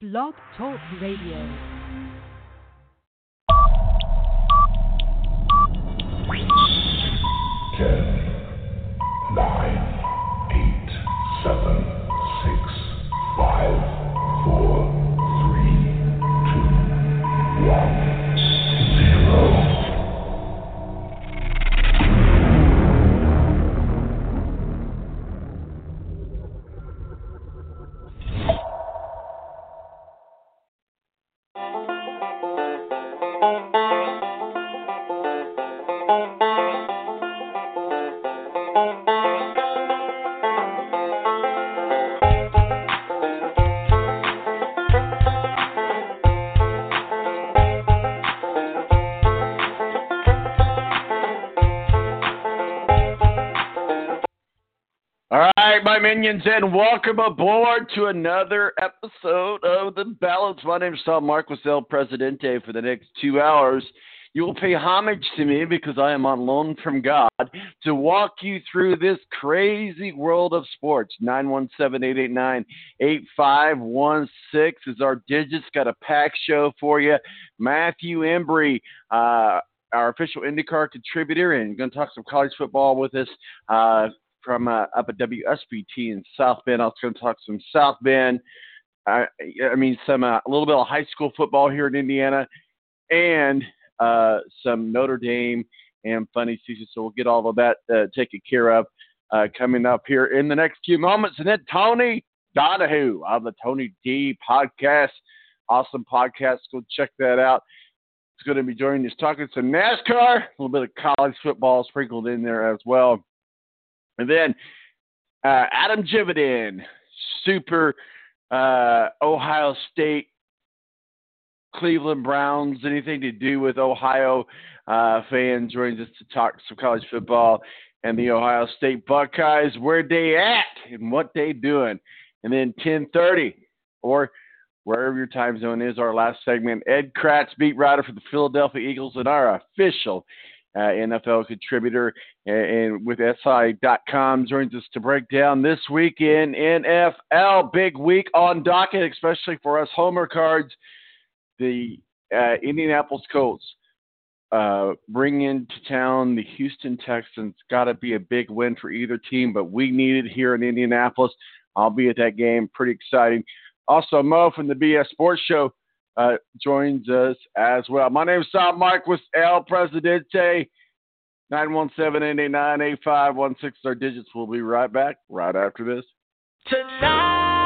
Blog Talk Radio. Ten, nine, eight, seven, my minions, and welcome aboard to another episode of The Balance. My name is Tom Marquis, El Presidente. For the next two hours, you will pay homage to me because I am on loan from God to walk you through this crazy world of sports. 917 8516 is our digits. Got a pack show for you. Matthew Embury, uh, our official IndyCar contributor, and going to talk some college football with us. Uh, from uh, up at WSBT in South Bend. I was going to talk some South Bend. I, I mean, some uh, a little bit of high school football here in Indiana, and uh, some Notre Dame and funny season. So we'll get all of that uh, taken care of coming up here in the next few moments. And then Tony Donahue of the Tony D podcast, awesome podcast. Go check that out. It's going to be joining us talking some NASCAR, a little bit of college football sprinkled in there as well. And then uh, Adam Jividen, super uh, Ohio State, Cleveland Browns, anything to do with Ohio uh, fan, joins us to talk some college football and the Ohio State Buckeyes, where they at and what they doing. And then 10:30 or wherever your time zone is, our last segment. Ed Kracz, beat writer for the Philadelphia Eagles, and our official uh, NFL contributor and, and with SI.com joins us to break down this week in NFL. Big week on docket, especially for us Homer cards. The uh, Indianapolis Colts uh, bring into town the Houston Texans. Got to be a big win for either team, but we need it here in Indianapolis. I'll be at that game. Pretty exciting. Also, Mo from the BS Sports Show uh, joins us as well. My name is Tom Marquis, El Presidente. 917-889-8516 our digits. We'll be right back right after this. Tonight,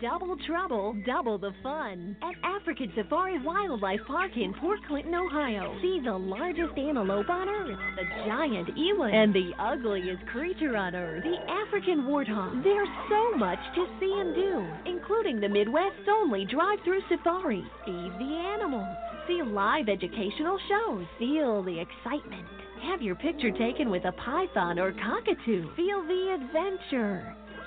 double trouble, double the fun at African Safari Wildlife Park in Port Clinton, Ohio. See the largest antelope on earth, the giant eland, and the ugliest creature on earth, the African warthog. There's so much to see and do, including the Midwest's only drive-through safari. Feed the animals, see live educational shows, feel the excitement. Have your picture taken with a python or cockatoo. Feel the adventure.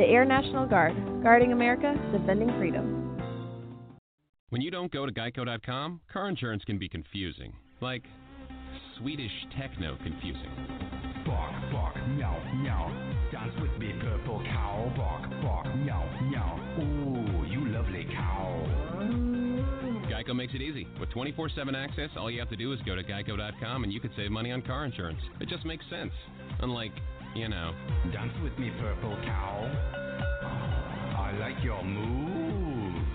The Air National Guard, guarding America, defending freedom. When you don't go to geico.com, car insurance can be confusing. Like Swedish techno confusing. Bark, bark, meow, meow. Dance with me, purple cow. Bark, bark, meow, meow. Ooh, you lovely cow. Geico makes it easy. With 24 7 access, all you have to do is go to geico.com and you could save money on car insurance. It just makes sense. Unlike, you know. Dance with me, purple cow. I like your moves.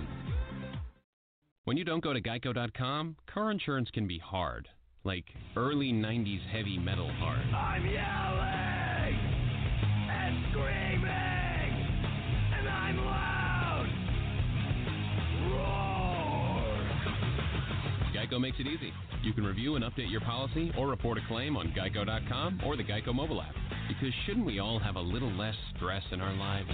When you don't go to geico.com, car insurance can be hard. Like early 90s heavy metal hard. I'm yelling Geico makes it easy. You can review and update your policy or report a claim on geico.com or the Geico mobile app. Because shouldn't we all have a little less stress in our lives?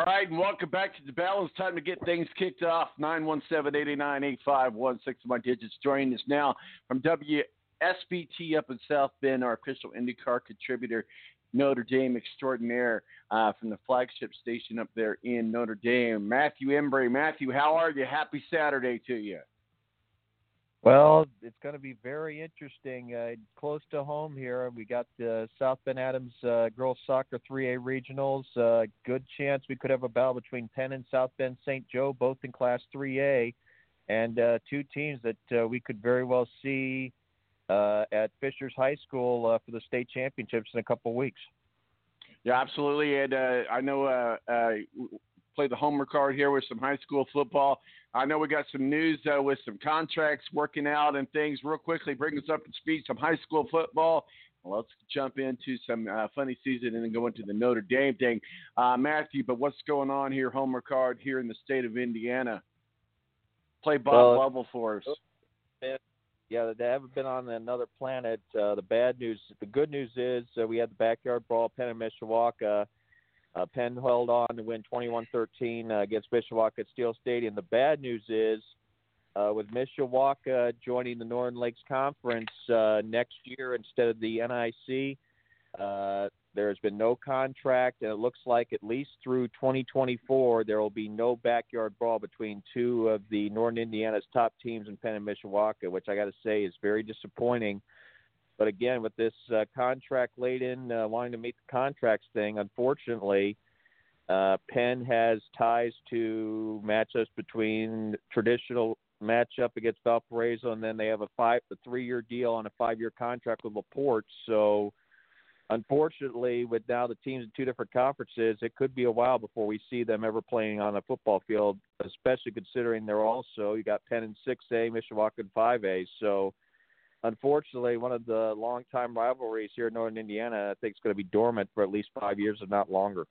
All right, and welcome back to the bell. It's time to get things kicked off. 917-889-8516 my digits. Joining us now from WSBT up in South Bend, our official IndyCar contributor, Notre Dame extraordinaire uh, from the flagship station up there in Notre Dame, Matthew Embury. Matthew, how are you? Happy Saturday to you. Well, it's going to be very interesting. Uh, close to home here, we got the South Bend Adams uh, girls soccer 3A regionals. Uh, good chance we could have a battle between Penn and South Bend St. Joe, both in Class 3A, and uh, two teams that uh, we could very well see uh, at Fishers High School for the state championships in a couple weeks. Yeah, absolutely. And uh, I know play the homer card here with some high school football. I know we got some news uh, with some contracts working out and things. Real quickly, bring us up to speed. Some high school football. Let's jump into some uh, funny season and then go into the Notre Dame thing, uh, Matthew. But what's going on here, homer card here in the state of Indiana? Play Bob Well, Lovell for us. Yeah, they haven't been on another planet. Uh, the bad news, the good news is uh, we had the backyard brawl, Penn and Mishawaka. Uh, Penn held on to win 21-13 uh, against Mishawaka at Steel Stadium. The bad news is uh, with Mishawaka joining the Northern Lakes Conference uh, next year instead of the NIC, uh, there's been no contract, and it looks like at least through 2024 there will be no backyard brawl between two of the Northern Indiana's top teams in Penn and Mishawaka, which I got to say is very disappointing. But again, with this uh, contract laden, uh, wanting to meet the contracts thing, unfortunately, uh, Penn has ties to matchups between traditional matchup against Valparaiso, and then they have a five, a three-year deal on a five-year contract with Laporte. So, unfortunately, with now the teams in two different conferences, it could be a while before we see them ever playing on a football field. Especially considering they're also you got Penn in six A, Mishawaka in five A. So unfortunately, one of the longtime rivalries here in Northern Indiana, I think, is going to be dormant for at least five years, if not longer.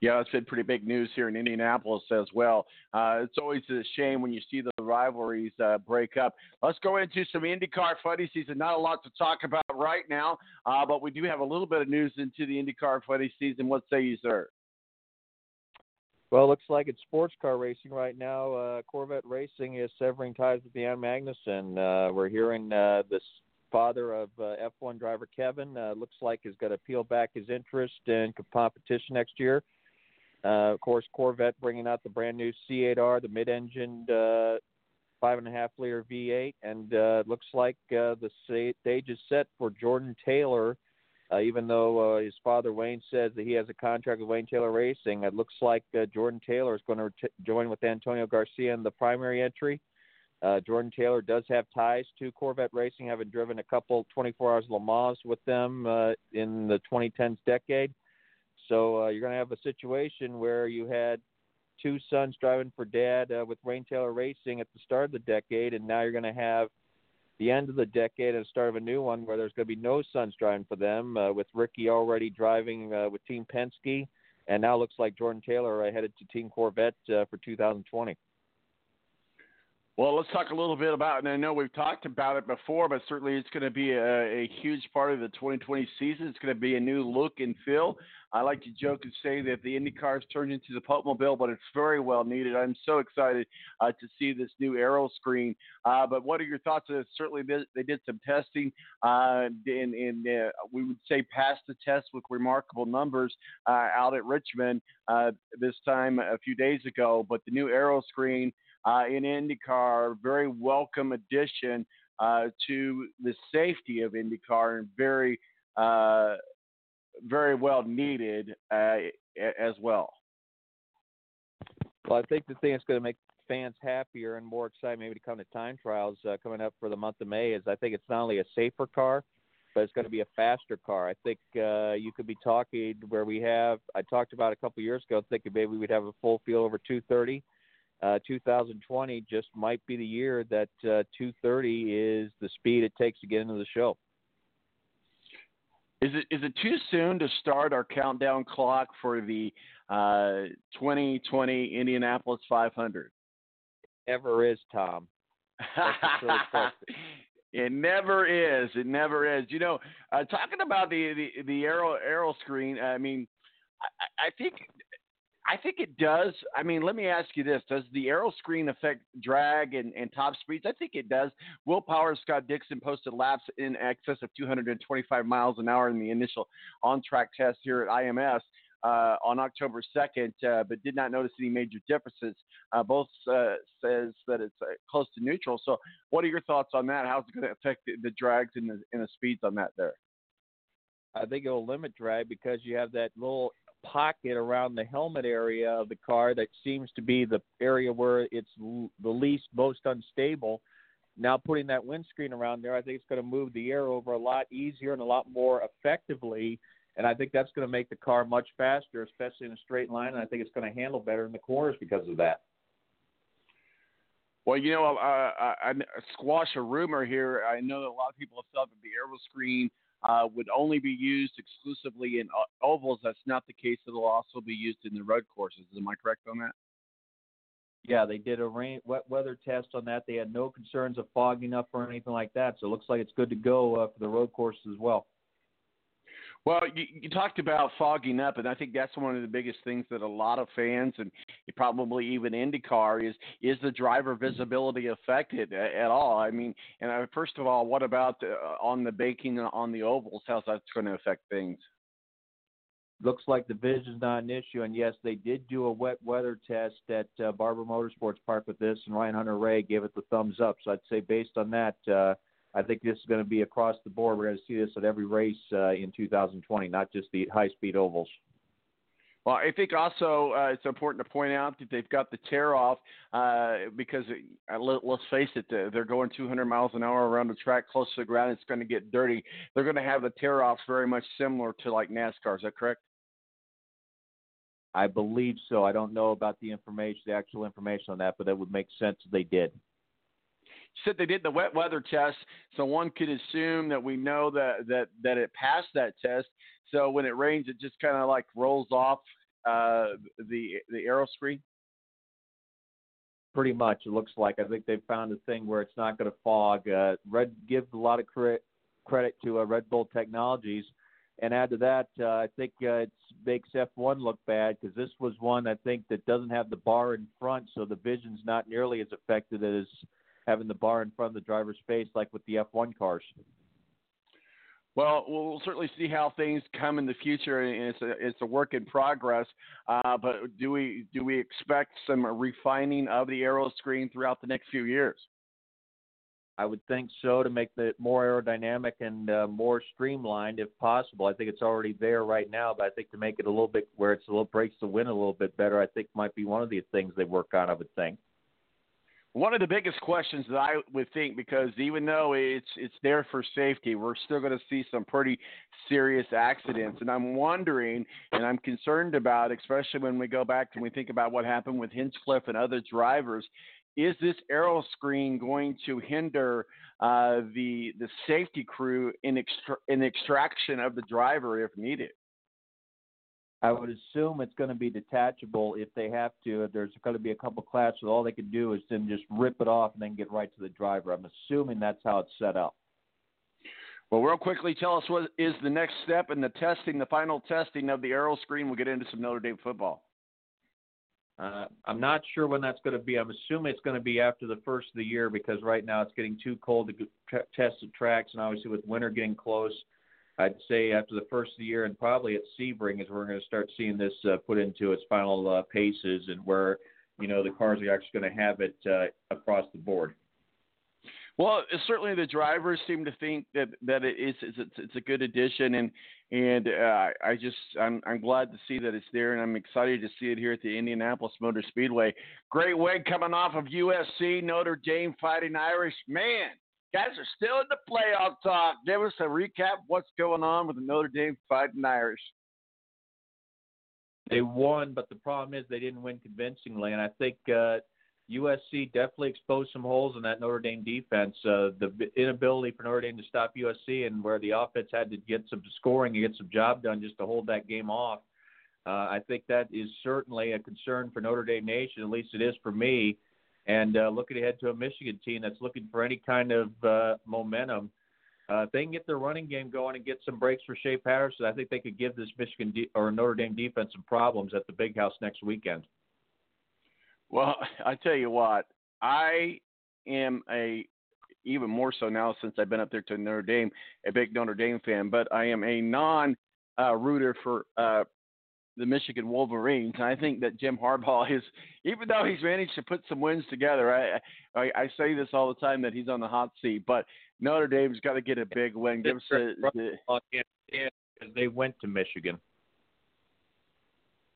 Yeah, it's been pretty big news here in Indianapolis as well. Uh, it's always a shame when you see the rivalries uh, break up. Let's go into some IndyCar funny season. Not a lot to talk about right now, uh, but we do have a little bit of news into the IndyCar funny season. What say you, sir? Well, it looks like it's sports car racing right now. Uh, Corvette Racing is severing ties with Jan Magnussen. Uh, we're hearing uh, this father of uh, F1 driver Kevin uh, looks like is going to peel back his interest in competition next year. Uh, of course, Corvette bringing out the brand new C8R, the mid-engined uh, five and a half liter V8, and uh, looks like uh, the stage is set for Jordan Taylor Uh, even though uh, his father Wayne says that he has a contract with Wayne Taylor Racing, it looks like uh, Jordan Taylor is going to ret- join with Antonio Garcia in the primary entry. Uh, Jordan Taylor does have ties to Corvette Racing, having driven a couple 24 Hours Le Mans with them uh, in the 2010s decade. So uh, you're going to have a situation where you had two sons driving for dad uh, with Wayne Taylor Racing at the start of the decade, and now you're going to have the end of the decade and start of a new one where there's going to be no sons driving for them, uh, with Ricky already driving uh, with Team Penske, and now looks like Jordan Taylor headed to Team Corvette uh, for 2020. Well, let's talk a little bit about, and I know we've talked about it before, but certainly it's going to be a, a huge part of the 2020 season. It's going to be a new look and feel. I like to joke and say that the Indy cars turned into the Popemobile, but it's very well needed. I'm so excited uh, to see this new aero screen. Uh, but what are your thoughts? Uh, certainly, they, did some testing, uh, and, and uh, we would say passed the test with remarkable numbers uh, out at Richmond uh, this time a few days ago. But the new aero screen uh, in IndyCar, very welcome addition uh, to the safety of IndyCar and very, uh, very well needed uh, as well. Well, I think the thing that's going to make fans happier and more excited maybe to come to time trials uh, coming up for the month of May is I think it's not only a safer car, but it's going to be a faster car. I think uh, you could be talking where we have, I talked about a couple years ago, thinking maybe we'd have a full field over 230 uh, 2020 just might be the year that uh, 230 is the speed it takes to get into the show. Is it is it too soon to start our countdown clock for the uh, 2020 Indianapolis 500? Ever is, Tom. it never is. It never is. You know, uh, talking about the the the aero aero screen. I mean, I, I think I think it does. I mean, let me ask you this: Does the aero screen affect drag and, and top speeds? I think it does. Will Power Scott Dixon posted laps in excess of 225 miles an hour in the initial on-track test here at IMS. Uh, on October 2nd, uh, but did not notice any major differences. Uh, both uh, says that it's uh, close to neutral. So, what are your thoughts on that? How's it going to affect the, the drags and the, and the speeds on that there? I think it'll limit drag because you have that little pocket around the helmet area of the car that seems to be the area where it's l- the least most unstable. Now putting that windscreen around there, I think it's going to move the air over a lot easier and a lot more effectively. And I think that's going to make the car much faster, especially in a straight line. And I think it's going to handle better in the corners because of that. Well, you know, uh, I, I squash a rumor here. I know that a lot of people have thought that the aero screen uh, would only be used exclusively in ovals. That's not the case. It'll also be used in the road courses. Am I correct on that? Yeah, they did a rain wet weather test on that. They had no concerns of fogging up or anything like that. So it looks like it's good to go uh, for the road courses as well. Well, you, you talked about fogging up, and I think that's one of the biggest things that a lot of fans and probably even IndyCar is is the driver visibility affected at all? I mean, and uh, first of all, what about uh, on the baking on the ovals? How's that going to affect things? Looks like the vision's not an issue, and yes, they did do a wet weather test at uh, Barber Motorsports Park with this, and Ryan Hunter-Reay gave it the thumbs up. So I'd say based on that. Uh, I think this is going to be across the board. We're going to see this at every race uh, in 2020, not just the high speed ovals. Well, I think also uh, it's important to point out that they've got the tear off uh, because uh, let, us face it, they're going 200 miles an hour around the track close to the ground. It's going to get dirty. They're going to have the tear offs very much similar to like NASCAR. Is that correct? I believe so. I don't know about the information, the actual information on that, but that would make sense if they did said they did the wet weather test, so one could assume that we know that that that it passed that test. So when it rains, it just kind of like rolls off uh, the the screen. Pretty much, it looks like. I think they've found a thing where it's not going to fog. Uh, Red give a lot of credit credit to uh, Red Bull Technologies, and add to that, uh, I think uh, it makes F1 look bad because this was one I think that doesn't have the bar in front, so the vision's not nearly as affected as having the bar in front of the driver's face like with the F1 cars. Well, we'll certainly see how things come in the future, and it's a it's a work in progress. Uh, but do we do we expect some refining of the aero screen throughout the next few years? I would think so to make it more aerodynamic and uh, more streamlined if possible. I think it's already there right now, but I think to make it a little bit where it's a little breaks the wind a little bit better, I think might be one of the things they work on. I would think. One of the biggest questions that I would think, because even though it's it's there for safety, we're still going to see some pretty serious accidents, and I'm wondering, and I'm concerned about, especially when we go back and we think about what happened with Hinchcliffe and other drivers. Is this aero screen going to hinder uh, the the safety crew in extra, in extraction of the driver if needed? I would assume it's going to be detachable if they have to. There's going to be a couple classes. All they can do is then just rip it off and then get right to the driver. I'm assuming that's how it's set up. Well, real quickly, tell us what is the next step in the testing, the final testing of the aero screen. We'll get into some Notre Dame football. Uh, I'm not sure when that's going to be. I'm assuming it's going to be after the first of the year because right now it's getting too cold to test the tracks, and obviously with winter getting close, I'd say after the first of the year and probably at Sebring is where we're going to start seeing this uh, put into its final uh, paces and where you know the cars are actually going to have it uh, across the board. Well, certainly the drivers seem to think that that it is it's, it's a good addition, and and uh, I just I'm I'm glad to see that it's there, and I'm excited to see it here at the Indianapolis Motor Speedway. Great win coming off of USC Notre Dame Fighting Irish. Man, Guys are still in the playoff talk. Give us a recap what's going on with the Notre Dame Fighting Irish. They won, but the problem is they didn't win convincingly, and I think uh, USC definitely exposed some holes in that Notre Dame defense. Uh, the inability for Notre Dame to stop USC, and where the offense had to get some scoring and get some job done just to hold that game off. Uh, I think that is certainly a concern for Notre Dame Nation. At least it is for me and uh, looking ahead to a Michigan team that's looking for any kind of uh, momentum. Uh, if they can get their running game going and get some breaks for Shea Patterson, I think they could give this Michigan de- or Notre Dame defense some problems at the Big House next weekend. Well, I tell you what, I am a even more so now since I've been up there to Notre Dame, a big Notre Dame fan, but I am a non uh, rooter for uh, the Michigan Wolverines. And I think that Jim Harbaugh is, even though he's managed to put some wins together, I, I, I say this all the time that he's on the hot seat. But Notre Dame's got to get a big win. Give us a, because they went to Michigan.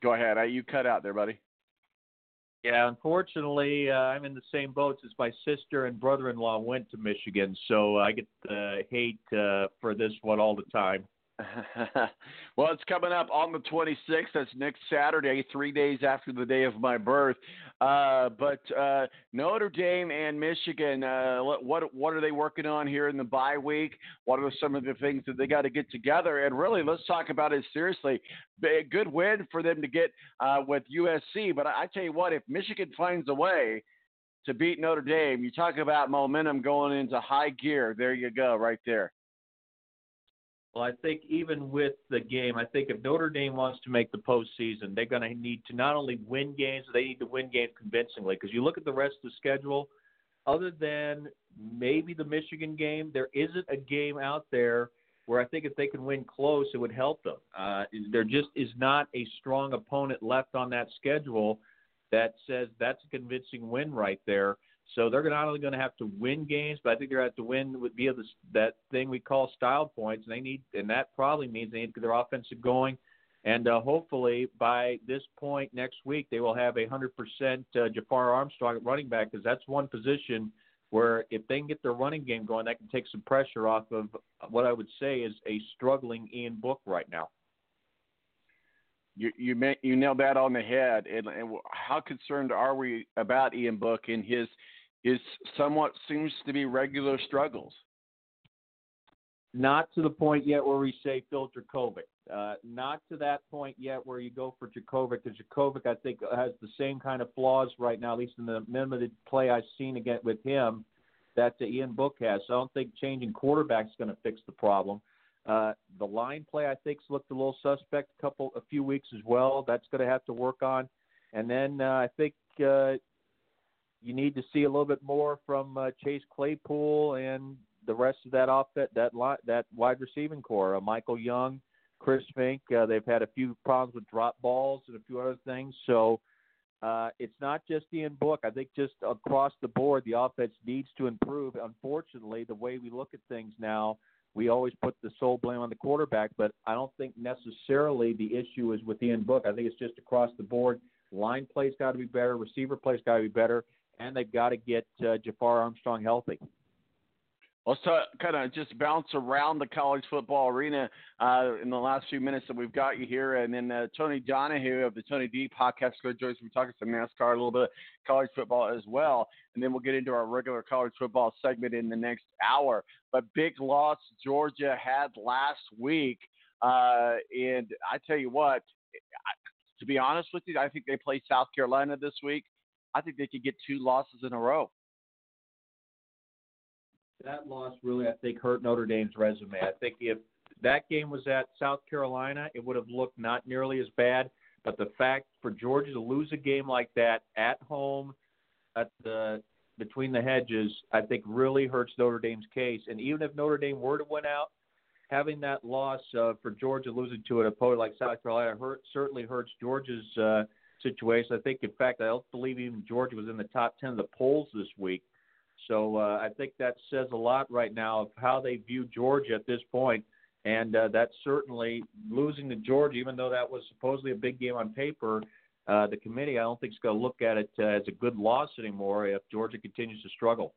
Go ahead. You cut out there, buddy. Yeah, unfortunately, uh, I'm in the same boat as my sister and brother-in-law went to Michigan, so I get the hate uh, for this one all the time. well, it's coming up on the 26th. That's next Saturday, three days after the day of my birth. Uh, but uh, Notre Dame and Michigan, uh, what what are they working on here in the bye week? What are some of the things that they got to get together? And really, let's talk about it seriously. A good win for them to get uh, with USC. But I, I tell you what, if Michigan finds a way to beat Notre Dame, you talk about momentum going into high gear. There you go, right there. Well, I think even with the game, I think if Notre Dame wants to make the postseason, they're going to need to not only win games, they need to win games convincingly. Because you look at the rest of the schedule, other than maybe the Michigan game, there isn't a game out there where I think if they can win close, it would help them. Uh, there just is not a strong opponent left on that schedule that says that's a convincing win right there. So they're not only going to have to win games, but I think they're going to have to win with via this, that thing we call style points. And they need, and that probably means they need to get their offensive going. And uh, hopefully by this point next week, they will have a 100% uh, Jafar Armstrong at running back because that's one position where if they can get their running game going, that can take some pressure off of what I would say is a struggling Ian Book right now. You you you nailed that on the head. And, and how concerned are we about Ian Book and his is somewhat seems to be regular struggles. Not to the point yet where we say Phil Jurkovec. Uh, not to that point yet where you go for Jurkovec, because Jurkovec, I think, has the same kind of flaws right now, at least in the limited play I've seen again with him, that the Ian Book has. So I don't think changing quarterbacks is going to fix the problem. Uh, the line play, I think, looked a little suspect a couple, a few weeks as well. That's going to have to work on. And then uh, I think uh, you need to see a little bit more from uh, Chase Claypool and the rest of that offense, that that that wide receiving core. Uh, Michael Young, Chris Fink. Uh, they've had a few problems with drop balls and a few other things. So uh, it's not just the Ian Book. I think just across the board, the offense needs to improve. Unfortunately, the way we look at things now, we always put the sole blame on the quarterback, but I don't think necessarily the issue is with Ian Book. I think it's just across the board. Line play's got to be better, receiver play's got to be better, and they've got to get uh, Jafar Armstrong healthy. Let's kind of just bounce around the college football arena uh, in the last few minutes that we've got you here. And then uh, Tony Donahue of the Tony D podcast going to us. We're talking some NASCAR, a little bit of college football as well. And then we'll get into our regular college football segment in the next hour. But big loss Georgia had last week. Uh, and I tell you what, to be honest with you, I think they play South Carolina this week. I think they could get two losses in a row that loss really, I think, hurt Notre Dame's resume. I think if that game was at South Carolina, it would have looked not nearly as bad. But the fact for Georgia to lose a game like that at home, at the between the hedges, I think really hurts Notre Dame's case. And even if Notre Dame were to win out, having that loss uh, for Georgia losing to an opponent like South Carolina hurt, certainly hurts Georgia's uh, situation. I think, in fact, I don't believe even Georgia was in the top ten of the polls this week. So uh, I think that says a lot right now of how they view Georgia at this point. And uh, that's certainly losing to Georgia, even though that was supposedly a big game on paper. Uh, the committee, I don't think, is going to look at it uh, as a good loss anymore if Georgia continues to struggle.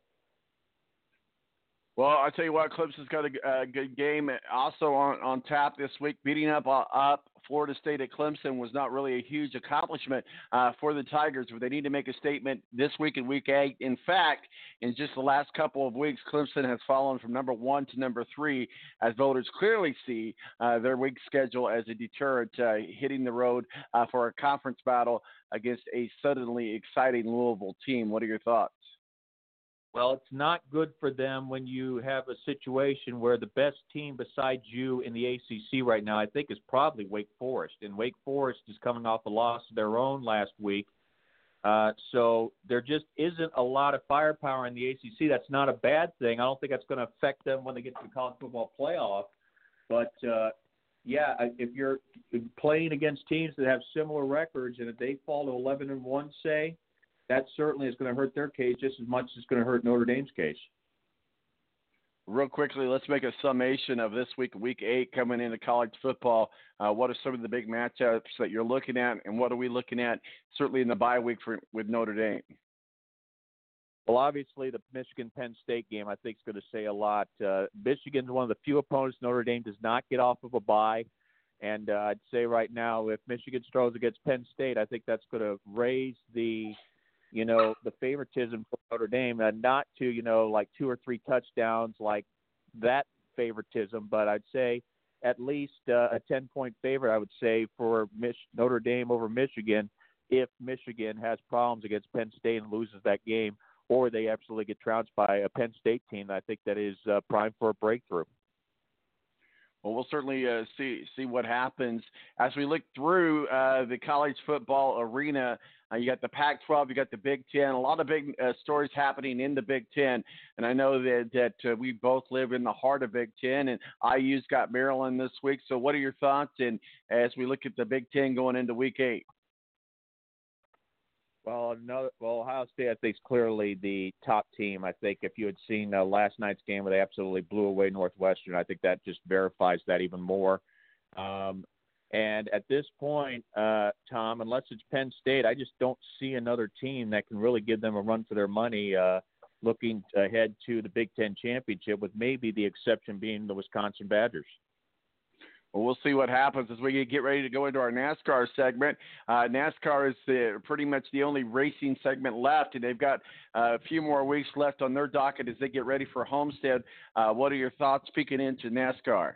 Well, I tell you what, Clemson's got a, a good game also on, on tap this week, beating up uh, up Florida State at Clemson was not really a huge accomplishment uh, for the Tigers, but they need to make a statement this week in Week Eight. In fact, in just the last couple of weeks, Clemson has fallen from number one to number three, as voters clearly see uh, their week schedule as a deterrent, uh, hitting the road uh, for a conference battle against a suddenly exciting Louisville team. What are your thoughts? Well, it's not good for them when you have a situation where the best team besides you in the ACC right now, I think, is probably Wake Forest. And Wake Forest is coming off a loss of their own last week. Uh, so there just isn't a lot of firepower in the ACC. That's not a bad thing. I don't think that's going to affect them when they get to the college football playoff. But uh, yeah, if you're playing against teams that have similar records, and if they fall to 11 and one, say, that certainly is going to hurt their case just as much as it's going to hurt Notre Dame's case. Real quickly, let's make a summation of this week, week eight, coming into college football. Uh, what are some of the big matchups that you're looking at, and what are we looking at certainly in the bye week for, with Notre Dame? Well, obviously, the Michigan Penn State game I think is going to say a lot. Uh, Michigan's one of the few opponents Notre Dame does not get off of a bye. And uh, I'd say right now, if Michigan struggles against Penn State, I think that's going to raise the you know, the favoritism for Notre Dame, and not to, you know, like two or three touchdowns like that favoritism, but I'd say at least uh, a 10 point favorite, I would say, for Mich- Notre Dame over Michigan if Michigan has problems against Penn State and loses that game, or they absolutely get trounced by a Penn State team. I think that is uh, prime for a breakthrough. Well, we'll certainly uh, see see what happens as we look through uh, the college football arena. Uh, you got the Pac-12, you got the Big Ten, a lot of big uh, stories happening in the Big Ten, and I know that that uh, we both live in the heart of Big Ten, and IU's got Maryland this week. So, what are your thoughts? And as we look at the Big Ten going into Week Eight. Well, another well, Ohio State I think is clearly the top team. I think if you had seen uh, last night's game where they absolutely blew away Northwestern, I think that just verifies that even more. Um, and at this point, uh, Tom, unless it's Penn State, I just don't see another team that can really give them a run for their money. Uh, looking ahead to the Big Ten championship, with maybe the exception being the Wisconsin Badgers. Well, we'll see what happens as we get ready to go into our NASCAR segment. Uh, NASCAR is the, pretty much the only racing segment left, and they've got uh, a few more weeks left on their docket as they get ready for Homestead. Uh, what are your thoughts peeking into NASCAR?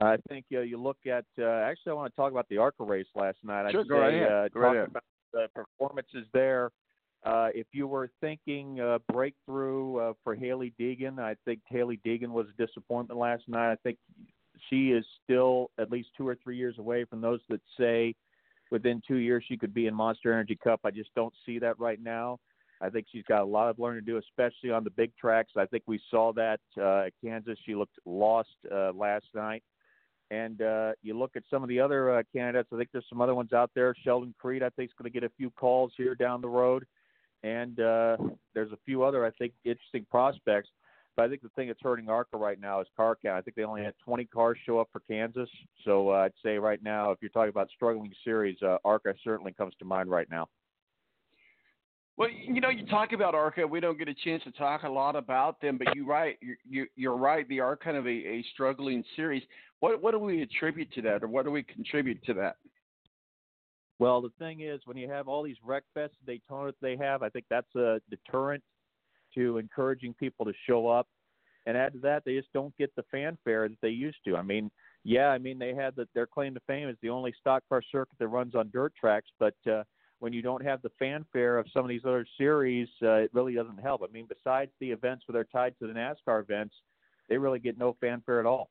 I think uh, you look at. Uh, actually, I want to talk about the ARCA race last night. Sure, I'd go say, ahead. Uh, go ahead. about the performances there. Uh, if you were thinking uh, breakthrough uh, for Hailie Deegan, I think Hailie Deegan was a disappointment last night. I think she is still at least two or three years away from those that say within two years she could be in Monster Energy Cup. I just don't see that right now. I think she's got a lot of learning to do, especially on the big tracks. I think we saw that uh, at Kansas. She looked lost uh, last night. And uh, you look at some of the other uh, candidates. I think there's some other ones out there. Sheldon Creed, I think, is going to get a few calls here down the road, and uh, there's a few other, I think, interesting prospects. But I think the thing that's hurting ARCA right now is car count. I think they only had 20 cars show up for Kansas. So uh, I'd say right now, if you're talking about struggling series, uh, ARCA certainly comes to mind right now. Well, you know, you talk about ARCA. We don't get a chance to talk a lot about them, but you're right. You're, you're right. They are kind of a, a struggling series. What what do we attribute to that, or what do we contribute to that? Well, the thing is, when you have all these wreck fests, Daytona that they have, I think that's a deterrent to encouraging people to show up. And add to that, they just don't get the fanfare that they used to. I mean, yeah, I mean they had the, their claim to fame is the only stock car circuit that runs on dirt tracks, but uh, when you don't have the fanfare of some of these other series, uh, it really doesn't help. I mean, besides the events where they're tied to the NASCAR events, they really get no fanfare at all.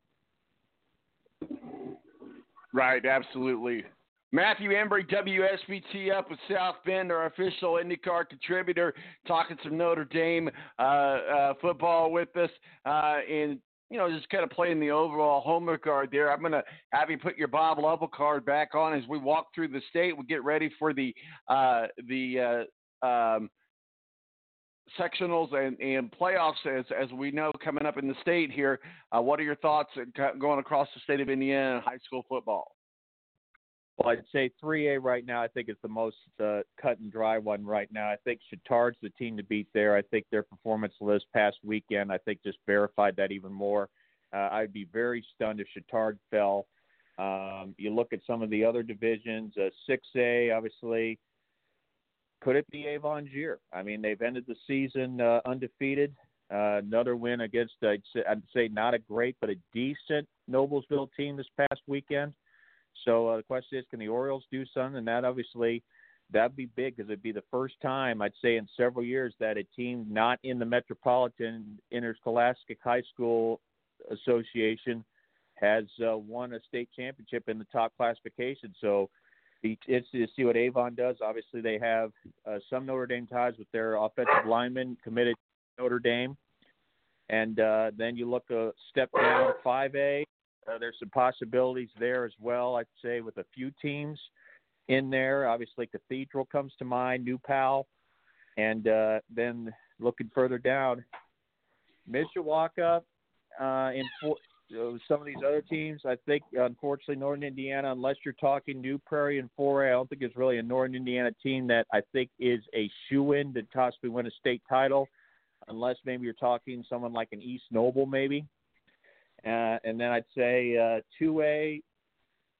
Right, absolutely. Matthew Embury, WSBT up with South Bend, our official IndyCar contributor, talking some Notre Dame uh, uh, football with us, uh, and you know just kind of playing the overall homer regard there. I'm going to have you put your Bob Lovell card back on as we walk through the state. We get ready for the uh, the uh, um, sectionals and, and playoffs as as we know coming up in the state here. Uh, what are your thoughts going across the state of Indiana in high school football? Well, I'd say 3A right now. I think is the most uh, cut and dry one right now. I think Chatard's the team to beat there. I think their performance this past weekend, I think, just verified that even more. Uh, I'd be very stunned if Chatard fell. Um, you look at some of the other divisions. Uh, 6A, obviously, could it be Avon Gier? I mean, they've ended the season uh, undefeated. Uh, another win against, I'd I'd say, not a great, but a decent Noblesville team this past weekend. So uh, the question is, can the Orioles do something? And that obviously that'd be big because it'd be the first time I'd say in several years that a team not in the Metropolitan Interscholastic High School Association has uh, won a state championship in the top classification. So it's to see what Avon does. Obviously, they have uh, some Notre Dame ties with their offensive linemen committed to Notre Dame. And uh, then you look a step down, 5A. Uh, there's some possibilities there as well, I'd say, with a few teams in there. Obviously, Cathedral comes to mind, New Pal. And uh, then looking further down, Mishawaka uh, in four, uh, some of these other teams. I think, unfortunately, Northern Indiana, unless you're talking New Prairie and 4A, I don't think there's really a Northern Indiana team that I think is a shoe in to possibly win a state title, unless maybe you're talking someone like an East Noble, maybe. Uh, and then I'd say uh, 2A,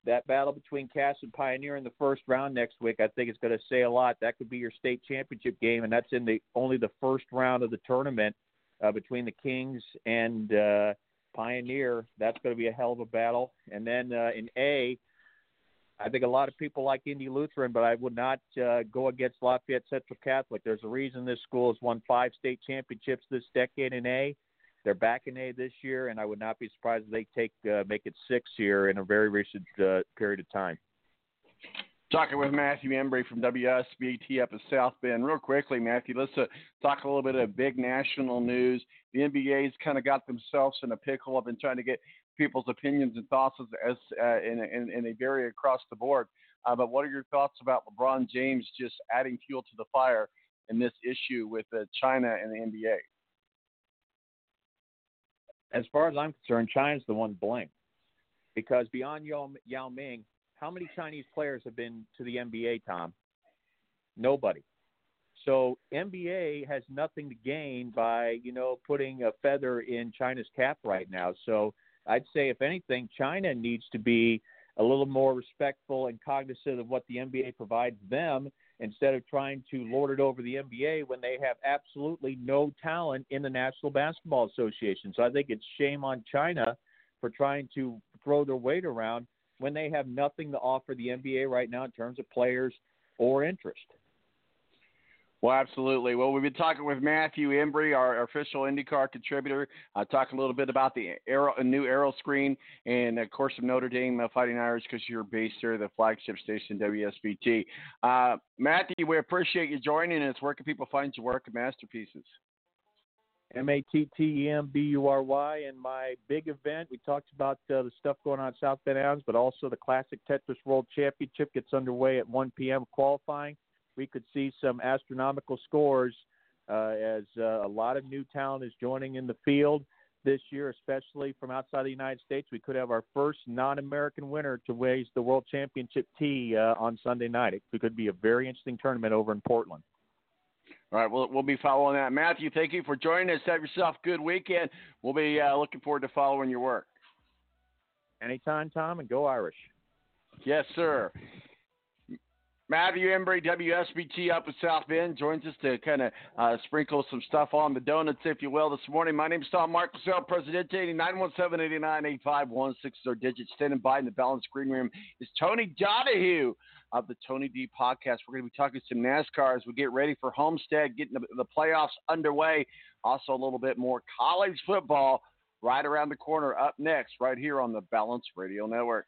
that battle between Cass and Pioneer in the first round next week, I think it's going to say a lot. That could be your state championship game, and that's in the only the first round of the tournament uh, between the Kings and uh, Pioneer. That's going to be a hell of a battle. And then uh, in A, I think a lot of people like Indy Lutheran, but I would not uh, go against Lafayette Central Catholic. There's a reason this school has won five state championships this decade in A. They're back in A this year, and I would not be surprised if they take uh, make it six here in a very recent uh, period of time. Talking with Matthew Embury from WSBT up in South Bend. Real quickly, Matthew, let's uh, talk a little bit of big national news. The NBA's kind of got themselves in a pickle. I've been trying to get people's opinions and thoughts as, uh, in, in, in, a vary across the board. Uh, but what are your thoughts about LeBron James just adding fuel to the fire in this issue with uh, China and the NBA? As far as I'm concerned, China's the one blamed because beyond Yao, Yao Ming, how many Chinese players have been to the NBA, Tom? Nobody. So NBA has nothing to gain by, you know, putting a feather in China's cap right now. So I'd say if anything, China needs to be a little more respectful and cognizant of what the NBA provides them instead of trying to lord it over the NBA when they have absolutely no talent in the National Basketball Association. So I think it's shame on China for trying to throw their weight around when they have nothing to offer the NBA right now in terms of players or interest. Well, absolutely. Well, we've been talking with Matthew Embury, our official IndyCar contributor, uh, talking a little bit about the new aero screen, and of course, of Notre Dame uh, Fighting Irish because you're based here, the flagship station WSBT. Uh, Matthew, we appreciate you joining us. Where can people find your work and masterpieces? M A T T E M B U R Y. And my big event, we talked about uh, the stuff going on South Bend Adams, but also the Classic Tetris World Championship gets underway at 1 p.m. qualifying. We could see some astronomical scores uh, as uh, a lot of new talent is joining in the field this year, especially from outside the United States. We could have our first non-American winner to raise the World Championship tee uh, on Sunday night. It could be a very interesting tournament over in Portland. All right, we'll, we'll be following that. Matthew, thank you for joining us. Have yourself a good weekend. We'll be uh, looking forward to following your work. Anytime, Tom, and go Irish. Yes, sir. Matthew Embury, WSBT up in South Bend, joins us to kind of uh, sprinkle some stuff on the donuts, if you will, this morning. My name is Tom Marcus, Presidente, 917-89-8516 is our digits. Standing by in the Balance Green Room is Tony Donahue of the Tony D podcast. We're going to be talking some NASCAR as we get ready for Homestead, getting the, the playoffs underway. Also, a little bit more college football right around the corner up next, right here on the Balance Radio Network.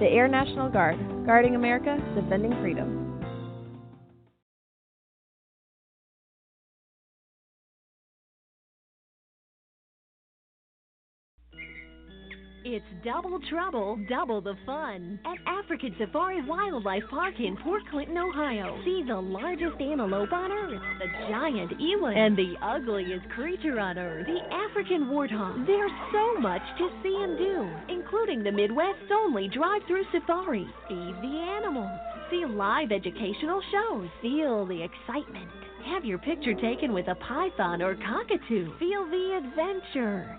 The Air National Guard, guarding America, defending freedom. It's double trouble, double the fun at African Safari Wildlife Park in Port Clinton, Ohio. See the largest antelope on earth, the giant eland, and the ugliest creature on earth, the African warthog. There's so much to see and do, including the Midwest's only drive-through safari. Feed the animals, see live educational shows, feel the excitement. Have your picture taken with a python or cockatoo. Feel the adventure.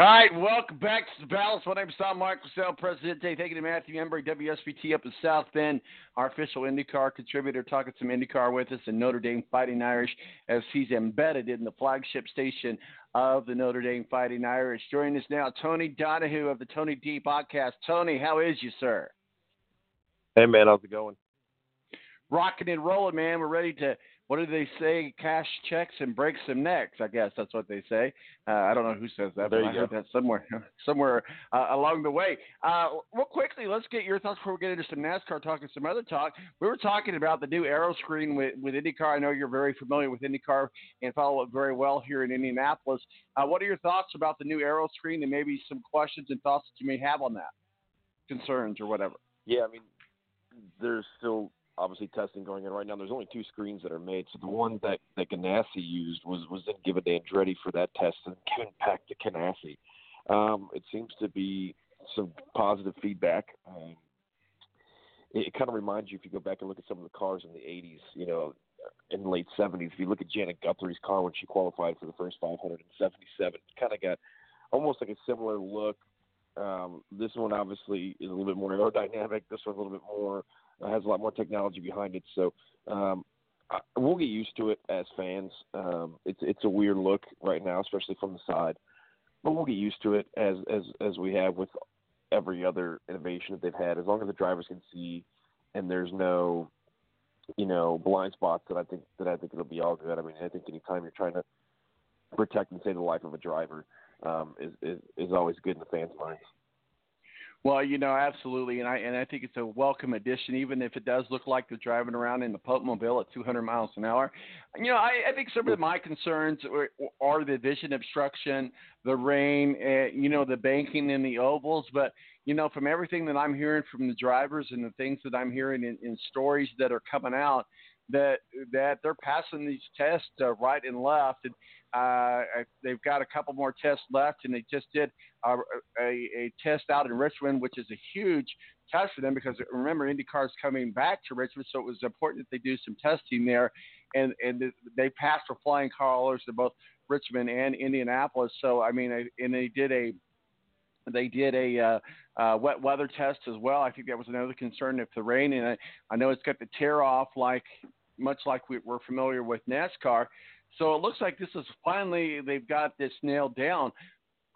All right, welcome back to the Palace. My name is Tom Michael Presidente. Thank you to Matthew Embury, WSBT up in South Bend, our official IndyCar contributor, talking some IndyCar with us, and Notre Dame Fighting Irish as he's embedded in the flagship station of the Notre Dame Fighting Irish. Joining us now, Tony Donahue of the Tony D Podcast. Tony, how is you, sir? Hey, man, how's it going? Rocking and rolling, man. We're ready to what do they say? Cash checks and break some necks. I guess that's what they say. Uh, I don't know who says that, There but I heard that somewhere, somewhere uh, along the way. Uh, real quickly, let's get your thoughts before we get into some NASCAR talk and some other talk. We were talking about the new aero screen with, with IndyCar. I know you're very familiar with IndyCar and follow it very well here in Indianapolis. Uh, what are your thoughts about the new aero screen and maybe some questions and thoughts that you may have on that, concerns or whatever? Yeah, I mean, there's still obviously testing going on right now. There's only two screens that are made. So the one that that Ganassi used was was then given to Andretti for that test and given back to Ganassi. Um, it seems to be some positive feedback. Um, it, it kind of reminds you if you go back and look at some of the cars in the 80s, you know, in the late 70s. If you look at Janet Guthrie's car when she qualified for the first 577, kind of got almost like a similar look. Um, this one obviously is a little bit more aerodynamic. This one a little bit more uh, has a lot more technology behind it. So um, I, we'll get used to it as fans. Um, it's it's a weird look right now, especially from the side, but we'll get used to it as as as we have with every other innovation that they've had. As long as the drivers can see, and there's no you know blind spots, that I think that I think it'll be all good. I mean, I think anytime you're trying to protect and save the life of a driver um, is, is is always good in the fans' minds. Well, you know, absolutely, and I and I think it's a welcome addition, even if it does look like they're driving around in the Pope Mobile at 200 miles an hour. You know, I, I think some of my concerns are, are the vision obstruction, the rain, uh, you know, the banking in the ovals. But you know, from everything that I'm hearing from the drivers and the things that I'm hearing in, in stories that are coming out, that that they're passing these tests uh, right and left, and uh, they've got a couple more tests left, and they just did a, a, a test out in Richmond, which is a huge test for them because remember IndyCar is coming back to Richmond, so it was important that they do some testing there, and and they passed for flying colors to both Richmond and Indianapolis. So I mean, and they did a they did a uh, uh, wet weather test as well. I think that was another concern if the rain, and I, I know it's got the tear off like much like we, we're familiar with NASCAR. So it looks like this is finally they've got this nailed down.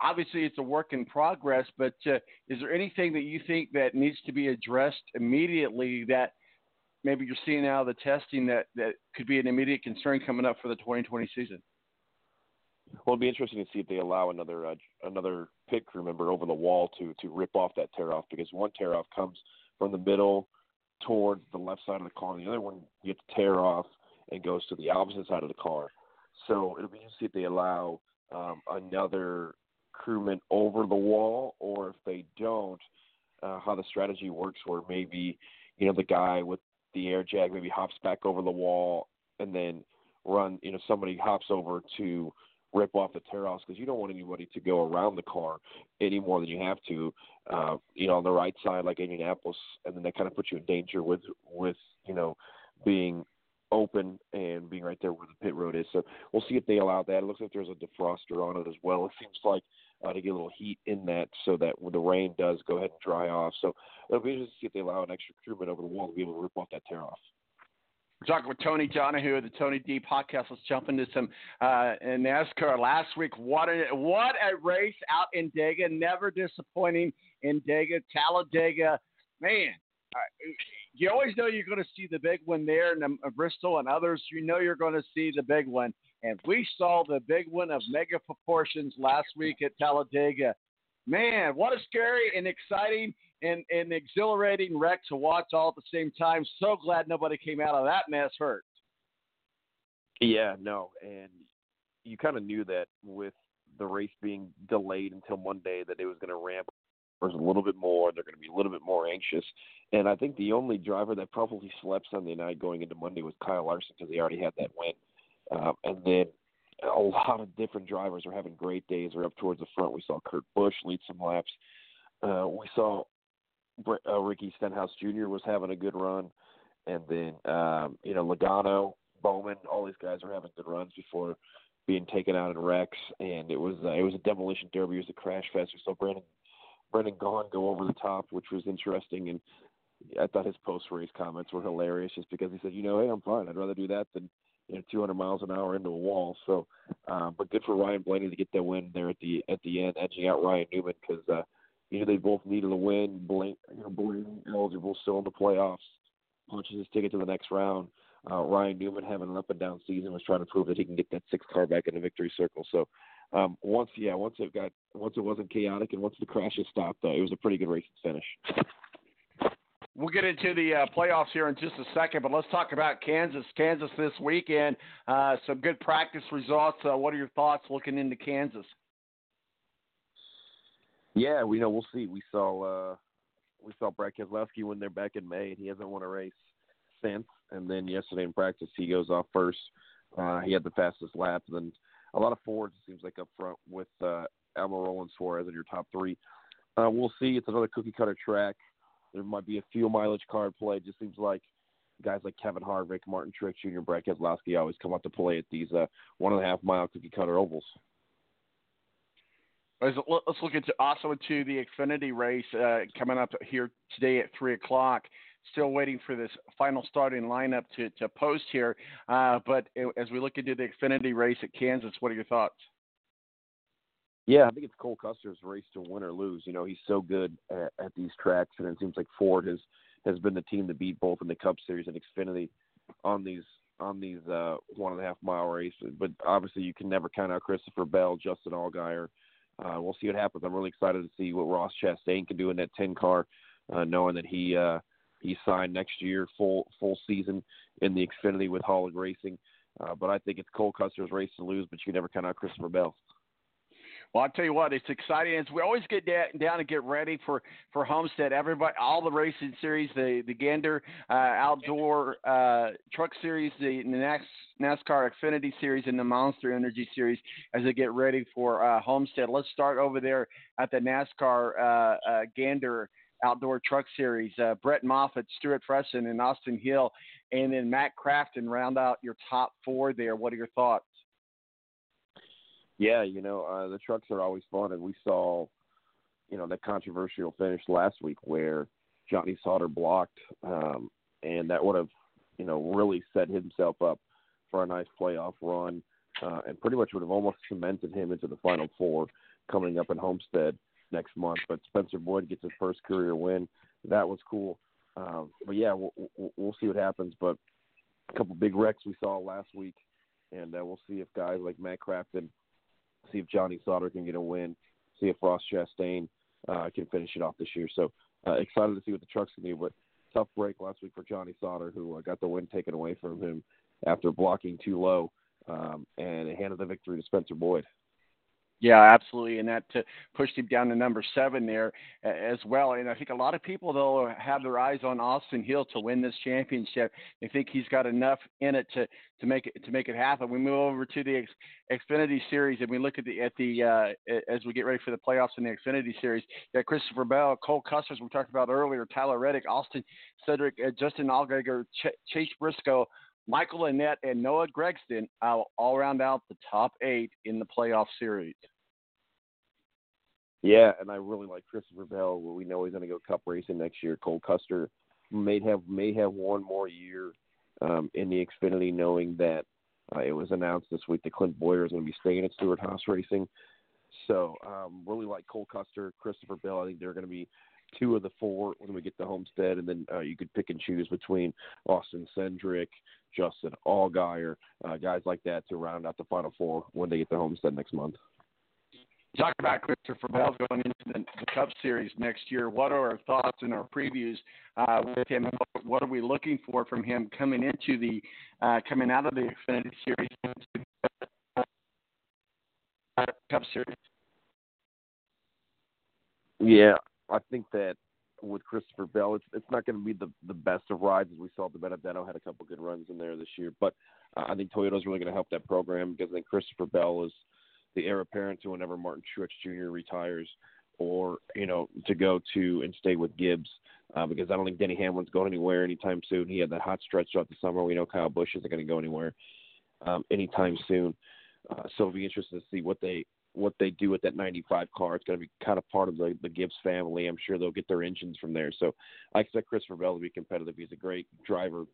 Obviously, it's a work in progress, but uh, is there anything that you think that needs to be addressed immediately that maybe you're seeing out of the testing that, that could be an immediate concern coming up for the 2020 season? Well, it'd be interesting to see if they allow another uh, another pit crew member over the wall to to rip off that tear off because one tear off comes from the middle towards the left side of the car, and the other one gets tear off and goes to the opposite side of the car. So it'll be interesting if they allow um, another crewman over the wall, or if they don't, uh, how the strategy works, where maybe you know the guy with the air jack maybe hops back over the wall and then run, you know, somebody hops over to rip off the tear offs because you don't want anybody to go around the car any more than you have to, uh, you know, on the right side like Indianapolis, and then that kind of puts you in danger with with you know being open and being right there where the pit road is. So we'll see if they allow that. It looks like there's a defroster on it as well. It seems like uh, to get a little heat in that so that when the rain does go ahead and dry off. So it'll be interesting to see if they allow an extra crewman over the wall to be able to rip off that tear off. Talking with Tony Donahue of the Tony D podcast. Let's jump into some uh, NASCAR last week. What a what a race out in Dega. Never disappointing in Dega, Talladega. Man, uh, you always know you're going to see the big one there in um, Bristol and others. You know you're going to see the big one, and we saw the big one of mega proportions last week at Talladega. Man, what a scary and exciting and, and exhilarating wreck to watch all at the same time. So glad nobody came out of that mess hurt. Yeah, no, and you kind of knew that with the race being delayed until Monday that it was going to ramp up a little bit more. They're going to be a little bit more anxious. And I think the only driver that probably slept Sunday night going into Monday was Kyle Larson because he already had that win. Um, and then a lot of different drivers are having great days. They're up towards the front. We saw Kurt Busch lead some laps. Uh, we saw uh, Ricky Stenhouse Jr. was having a good run, and then um, you know Logano, Bowman, all these guys are having good runs before being taken out in wrecks, and it was uh, it was a demolition derby. It was a crash fest. We saw Brandon Brendan Gaughan go over the top, which was interesting, and I thought his post race comments were hilarious, just because he said, you know, hey, I'm fine. I'd rather do that than you know 200 miles an hour into a wall. So, uh, but good for Ryan Blaney to get that win there at the at the end, edging out Ryan Newman because uh, you know they both needed a win. Blaney, you know, Blaney eligible still in the playoffs, punches his ticket to the next round uh, Ryan Newman having an up and down season was trying to prove that he can get that six car back in the victory circle. So um, once, yeah, once it got, once it wasn't chaotic and once the crashes stopped, uh, it was a pretty good race finish. We'll get into the uh, playoffs here in just a second, but let's talk about Kansas. Kansas this weekend, uh, some good practice results. Uh, what are your thoughts looking into Kansas? Yeah, we know we'll see. We saw uh, we saw Brad Keselowski win there back in May, and he hasn't won a race since. And then yesterday in practice, he goes off first. Uh, he had the fastest lap. And then a lot of Fords, it seems like, up front with uh, Almirola Suarez in your top three. Uh, we'll see. It's another cookie cutter track. There might be a fuel mileage card play. It just seems like guys like Kevin Harvick, Martin Truex Jr., Brad Keselowski always come out to play at these uh, one and a half mile cookie cutter ovals. Let's look into also into the Xfinity race uh, coming up here today at three o'clock still waiting for this final starting lineup to, to post here. Uh, but as we look into the Xfinity race at Kansas, what are your thoughts? Yeah, I think it's Cole Custer's race to win or lose. You know, he's so good at, at these tracks, and it seems like Ford has has been the team to beat both in the Cup Series and Xfinity on these on these uh, one and a half mile races. But obviously, you can never count out Christopher Bell, Justin Allgaier. Uh, we'll see what happens. I'm really excited to see what Ross Chastain can do in that 10 car, uh, knowing that he uh, he signed next year, full full season in the Xfinity with Kaulig Racing. Uh, but I think it's Cole Custer's race to lose, but you can never count out Christopher Bell. Well, I'll tell you what, it's exciting. As we always get down and get ready for, for Homestead. Everybody, all the racing series, the the Gander uh, Outdoor uh, Truck Series, the, the NASCAR Xfinity Series, and the Monster Energy Series, as they get ready for uh, Homestead. Let's start over there at the NASCAR uh, uh, Gander Outdoor Truck Series. Uh, Brett Moffitt, Stewart Friesen, and Austin Hill, and then Matt Crafton round out your top four there. What are your thoughts? Yeah, you know uh, the trucks are always fun, and we saw, you know, that controversial finish last week where Johnny Sauter blocked, um, and that would have, you know, really set himself up for a nice playoff run, uh, and pretty much would have almost cemented him into the final four coming up in Homestead next month. But Spencer Boyd gets his first career win. That was cool. Um, but yeah, we'll, we'll see what happens. But a couple big wrecks we saw last week, and uh, we'll see if guys like Matt Crafton, see if Johnny Sauter can get a win, see if Ross Chastain uh, can finish it off this year. So uh, excited to see what the trucks can do. But tough break last week for Johnny Sauter, who uh, got the win taken away from him after blocking too low, um, and handed the victory to Spencer Boyd. Yeah, absolutely, and that pushed him down to number seven there as well. And I think a lot of people though have their eyes on Austin Hill to win this championship. They think he's got enough in it to to make it to make it happen. We move over to the Xfinity Series and we look at the at the uh, as we get ready for the playoffs in the Xfinity Series. Yeah, Christopher Bell, Cole Custers, we talked about earlier, Tyler Reddick, Austin Cindric, uh, Justin Allgaier, Ch- Chase Briscoe. Michael Annett and Noah Gragson uh, all round out the top eight in the playoff series. Yeah, and I really like Christopher Bell. We know he's going to go Cup racing next year. Cole Custer may have may have one more year um, in the Xfinity, knowing that uh, it was announced this week that Clint Bowyer is going to be staying at Stewart-Haas Racing. So um, really like Cole Custer, Christopher Bell. I think they're going to be two of the four when we get to Homestead, and then uh, you could pick and choose between Austin Cindric, Justin Allgaier, uh, guys like that to round out the final four when they get to Homestead next month talk about Christopher Bell going into the, the, Cup Series next year. What are our thoughts and our previews uh, with him? What are we looking for from him coming into the uh, coming out of the Xfinity Series Cup Series? Yeah, I think that with Christopher Bell, it's it's not going to be the the best of rides as we saw. DiBenedetto had a couple good runs in there this year, but uh, I think Toyota's really going to help that program because I think Christopher Bell is – the heir apparent to whenever Martin Truex Jr. retires, or you know to go to and stay with Gibbs. Uh, because I don't think Denny Hamlin's going anywhere anytime soon. He had that hot stretch throughout the summer. We know Kyle Busch isn't going to go anywhere um, anytime soon. Uh, so it'll be interesting to see what they what they do with that 95 car. It's going to be kind of part of the, the Gibbs family. I'm sure they'll get their engines from there. So I expect Christopher Bell to be competitive. He's a great driver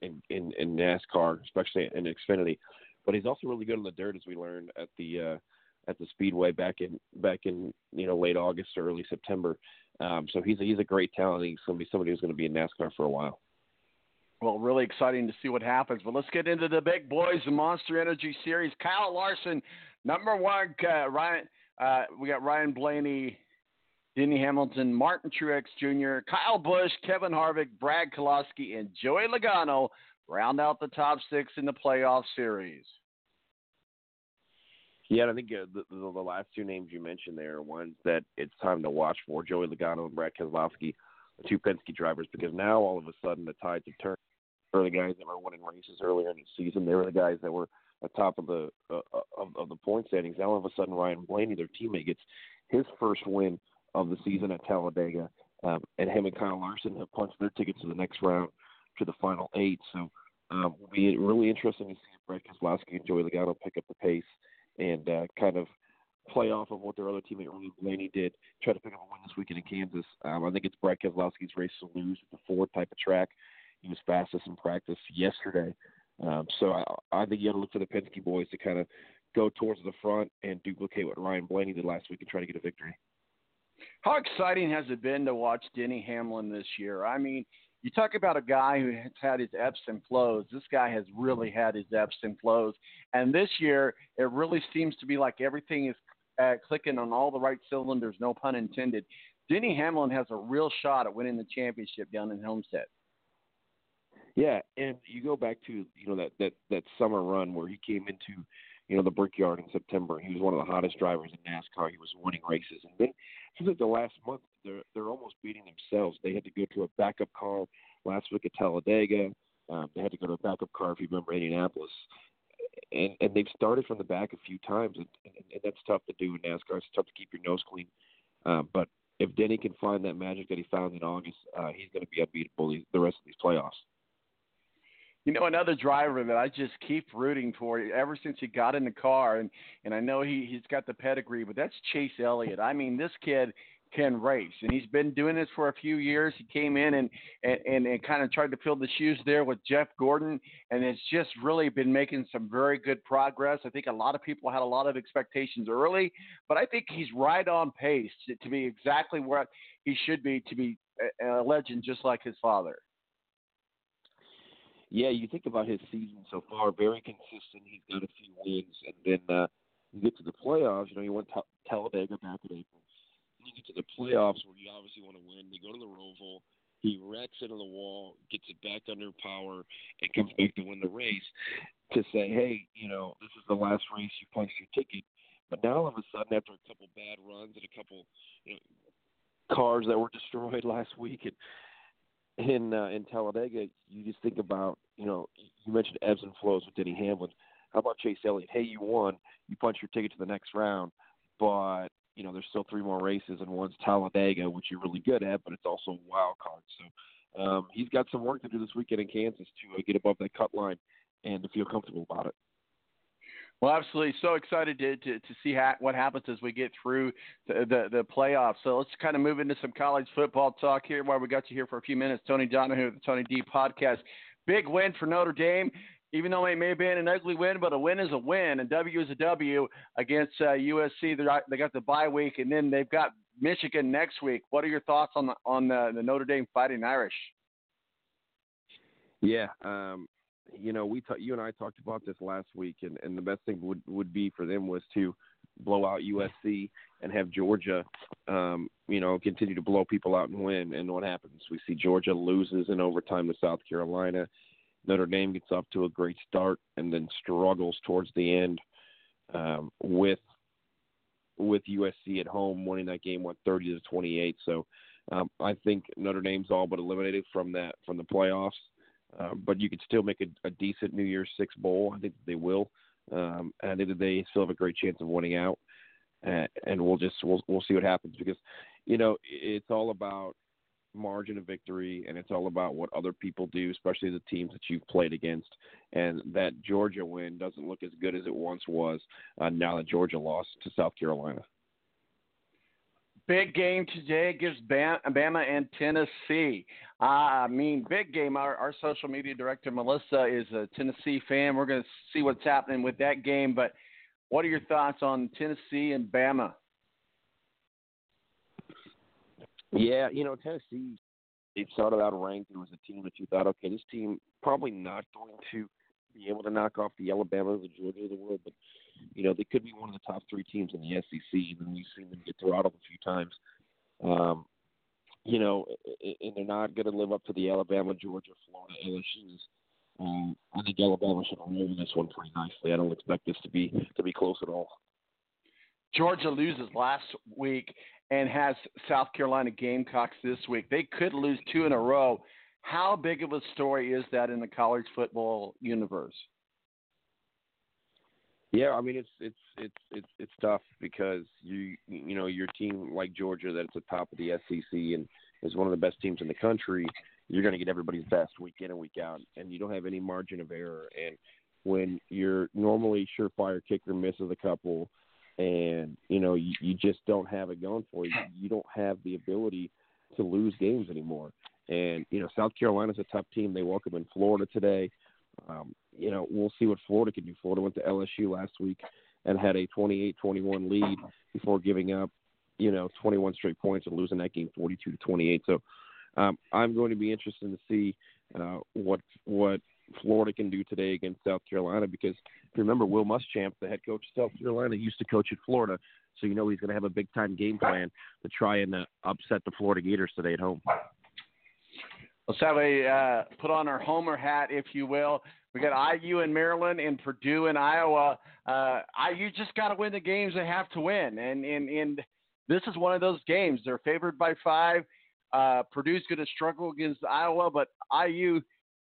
in, in, in NASCAR, especially in Xfinity. But he's also really good on the dirt, as we learned at the uh, at the Speedway back in back in you know late August or early September. Um, so he's a, he's a great talent. He's going to be somebody who's going to be in NASCAR for a while. Well, really exciting to see what happens. But let's get into the big boys, the Monster Energy Series. Kyle Larson, number one. Uh, Ryan, uh, we got Ryan Blaney, Denny Hamilton, Martin Truex Jr., Kyle Busch, Kevin Harvick, Brad Keselowski, and Joey Logano round out the top six in the playoff series. Yeah, I think uh, the, the, the last two names you mentioned there are ones that it's time to watch for Joey Logano and Brad Keselowski, the two Penske drivers, because now all of a sudden the tides turned. For the guys that were winning races earlier in the season, they were the guys that were at top of the uh, of, of the point standings. Now all of a sudden Ryan Blaney, their teammate, gets his first win of the season at Talladega, um, and him and Kyle Larson have punched their ticket to the next round to the final eight. So um, will be really interesting to see if Brad Keselowski and Joey Logano pick up the pace and uh, kind of play off of what their other teammate Ryan Blaney did. Try to pick up a win this weekend in Kansas. Um, I think it's Brad Keselowski's race to lose at the Ford type of track. He was fastest in practice yesterday. Um, so I, I think you got to look for the Penske boys to kind of go towards the front and duplicate what Ryan Blaney did last week and try to get a victory. How exciting has it been to watch Denny Hamlin this year? I mean, you talk about a guy who has had his ebbs and flows. This guy has really had his ebbs and flows. And this year, it really seems to be like everything is uh, clicking on all the right cylinders, no pun intended. Denny Hamlin has a real shot at winning the championship down in Homestead. Yeah, and you go back to you know that that that summer run where he came into you know the Brickyard in September. He was one of the hottest drivers in NASCAR. He was winning races, and then seems like the last month they're they're almost beating themselves. They had to go to a backup car last week at Talladega. Um, they had to go to a backup car if you remember Indianapolis, and and they've started from the back a few times, and, and, and that's tough to do in NASCAR. It's tough to keep your nose clean. Um, but if Denny can find that magic that he found in August, uh, he's going to be unbeatable the rest of these playoffs. You know, another driver that I just keep rooting for ever since he got in the car, and and I know he he's got the pedigree, but that's Chase Elliott. I mean, this kid can race, and he's been doing this for a few years. He came in and and and, and kind of tried to fill the shoes there with Jeff Gordon, and it's just really been making some very good progress. I think a lot of people had a lot of expectations early, but I think he's right on pace to, to be exactly where he should be to be a, a legend, just like his father yeah, you think about his season so far, very consistent. He's got a few wins, and then uh, you get to the playoffs. You know, he went to Talladega back in April. You get to the playoffs where you obviously want to win. They go to the Roval. He wrecks into the wall, gets it back under power, and comes back to win the race. To say, hey, you know, this is the last race. You punched your ticket. But now all of a sudden, after a couple bad runs and a couple you know, cars that were destroyed last week, and in uh, in Talladega, you just think about you know you mentioned ebbs and flows with Denny Hamlin. How about Chase Elliott? Hey, you won. You punch your ticket to the next round, but you know there's still three more races, and one's Talladega, which you're really good at, but it's also a wild card. So um, he's got some work to do this weekend in Kansas to uh, get above that cut line and to feel comfortable about it. Well, absolutely. So excited to, to, to see ha- what happens as we get through the, the, the, playoffs. So let's kind of move into some college football talk here while we got you here for a few minutes. Tony Donahue, the Tony D podcast. Big win for Notre Dame, even though it may have been an ugly win, but a win is a win, and W is a W against uh, USC. They're, they got the bye week, and then they've got Michigan next week. What are your thoughts on the, on the, the Notre Dame Fighting Irish? Yeah, um, you know, we ta- you and I talked about this last week, and, and the best thing would would be for them was to blow out USC and have Georgia, um, you know, continue to blow people out and win. And what happens? We see Georgia loses in overtime to South Carolina. Notre Dame gets off to a great start and then struggles towards the end um, with with USC at home, winning that game, what thirty to twenty eight. So um, I think Notre Dame's all but eliminated from that from the playoffs. Uh, but you could still make a, a decent New Year's Six bowl. I think they will. Um, and I think that they still have a great chance of winning out. Uh, and we'll just we'll we'll see what happens because, you know, it's all about margin of victory, and it's all about what other people do, especially the teams that you've played against. And that Georgia win doesn't look as good as it once was uh, now that Georgia lost to South Carolina. Big game today gives Bama and Tennessee. Uh, I mean, big game. Our, our social media director, Melissa, is a Tennessee fan. We're going to see what's happening with that game. But what are your thoughts on Tennessee and Bama? Yeah, you know, Tennessee, it started out ranked. It was a team that you thought, okay, this team probably not going to be able to knock off the Alabama, the Georgia of the world, but you know they could be one of the top three teams in the SEC. And we've seen them get throttled a few times. Um, you know, and they're not going to live up to the Alabama, Georgia, Florida, LSU's. Um, I think Alabama should roll this one pretty nicely. I don't expect this to be to be close at all. Georgia loses last week and has South Carolina Gamecocks this week. They could lose two in a row. How big of a story is that in the college football universe? Yeah, I mean it's it's it's it's it's tough because you you know your team like Georgia that's at the top of the SEC and is one of the best teams in the country. You're going to get everybody's best week in and week out, and you don't have any margin of error. And when you're normally surefire kicker misses a couple, and you know you, you just don't have it going for you. You don't have the ability to lose games anymore. And you know South Carolina's a tough team. They welcome in Florida today. Um, you know we'll see what Florida can do. Florida went to LSU last week and had a 28-21 lead before giving up you know 21 straight points and losing that game 42 to 28. So um, I'm going to be interested to see uh, what what Florida can do today against South Carolina because if you remember Will Muschamp, the head coach of South Carolina, used to coach at Florida, so you know he's going to have a big time game plan to try and uh, upset the Florida Gators today at home. Let's have a uh, put on our Homer hat, if you will. We got IU in Maryland and Purdue in Iowa. Uh, IU just got to win the games they have to win, and and and this is one of those games. They're favored by five. Uh, Purdue's going to struggle against Iowa, but IU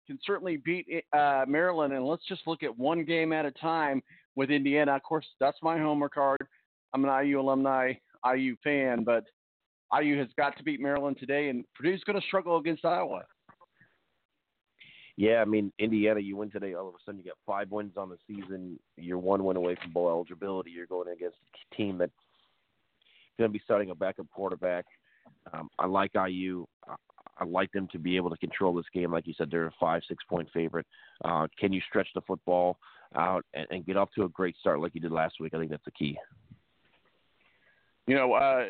can certainly beat uh, Maryland. And let's just look at one game at a time with Indiana. Of course, that's my homer card. I'm an IU alumni, IU fan, but IU has got to beat Maryland today, and Purdue's going to struggle against Iowa. Yeah, I mean Indiana, you win today. All of a sudden, you got five wins on the season. You're one win away from bowl eligibility. You're going against a team that's going to be starting a backup quarterback. Um, I like IU. I'd like them to be able to control this game. Like you said, they're a five, six point favorite. Uh, can you stretch the football out and, and get off to a great start like you did last week? I think that's the key. You know, uh,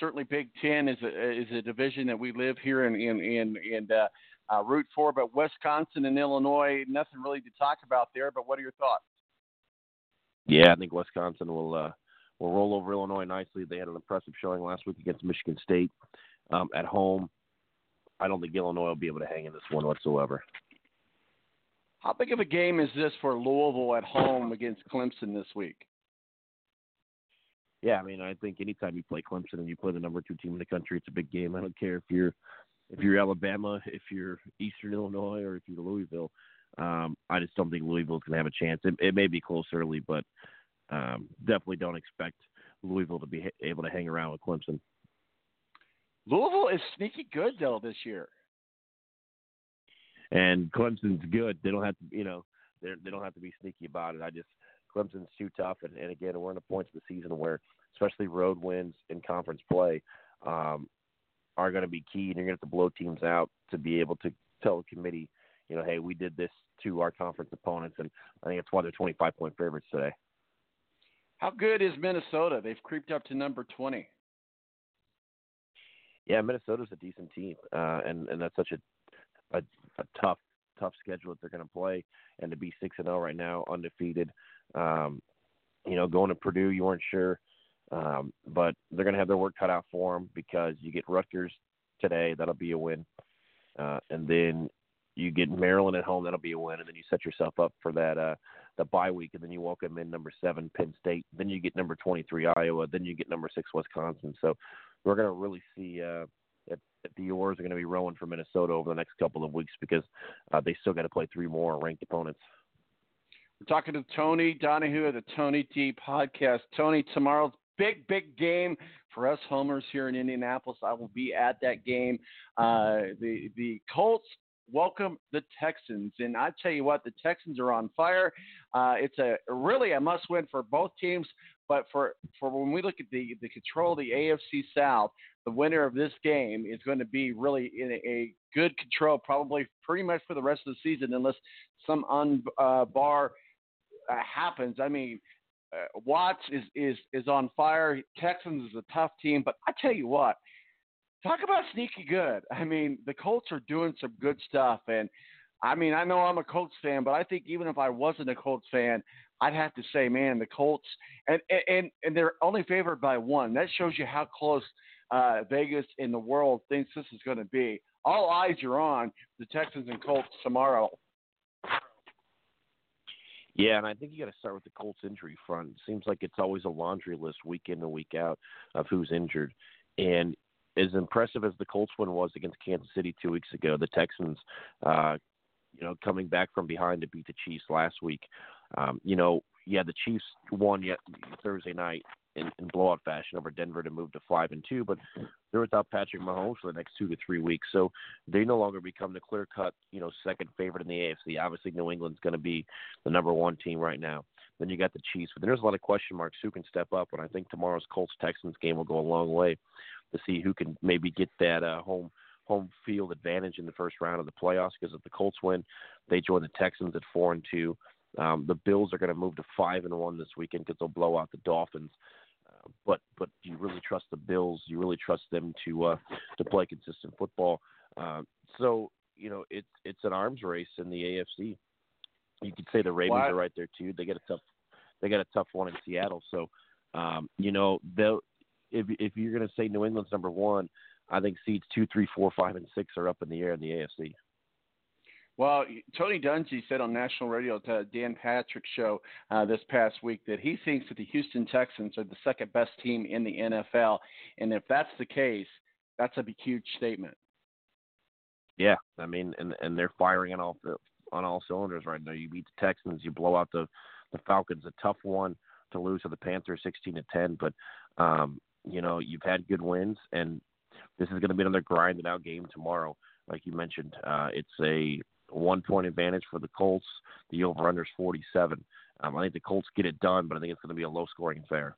certainly Big Ten is a is a division that we live here in in in, in uh, uh, root for, but Wisconsin and Illinois, nothing really to talk about there. But what are your thoughts? Yeah, I think Wisconsin will uh, will roll over Illinois nicely. They had an impressive showing last week against Michigan State um, at home. I don't think Illinois will be able to hang in this one whatsoever. How big of a game is this for Louisville at home against Clemson this week? Yeah, I mean, I think anytime you play Clemson and you play the number two team in the country, it's a big game. I don't care if you're if you're Alabama, if you're Eastern Illinois, or if you're Louisville. Um, I just don't think Louisville's going to have a chance. It, it may be close early, but um, definitely don't expect Louisville to be able to hang around with Clemson. Louisville is sneaky good though this year. And Clemson's good. They don't have to, you know, they they don't have to be sneaky about it. I just Clemson's too tough, and, and again, we're in a point of the season where, especially road wins in conference play, um, are going to be key, and you're going to have to blow teams out to be able to tell the committee, you know, hey, we did this to our conference opponents, and I think that's why they're 25 point favorites today. How good is Minnesota? They've creeped up to number 20 yeah, Minnesota's a decent team, uh, and and that's such a, a a tough tough schedule that they're going to play, and to be six and zero oh right now, undefeated. Um, you know, going to Purdue, you weren't sure, um, but they're going to have their work cut out for them because you get Rutgers today, that'll be a win, uh, and then you get Maryland at home, that'll be a win, and then you set yourself up for that uh, the bye week, and then you welcome in number seven Penn State, then you get number twenty three Iowa, then you get number six Wisconsin. So we're going to really see uh, the oars are going to be rowing for Minnesota over the next couple of weeks because uh, they still got to play three more ranked opponents. We're talking to Tony Donahue of the Tony D podcast. Tony, tomorrow's big, big game for us homers here in Indianapolis. I will be at that game. Uh, the the Colts welcome the Texans, and I tell you what, the Texans are on fire. Uh, it's a really a must win for both teams. But for, for when we look at the, the control of the AFC South, the winner of this game is going to be really in a, a good control, probably pretty much for the rest of the season, unless some unbar uh, happens. I mean, uh, Watts is, is is on fire. Texans is a tough team, but I tell you what, talk about sneaky good. I mean, the Colts are doing some good stuff, and I mean, I know I'm a Colts fan, but I think even if I wasn't a Colts fan, I'd have to say, man, the Colts and and and they're only favored by one. That shows you how close uh, Vegas in the world thinks this is going to be. All eyes are on the Texans and Colts tomorrow. Yeah, and I think you got to start with the Colts injury front. It seems like it's always a laundry list week in and week out of who's injured. And as impressive as the Colts win was against Kansas City two weeks ago, the Texans, uh, you know, coming back from behind to beat the Chiefs last week. Um, you know, yeah, the Chiefs won yet Thursday night in, in blowout fashion over Denver to move to five and two, but they're without Patrick Mahomes for the next two to three weeks, so they no longer become the clear cut, you know, second favorite in the AFC. Obviously, New England's going to be the number one team right now. Then you got the Chiefs, but there's a lot of question marks who can step up, and I think tomorrow's Colts Texans game will go a long way to see who can maybe get that uh, home home field advantage in the first round of the playoffs. Because if the Colts win, they join the Texans at four and two. Um, the Bills are going to move to five and one this weekend because they'll blow out the Dolphins. Uh, but but do you really trust the Bills? Do you really trust them to uh, to play consistent football? Uh, so you know it's it's an arms race in the AFC. You could say the Ravens are right there too. They get a tough they got a tough one in Seattle. So um, you know they'll if if you're going to say New England's number one, I think seeds two, three, four, five, and six are up in the air in the AFC. Well, Tony Dungy said on national radio to Dan Patrick's show uh, this past week that he thinks that the Houston Texans are the second best team in the NFL, and if that's the case, that's a huge statement. Yeah, I mean, and and they're firing on all on all cylinders right now. You beat the Texans, you blow out the the Falcons, a tough one to lose to the Panthers, sixteen to ten, but um, you know you've had good wins, and this is going to be another grinded out game tomorrow. Like you mentioned, uh, it's a one point advantage for the Colts. The over under is 47. Um, I think the Colts get it done, but I think it's going to be a low scoring affair.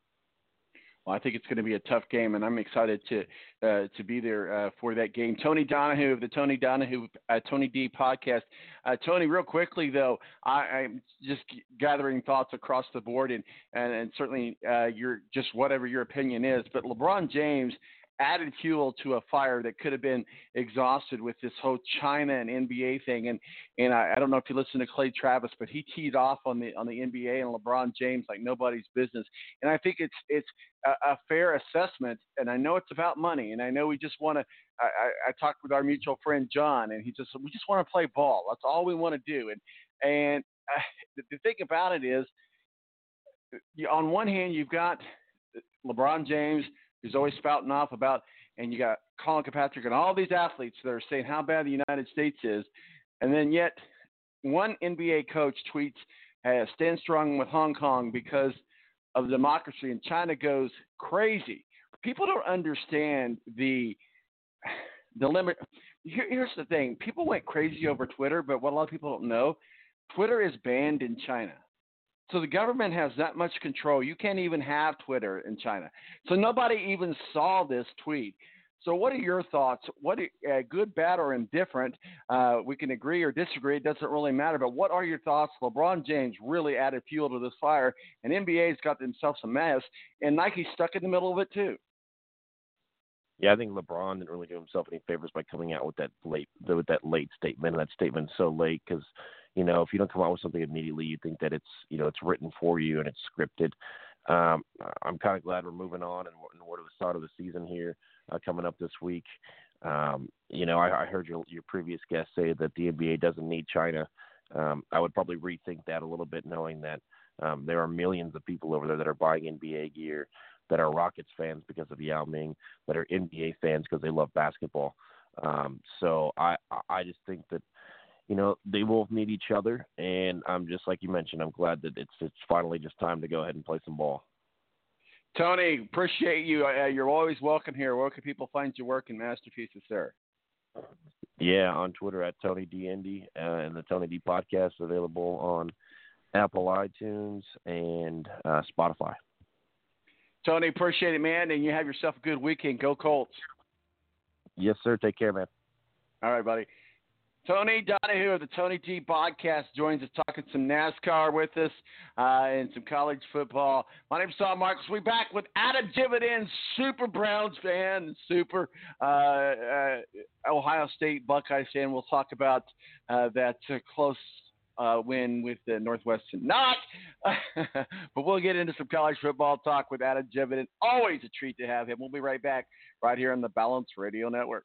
Well, I think it's going to be a tough game, and I'm excited to uh, to be there uh, for that game. Tony Donahue of the Tony Donahue uh, Tony D podcast. Uh, Tony, real quickly though, I, I'm just gathering thoughts across the board, and and, and certainly uh, your just whatever your opinion is. But LeBron James added fuel to a fire that could have been exhausted with this whole China and NBA thing. And and I, I don't know if you listen to Clay Travis, but he teed off on the on the NBA and LeBron James like nobody's business. And I think it's it's a, a fair assessment. And I know it's about money. And I know we just want to. I, I, talked with our mutual friend John, and he just we just want to play ball. That's all we want to do. And and uh, the, the thing about it is, on one hand, you've got LeBron James who's always spouting off about, and you got Colin Kaepernick and all these athletes that are saying how bad the United States is, and then yet one NBA coach tweets, uh, "Stand strong with Hong Kong because of democracy," and China goes crazy. People don't understand the the limit. Here, here's the thing: people went crazy over Twitter, but what a lot of people don't know, Twitter is banned in China. So the government has that much control. You can't even have Twitter in China. So nobody even saw this tweet. So what are your thoughts? What uh, good, bad, or indifferent? Uh, we can agree or disagree. It doesn't really matter. But what are your thoughts? LeBron James really added fuel to this fire, and NBA's got themselves a mess, and Nike's stuck in the middle of it too. Yeah, I think LeBron didn't really do himself any favors by coming out with that late with that late statement. And that statement so late because you know, if you don't come out with something immediately, you think that it's you know it's written for you and it's scripted. Um, I'm kind of glad we're moving on and, and we're to the start of the season here uh, coming up this week. Um, you know, I, I heard your your previous guest say that the NBA doesn't need China. Um, I would probably rethink that a little bit, knowing that um, there are millions of people over there that are buying NBA gear, that are Rockets fans because of Yao Ming, that are NBA fans because they love basketball. Um, so I I just think that you know, they both need each other, and I'm just like you mentioned. I'm glad that it's it's finally just time to go ahead and play some ball. Tony, appreciate you. Uh, you're always welcome here. Where can people find your work and masterpieces, sir? Yeah, on Twitter at Tony D Indy, uh, and the Tony D podcast available on Apple iTunes and uh, Spotify. Tony, appreciate it, man, and you have yourself a good weekend. Go Colts. Yes, sir. Take care, man. All right, buddy. Tony Donahue of the Tony D podcast joins us talking some NASCAR with us uh, and some college football. My name's Tom Marcus. We're back with Adam Jividen, super Browns fan, super uh, uh, Ohio State Buckeyes fan. We'll talk about uh, that uh, close uh, win with the Northwestern. Not, but we'll get into some college football talk with Adam Jividen. Always a treat to have him. We'll be right back right here on the Balance Radio Network.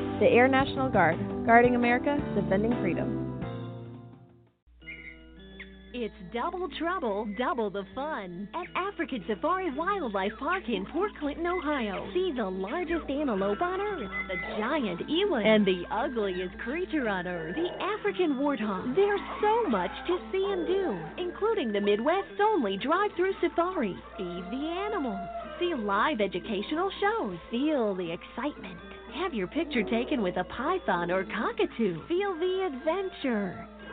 The Air National Guard, guarding America, defending freedom. It's double trouble, double the fun at African Safari Wildlife Park in Port Clinton, Ohio. See the largest antelope on Earth, the giant eland, and the ugliest creature on Earth, the African warthog. There's so much to see and do, including the Midwest's only drive-through safari. Feed the animals, see live educational shows, feel the excitement. Have your picture taken with a python or cockatoo. Feel the adventure.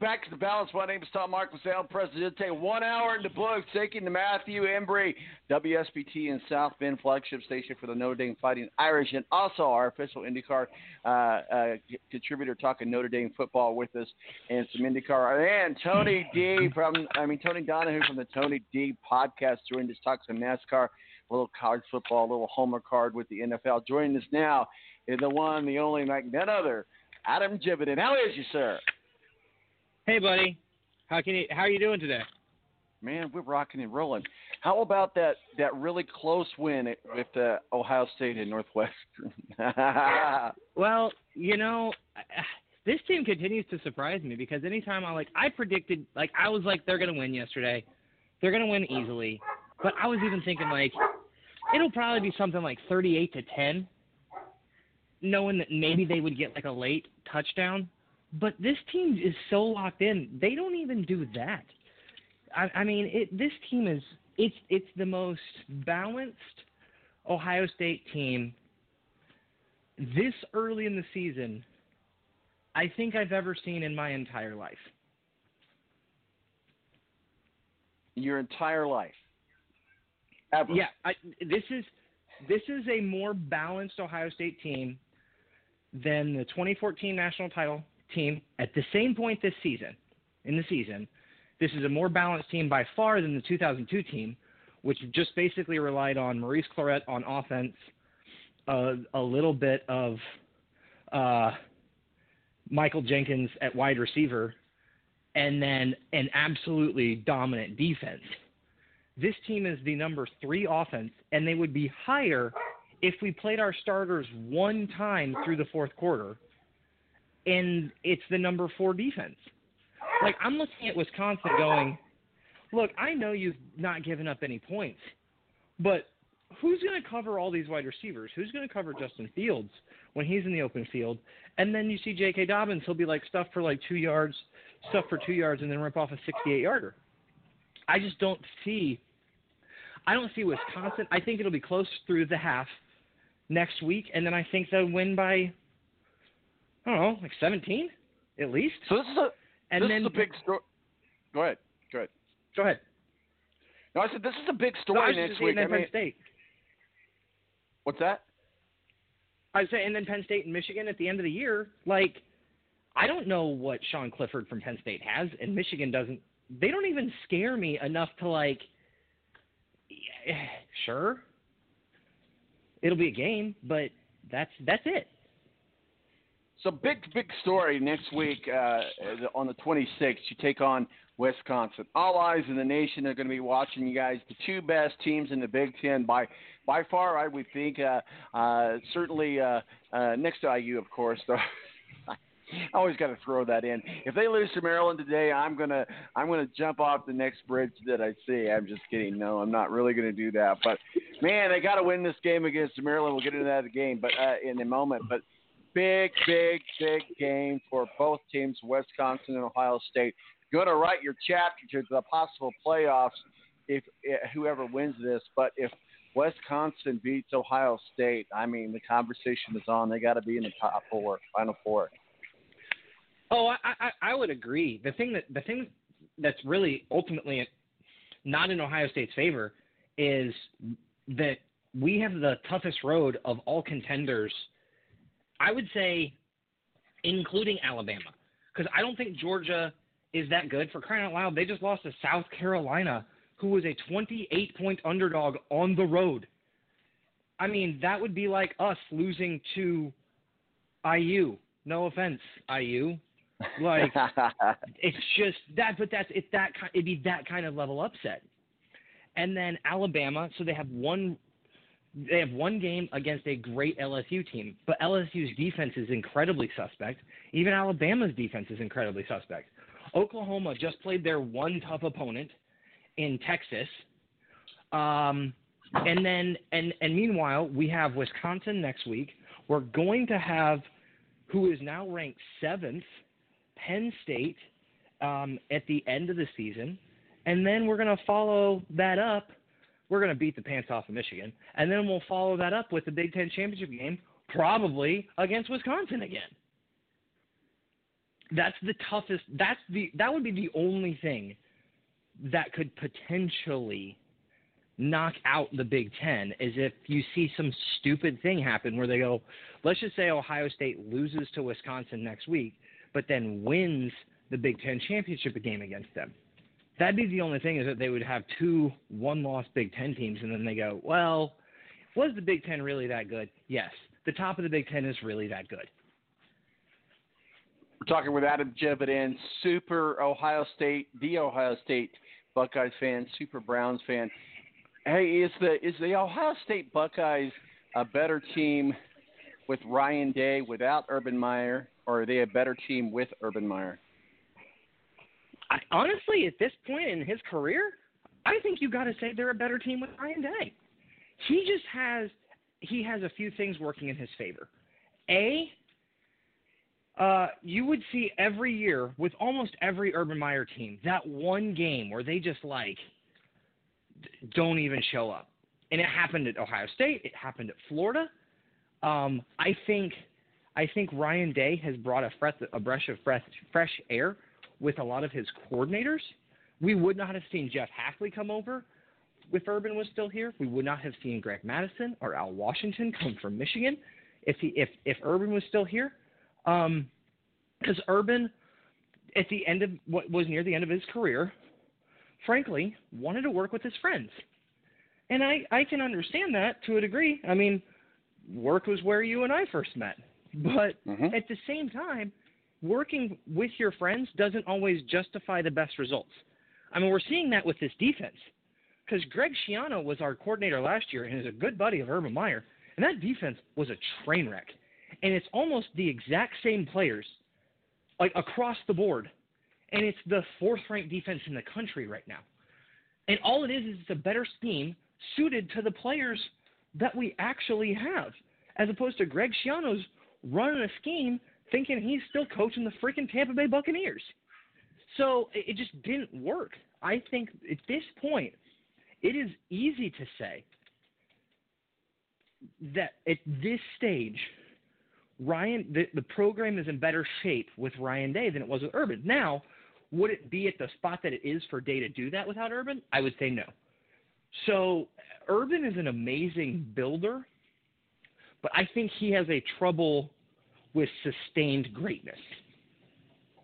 Back to the balance. My name is Tom Marcos, El Presidente. One hour in the books, taking to Matthew Embury, WSBT in South Bend, flagship station for the Notre Dame Fighting Irish, and also our official IndyCar uh, uh, contributor talking Notre Dame football with us, and some IndyCar. And Tony D from, I mean Tony Donahue from the Tony D podcast joined us, talk some NASCAR, a little college football, a little homer card with the NFL. Joining us now is the one, the only, like none other, Adam Jividen. How is you, sir? Hey, buddy. How can you? How are you doing today? Man, we're rocking and rolling. How about that that really close win with uh, Ohio State and Northwestern? Well, you know, this team continues to surprise me because anytime I like, I predicted like I was like they're gonna win yesterday, they're gonna win easily, but I was even thinking like it'll probably be something like thirty-eight to ten, knowing that maybe they would get like a late touchdown. But this team is so locked in; they don't even do that. I, I mean, it, this team is it's it's the most balanced Ohio State team this early in the season I think I've ever seen in my entire life. Your entire life. Ever. Yeah, I, this is this is a more balanced Ohio State team than the 2014 national title team at the same point this season. In the season, this is a more balanced team by far than the 2002 team, which just basically relied on Maurice Clarett on offense, uh, a little bit of uh, Michael Jenkins at wide receiver, and then an absolutely dominant defense. This team is the number three offense, and they would be higher if we played our starters one time through the fourth quarter, and it's the number four defense. Like, I'm looking at Wisconsin going, look, I know you've not given up any points, but who's going to cover all these wide receivers? Who's going to cover Justin Fields when he's in the open field? And then you see J.K. Dobbins, he'll be like stuff for like two yards, stuff for two yards, and then rip off a 68 yarder. I just don't see. I don't see Wisconsin. I think it'll be close through the half next week, and then I think they'll win by, I don't know, like 17 at least. So this is a And this then is a big story. Go ahead. Go ahead. Go ahead. No, I said this is a big story next week. I Penn mean, State. what's that? I was saying, and then Penn State and Michigan at the end of the year. Like, I don't know what Sean Clifford from Penn State has, and Michigan doesn't. They don't even scare me enough to like. yeah, Sure, it'll be a game, but that's that's it. So big, big story next week uh, on the 26th. You take on Wisconsin. All eyes in the nation are going to be watching you guys. The two best teams in the Big Ten by by far, I would think. Uh, uh, certainly uh, uh, next to IU, of course. Though. I always got to throw that in. If they lose to Maryland today, I'm gonna I'm gonna jump off the next bridge that I see. I'm just kidding. No, I'm not really gonna do that. But man, they got to win this game against Maryland. We'll get into that game, but uh, in a moment. But big, big, big game for both teams, Wisconsin and Ohio State. Going to write your chapter to the possible playoffs if, if whoever wins this. But if Wisconsin beats Ohio State, I mean the conversation is on. They got to be in the top four, final four. Oh, I, I I would agree. The thing that the thing that's really ultimately not in Ohio State's favor is that we have the toughest road of all contenders. I would say, including Alabama, because I don't think Georgia is that good. For crying out loud, they just lost to South Carolina, who was a 28 point underdog on the road. I mean, that would be like us losing to IU. No offense, IU. Like it's just that, but that's it's that it'd be that kind of level upset. And then Alabama, so they have one, they have one game against a great LSU team, but LSU's defense is incredibly suspect. Even Alabama's defense is incredibly suspect. Oklahoma just played their one tough opponent in Texas. Um, and then and and meanwhile, we have Wisconsin next week. We're going to have who is now ranked seventh, Penn State, um, at the end of the season, and then we're going to follow that up. We're going to beat the pants off of Michigan, and then we'll follow that up with the Big Ten championship game, probably against Wisconsin again. That's the toughest. That's the that would be the only thing that could potentially knock out the Big Ten is if you see some stupid thing happen where they go, let's just say Ohio State loses to Wisconsin next week, but then wins the Big Ten championship game against them. That'd be the only thing is that they would have two one-loss Big Ten teams, and then they go, well, was the Big Ten really that good? Yes, the top of the Big Ten is really that good. We're talking with Adam Jividen, super Ohio State, the Ohio State Buckeyes fan, super Browns fan. Hey, is the is the Ohio State Buckeyes a better team with Ryan Day without Urban Meyer, or are they a better team with Urban Meyer? I, honestly, at this point in his career, I think you got to say they're a better team with Ryan Day. He just has he has a few things working in his favor. A, uh, you would see every year with almost every Urban Meyer team that one game where they just like don't even show up, and it happened at Ohio State. It happened at Florida. Um, I think I think Ryan Day has brought a, fresh, a brush of fresh, fresh air with a lot of his coordinators. We would not have seen Jeff Hafley come over if Urban was still here. We would not have seen Greg Mattison or Al Washington come from Michigan if he if if Urban was still here. Um, because Urban, at the end of what was near the end of his career, frankly, wanted to work with his friends, and I I can understand that to a degree. I mean, work was where you and I first met, but Mhm. at the same time, working with your friends doesn't always justify the best results. I mean, we're seeing that with this defense because Greg Schiano was our coordinator last year and is a good buddy of Urban Meyer, and that defense was a train wreck. And it's almost the exact same players, like across the board, and it's the fourth-ranked defense in the country right now. And all it is is it's a better scheme suited to the players that we actually have, as opposed to Greg Schiano's running a scheme thinking he's still coaching the freaking Tampa Bay Buccaneers. So it, it just didn't work. I think at this point, it is easy to say that at this stage, Ryan, the, the program is in better shape with Ryan Day than it was with Urban. Now, would it be at the spot that it is for Day to do that without Urban? I would say no. So Urban is an amazing builder, but I think he has a trouble with sustained greatness.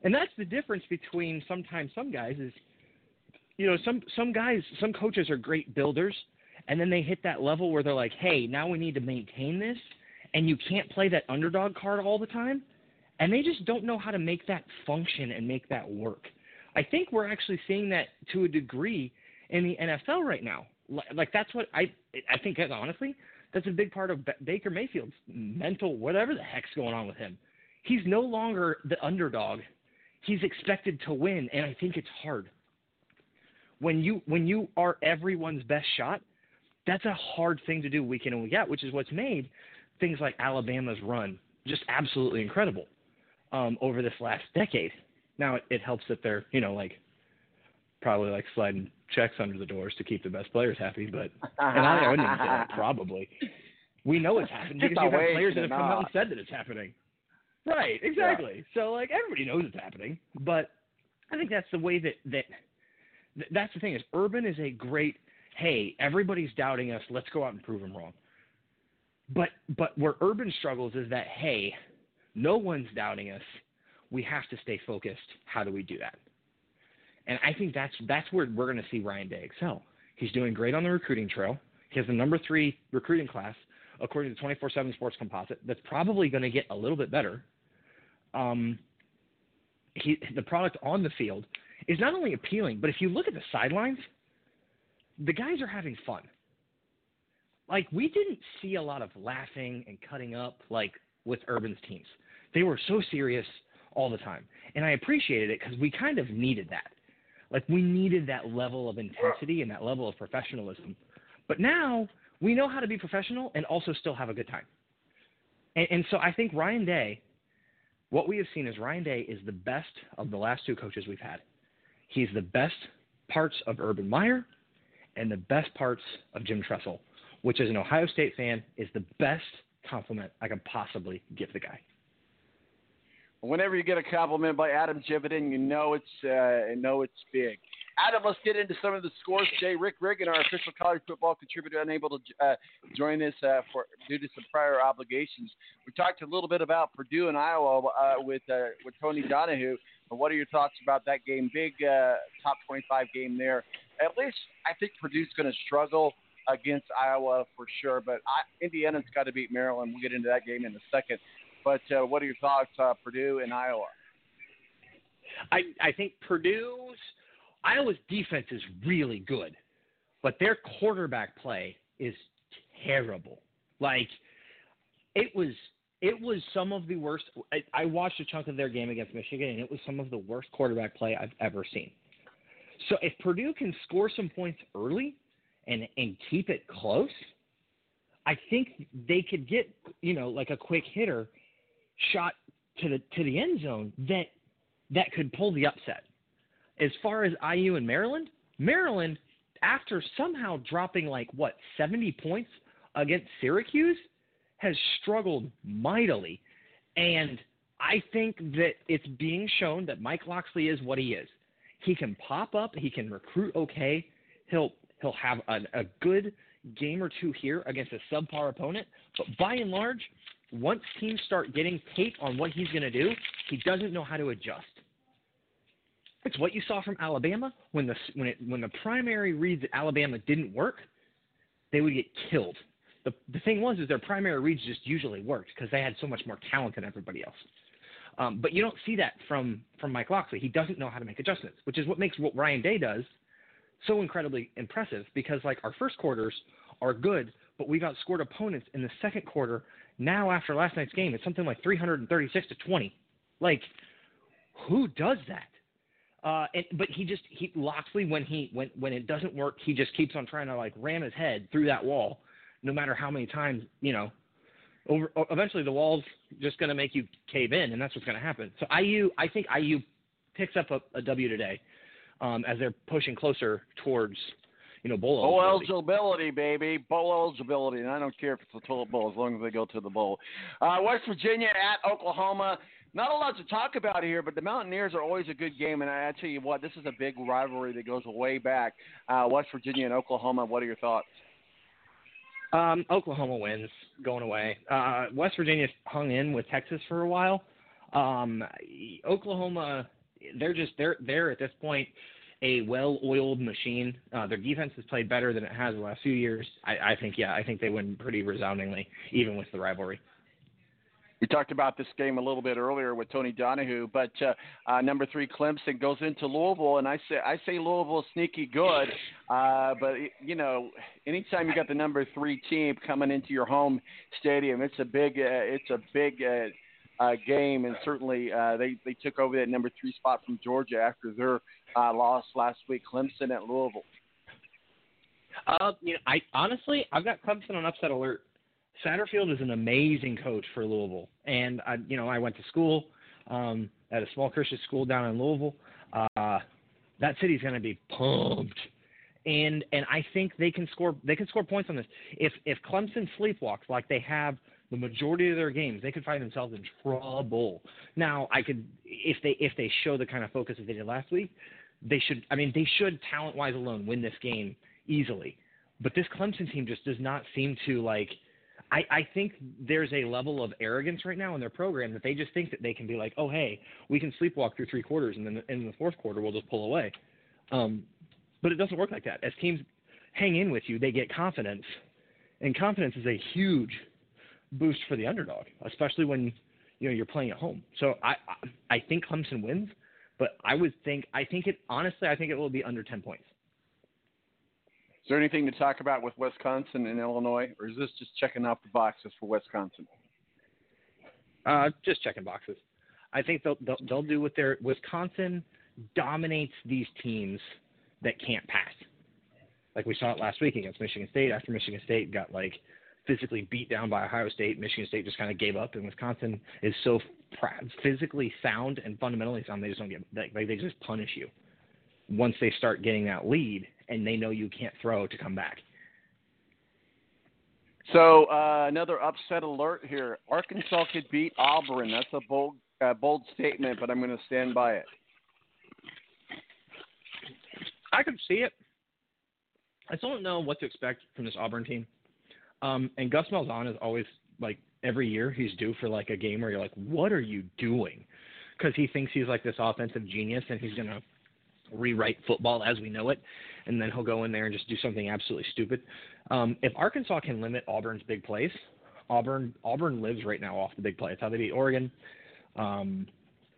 And that's the difference between sometimes some guys is you know, some some guys, some coaches are great builders and then they hit that level where they're like, "Hey, now we need to maintain this." And you can't play that underdog card all the time. And they just don't know how to make that function and make that work. I think we're actually seeing that to a degree in the NFL right now. Like that's what I I think honestly, that's a big part of Ba- Baker Mayfield's mental whatever the heck's going on with him. He's no longer the underdog. He's expected to win and I think it's hard. When you when you are everyone's best shot, that's a hard thing to do week in and week out, which is what's made things like Alabama's run just absolutely incredible um, over this last decade. Now it, it helps that they're you know like probably like sliding checks under the doors to keep the best players happy, but and I wouldn't even say that probably. We know it's happened because you've had players that have come out and said that it's happening. Right, exactly. So like everybody knows it's happening, but I think that's the way that that that's the thing is Urban is a great hey everybody's doubting us let's go out and prove them wrong. But but where Urban struggles is that hey no one's doubting us we have to stay focused how do we do that? And I think that's that's where we're going to see Ryan Day excel. He's doing great on the recruiting trail. He has the number three recruiting class according to 24/7 Sports Composite. That's probably going to get a little bit better. Um, he, the product on the field is not only appealing, but if you look at the sidelines, the guys are having fun. Like we didn't see a lot of laughing and cutting up like with Urban's teams. They were so serious all the time, and I appreciated it because we kind of needed that. Like we needed that level of intensity and that level of professionalism. But now we know how to be professional and also still have a good time. And, and so I think Ryan Day, what we have seen is Ryan Day is the best of the last two coaches we've had. He's the best parts of Urban Meyer and the best parts of Jim Tressel, which as an Ohio State fan is the best compliment I could possibly give the guy. Whenever you get a compliment by Adam Jividen, you know it's uh, you know it's big. Adam, let's get into some of the scores today. Rick Riggin, our official college football contributor, unable to uh, join us uh, for due to some prior obligations. We talked a little bit about Purdue and Iowa uh, with uh, with Tony Donahue. But what are your thoughts about that game? Big uh, top 25 game there. At least I think Purdue's going to struggle against Iowa for sure. But I, Indiana's got to beat Maryland. We'll get into that game in a second. But uh, what are your thoughts, uh, Purdue and Iowa? I I think Purdue's Iowa's defense is really good, but their quarterback play is terrible. Like it was it was some of the worst. I, I watched a chunk of their game against Michigan, and it was some of the worst quarterback play I've ever seen. So if Purdue can score some points early and and keep it close, I think they could get you know like a quick hitter shot to the to the end zone that that could pull the upset. As far as IU and Maryland, Maryland after somehow dropping like what 70 points against Syracuse has struggled mightily and I think that it's being shown that Mike Locksley is what he is. He can pop up, he can recruit okay. He'll he'll have a good game or two here against a subpar opponent, but by and large, once teams start getting tape on what he's going to do, he doesn't know how to adjust. It's what you saw from Alabama when the when it when the primary reads at Alabama didn't work, they would get killed. The the thing was is their primary reads just usually worked because they had so much more talent than everybody else. Um, but you don't see that from from Mike Locksley. He doesn't know how to make adjustments, which is what makes what Ryan Day does so incredibly impressive. Because like our first quarters are good, but we've outscored opponents in the second quarter. Now after last night's game, it's something like 336 to 20. Like, who does that? Uh, and, but he just he Locksley when he when when it doesn't work, he just keeps on trying to like ram his head through that wall, no matter how many times you know. Over eventually, the wall's just going to make you cave in, and that's what's going to happen. So IU, I think IU picks up a, a W today, um, as they're pushing closer towards you know bowl Bowl eligibility. eligibility, baby. Bowl eligibility. And I don't care if it's a toilet bowl as long as they go to the bowl. Uh, West Virginia at Oklahoma. Not a lot to talk about here, but the Mountaineers are always a good game. And I, I tell you what, this is a big rivalry that goes way back. Uh, West Virginia and Oklahoma. What are your thoughts? Um, Oklahoma wins going away. Uh, West Virginia hung in with Texas for a while. Um, Oklahoma, they're just they're they're at this point a well-oiled machine. Uh, their defense has played better than it has the last few years. I, I think yeah, I think they win pretty resoundingly, even with the rivalry. We talked about this game a little bit earlier with Tony Donahue, but uh, uh, number three Clemson goes into Louisville, and I say I say Louisville sneaky good, uh, but you know, anytime you got the number three team coming into your home stadium, it's a big uh, it's a big uh, game, and certainly uh, they they took over that number three spot from Georgia after their uh, loss last week. Clemson at Louisville. Uh, you know, I honestly I've got Clemson on upset alert. Satterfield is an amazing coach for Louisville, and I, you know, I went to school um, at a small Christian school down in Louisville. Uh, that city's going to be pumped, and and I think they can score they can score points on this. If if Clemson sleepwalks like they have the majority of their games, they could find themselves in trouble. Now, I could if they if they show the kind of focus that they did last week, they should. I mean, they should talent wise alone win this game easily. But this Clemson team just does not seem to like I, I think there's a level of arrogance right now in their program that they just think that they can be like, oh hey, we can sleepwalk through three quarters, and then in the fourth quarter we'll just pull away. Um, but it doesn't work like that. As teams hang in with you, they get confidence, and confidence is a huge boost for the underdog, especially when you know you're playing at home. So I I, think Clemson wins, but I would think I think it honestly I think it will be under ten points. Is there anything to talk about with Wisconsin and Illinois, or is this just checking off the boxes for Wisconsin? Uh, just checking boxes. I think they'll, they'll they'll do what their Wisconsin dominates these teams that can't pass. Like we saw it last week against Michigan State. After Michigan State got like physically beat down by Ohio State, Michigan State just kind of gave up, and Wisconsin is so pr- physically sound and fundamentally sound they just don't get like they just punish you once they start getting that lead and they know you can't throw to come back. So uh, another upset alert here. Arkansas could beat Auburn. That's a bowl a bold statement, but I'm going to stand by it. I could see it. I still don't know what to expect from this Auburn team. Um, and Gus Malzahn is always like every year he's due for like a game where you're like, what are you doing? Because he thinks he's like this offensive genius and he's gonna rewrite football as we know it, and then he'll go in there and just do something absolutely stupid. Um, if Arkansas can limit Auburn's big plays, Auburn Auburn lives right now off the big play. It's how they beat Oregon. Um,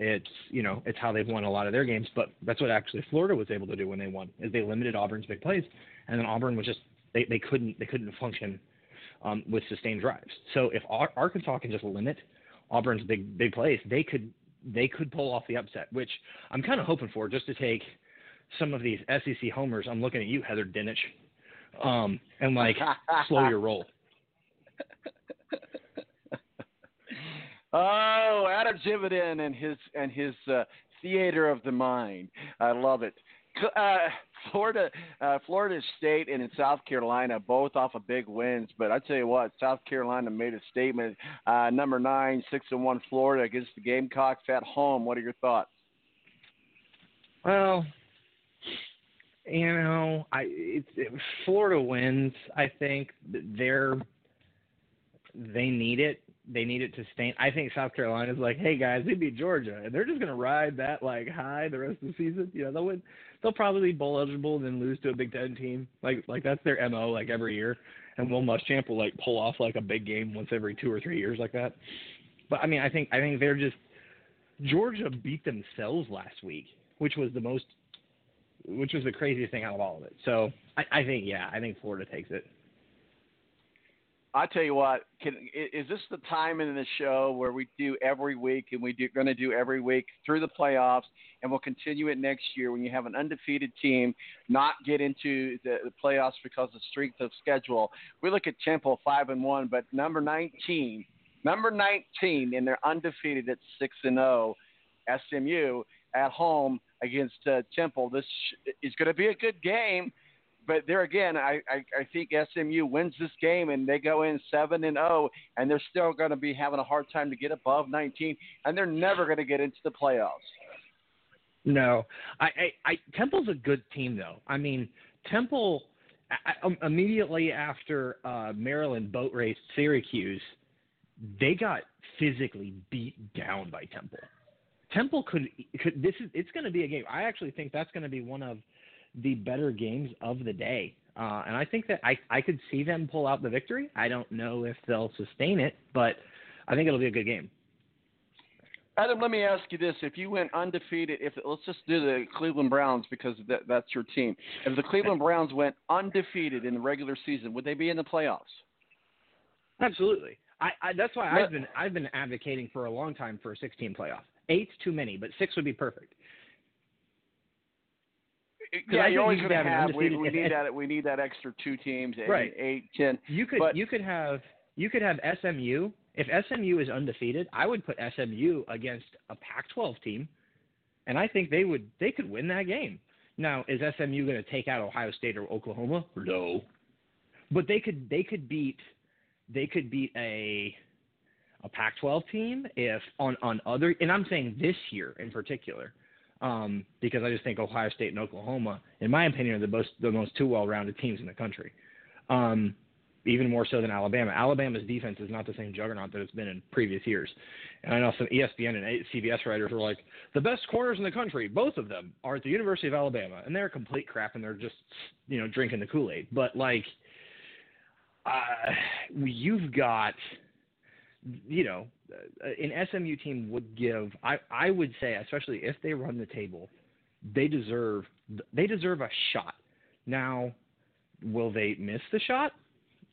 it's you know it's how they've won a lot of their games, but that's what actually Florida was able to do when they won is they limited Auburn's big plays, and then Auburn was just they, they couldn't they couldn't function um, with sustained drives. So if Ar- Arkansas can just limit Auburn's big big plays, they could they could pull off the upset, which I'm kind of hoping for, just to take some of these SEC homers. I'm looking at you, Heather Dinich, um, and like slow your roll. Oh, Adam Jividen and his and his uh, theater of the mind. I love it. Uh, Florida, uh, Florida State and in South Carolina both off of big wins, but I tell you what, South Carolina made a statement. Uh, number nine, six and one Florida against the Gamecocks at home. What are your thoughts? Well, you know, I it's it, Florida wins. I think they're they need it. They need it to sustain. I think South Carolina's like, hey guys, they beat Georgia, and they're just gonna ride that like high the rest of the season. You know, they'll win. They'll probably be bowl eligible and then lose to a Big Ten team. Like like that's their mo like every year. And Will Muschamp will like pull off like a big game once every two or three years like that. But I mean, I think I think they're just Georgia beat themselves last week, which was the most, which was the craziest thing out of all of it. So I, I think yeah, I think Florida takes it. I tell you what, can, is this the time in the show where we do every week, and we're going to do every week through the playoffs, and we'll continue it next year when you have an undefeated team not get into the, the playoffs because of strength of schedule. We look at Temple five and one, but number 19, number 19, and they're undefeated at six and zero. SMU at home against uh, Temple. This is going to be a good game but there again, I, I, I think SMU wins this game and they go in seven and zero, and they're still going to be having a hard time to get above 19, and they're never going to get into the playoffs. No, I, I, I Temple's a good team though. I mean, Temple I, um, immediately after uh, Maryland boat raced Syracuse, they got physically beat down by Temple. Temple could could this is it's going to be a game. I actually think that's going to be one of the better games of the day. Uh, and I think that I, I could see them pull out the victory. I don't know if they'll sustain it, but I think it'll be a good game. Adam, let me ask you this: If you went undefeated, if let's just do the Cleveland Browns because that, that's your team. If the Cleveland Browns went undefeated in the regular season, would they be in the playoffs? Absolutely. I, I that's why I've been I've been advocating for a long time for a 16 playoff. Eight's too many, but six would be perfect. Yeah, you're always going to have. We, we need that. We need that extra two teams, eight, right. eight, ten. You could but, you could have you could have SMU. If SMU is undefeated, I would put SMU against a Pac-12 team, and I think they would they could win that game. Now, is SMU going to take out Ohio State or Oklahoma? No, but they could they could beat they could beat a a Pac-12 team if on on other and I'm saying this year in particular um, because I just think Ohio State and Oklahoma, in my opinion, are the most the most two well-rounded teams in the country. Um, even more so than Alabama. Alabama's defense is not the same juggernaut that it's been in previous years. And I know some ESPN and CBS writers were like, the best corners in the country, both of them, are at the University of Alabama, and they're complete crap, and they're just you know drinking the Kool Aid. But like, uh, you've got you know, an SMU team would give. I I would say, especially if they run the table, they deserve they deserve a shot. Now, will they miss the shot?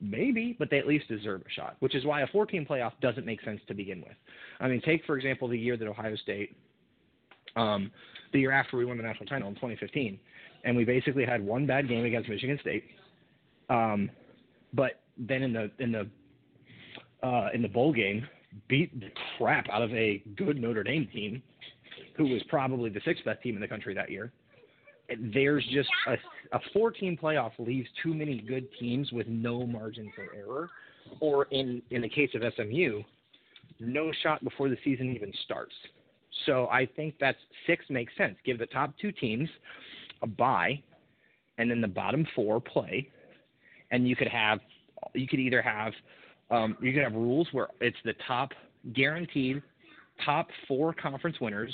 Maybe, but they at least deserve a shot. Which is why a 14 playoff doesn't make sense to begin with. I mean, take for example the year that Ohio State, um, the year after we won the national title in 2015, and we basically had one bad game against Michigan State. Um, but then in the in the uh, in the bowl game beat the crap out of a good Notre Dame team, who was probably the sixth best team in the country that year. There's just a, a four team playoff leaves too many good teams with no margin for error, or in in the case of SMU, no shot before the season even starts. So I think that's six makes sense. Give the top two teams a bye, and then the bottom four play, and you could have you could either have um, you could have rules where it's the top guaranteed top four conference winners,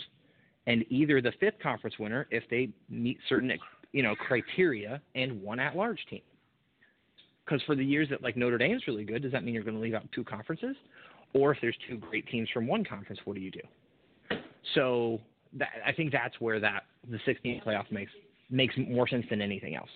and either the fifth conference winner if they meet certain you know criteria, and one at large team. Because for the years that like Notre Dame's really good, does that mean you're going to leave out two conferences? Or if there's two great teams from one conference, what do you do? So that, I think that's where that the 16 playoff makes makes more sense than anything else.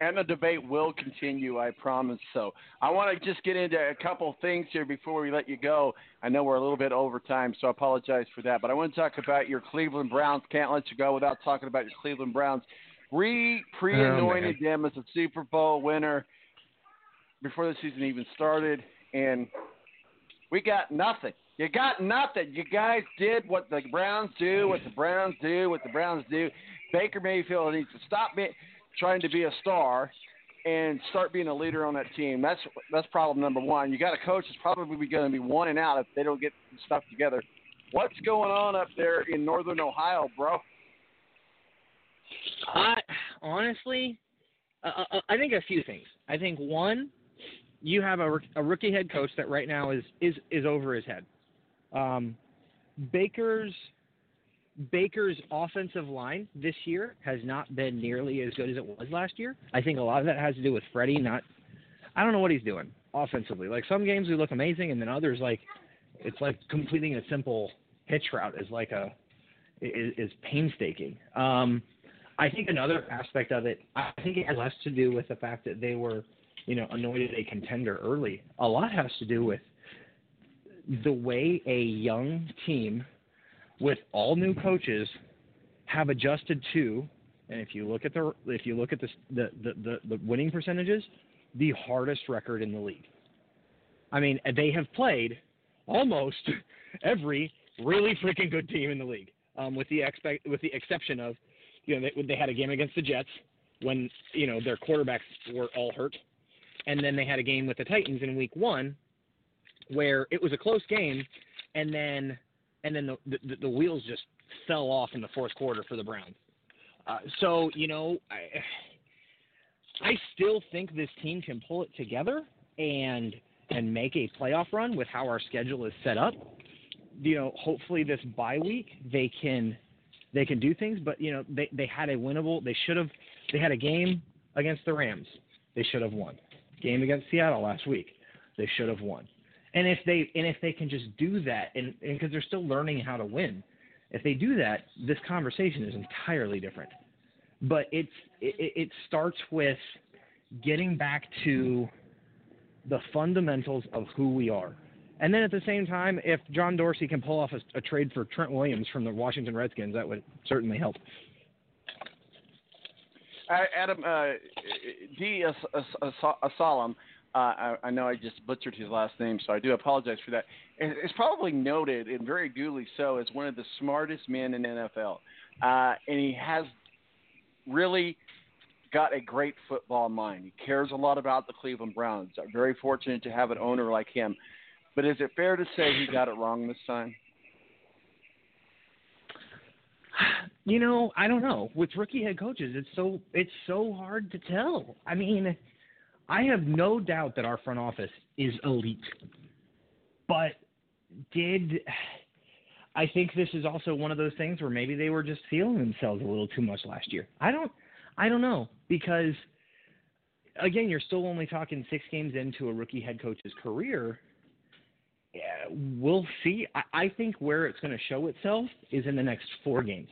And the debate will continue, I promise. So I want to just get into a couple things here before we let you go. I know we're a little bit over time, so I apologize for that. But I want to talk about your Cleveland Browns. Can't let you go without talking about your Cleveland Browns. Re pre anointed Oh, them as a Super Bowl winner before the season even started, and we got nothing. You got nothing. You guys did what the Browns do, what the Browns do, what the Browns do. Baker Mayfield needs to stop be, trying to be a star and start being a leader on that team. That's that's problem number one. You got a coach that's probably going to be one and out if they don't get stuff together. What's going on up there in Northern Ohio, bro? I honestly, uh, uh, I think a few things. I think one, you have a, a rookie head coach that right now is is is over his head. Um, Baker's Baker's offensive line this year has not been nearly as good as it was last year. I think a lot of that has to do with Freddie not. I don't know what he's doing offensively. Like some games we look amazing, and then others like it's like completing a simple hitch route is like a is, is painstaking. Um, I think another aspect of it, I think it has less to do with the fact that they were, you know, anointed a contender early. A lot has to do with the way a young team with all new coaches have adjusted to, and if you look at the if you look at the the the, the, winning percentages, the hardest record in the league. I mean, they have played almost every really freaking good team in the league, um, with the expect with the exception of, you know, they, they had a game against the Jets when you know their quarterbacks were all hurt, and then they had a game with the Titans in Week One, where it was a close game, and then and then the the, the wheels just fell off in the fourth quarter for the Browns. Uh, so you know, I, I still think this team can pull it together and and make a playoff run with how our schedule is set up. You know, hopefully this bye week they can they can do things, but you know they they had a winnable. They should have they had a game against the Rams. They should have won. Game against Seattle last week. They should have won. And if they and if they can just do that, and because they're still learning how to win, if they do that, this conversation is entirely different. But it's it, it starts with getting back to the fundamentals of who we are. And then at the same time, if John Dorsey can pull off a, a trade for Trent Williams from the Washington Redskins, that would certainly help. Uh, Adam uh, D. As- As- As- Asalam, uh, I, I know I just butchered his last name, so I do apologize for that. It- It's probably noted, and very duly so, as one of the smartest men in NFL. Uh, and he has really got a great football mind. He cares a lot about the Cleveland Browns. I'm very fortunate to have an owner like him. But is it fair to say he got it wrong this time? You know, I don't know. With rookie head coaches, it's so it's so hard to tell. I mean, I have no doubt that our front office is elite. But did I think this is also one of those things where maybe they were just feeling themselves a little too much last year. I don't I don't know because again, you're still only talking 6 games into a rookie head coach's career. Yeah, we'll see. I, I think where it's going to show itself is in the next 4 games.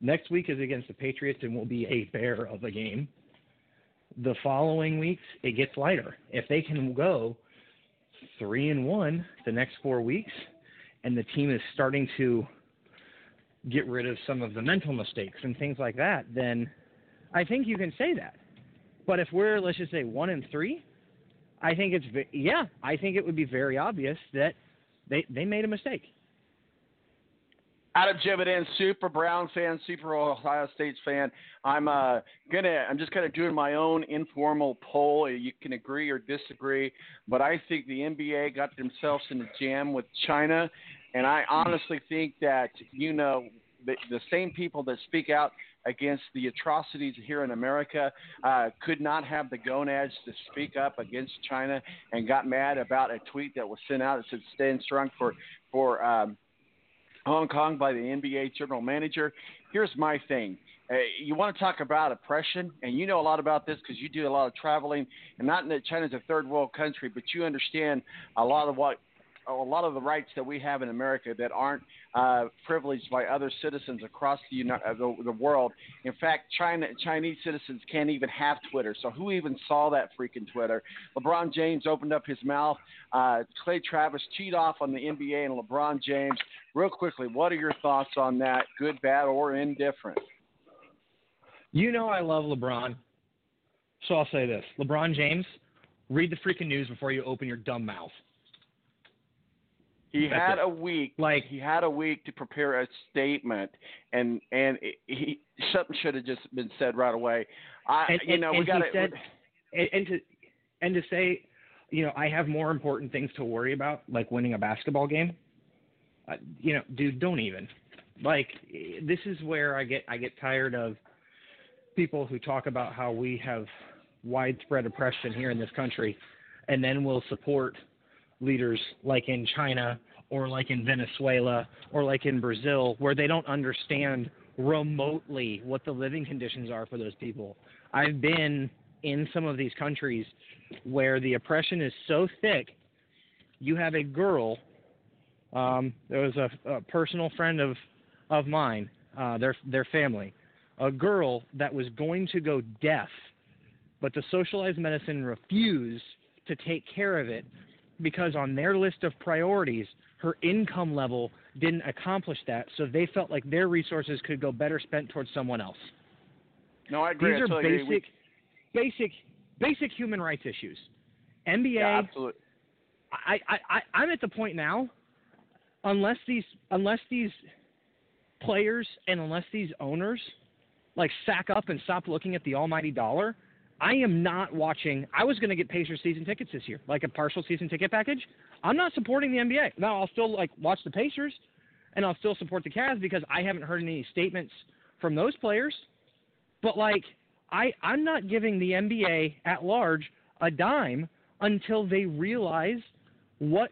Next week is against the Patriots and will be a bear of a game. The following weeks it gets lighter. If they can go three and one the next four weeks, and the team is starting to get rid of some of the mental mistakes and things like that, then I think you can say that. But if we're let's just say one and three, I think it's yeah, I think it would be very obvious that they they made a mistake. Adam Jividen, super Brown fan, super Ohio State fan. I'm uh gonna I'm just kind of doing my own informal poll. You can agree or disagree, but I think the NBA got themselves in a jam with China. And I honestly think that you know the, the same people that speak out against the atrocities here in America uh, could not have the gonads to speak up against China and got mad about a tweet that was sent out that said "Stand strong for for." Um, Hong Kong by the NBA general manager. Here's my thing. Uh, you want to talk about oppression, and you know a lot about this because you do a lot of traveling, and not that China's a third world country, but you understand a lot of what a lot of the rights that we have in America that aren't uh, privileged by other citizens across the, uh, the the world. In fact, China Chinese citizens can't even have Twitter. So who even saw that freaking Twitter? LeBron James opened up his mouth. Uh, Clay Travis cheat off on the NBA and LeBron James. Real quickly, what are your thoughts on that? Good, bad, or indifferent? You know I love LeBron. So I'll say this. LeBron James, read the freaking news before you open your dumb mouth. He That's had it. a week. Like- he had a week to prepare a statement, and and he something should have just been said right away. I, and, you know, and we got said, and, to and to say, you know, I have more important things to worry about, like winning a basketball game. Uh, you know, dude, don't even. Like, this is where I get I get tired of people who talk about how we have widespread oppression here in this country, and then will support leaders like in China or like in Venezuela or like in Brazil, where they don't understand remotely what the living conditions are for those people. I've been in some of these countries where the oppression is so thick. You have a girl. Um, there was a, a personal friend of of mine, uh, their their family, a girl that was going to go deaf, but the socialized medicine refused to take care of it because on their list of priorities, her income level didn't accomplish that, so they felt like their resources could go better spent towards someone else. no, I agree. These are totally agree. We- basic, basic, basic human rights issues. NBA, yeah, absolutely. I, I, I, I'm at the point now, unless these, unless these players and unless these owners like sack up and stop looking at the almighty dollar, I am not watching. I was going to get Pacers season tickets this year, like a partial season ticket package. I'm not supporting the NBA. Now I'll still like watch the Pacers, and I'll still support the Cavs because I haven't heard any statements from those players. But like, I I'm not giving the NBA at large a dime until they realize what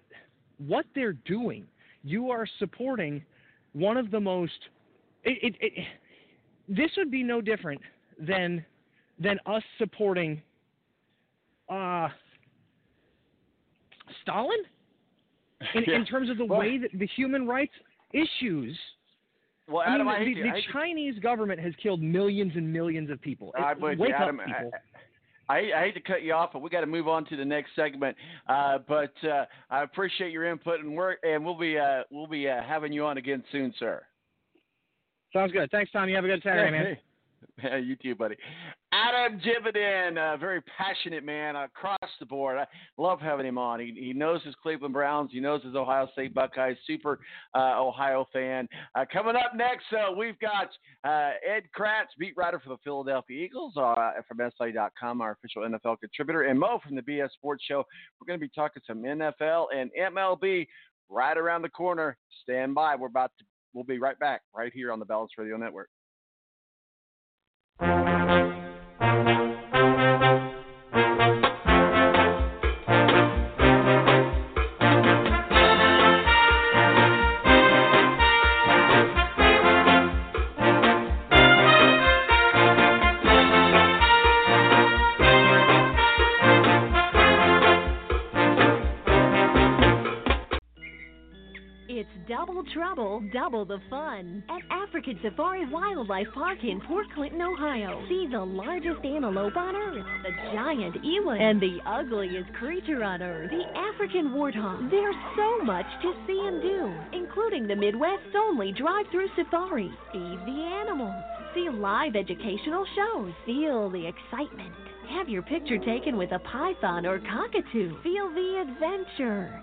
what they're doing. You are supporting one of the most. It, it, it, this would be no different than than us supporting uh, Stalin in, Yeah. in terms of the Well- way that the human rights issues. Well, I mean, Adam, I the, hate the to- Chinese government has killed millions and millions of people. I Wake you, up, Adam. I, people. I, I hate to cut you off, but we got to move on to the next segment. Uh, but uh, I appreciate your input and work, and we'll be uh, we'll be uh, having you on again soon, sir. Sounds good. Thanks, Tom. You have a good Saturday, man. Yeah, you too, buddy. Adam Jividen, a very passionate man across the board. I love having him on. He, he knows his Cleveland Browns. He knows his Ohio State Buckeyes. Super uh, Ohio fan. Uh, coming up next, uh, we've got uh, Ed Kracz, beat writer for the Philadelphia Eagles uh, from SI.com, our official NFL contributor, and Mo from the BS Sports Show. We're going to be talking some NFL and MLB right around the corner. Stand by. We're about to. We'll be right back right here on the Balance Radio Network. Double double the fun at African Safari Wildlife Park in Port Clinton, Ohio. See the largest antelope on Earth, the giant eland, and the ugliest creature on Earth, the African warthog. There's so much to see and do, including the Midwest's only drive-through safari. Feed the animals, see live educational shows, feel the excitement. Have your picture taken with a python or cockatoo. Feel the adventure.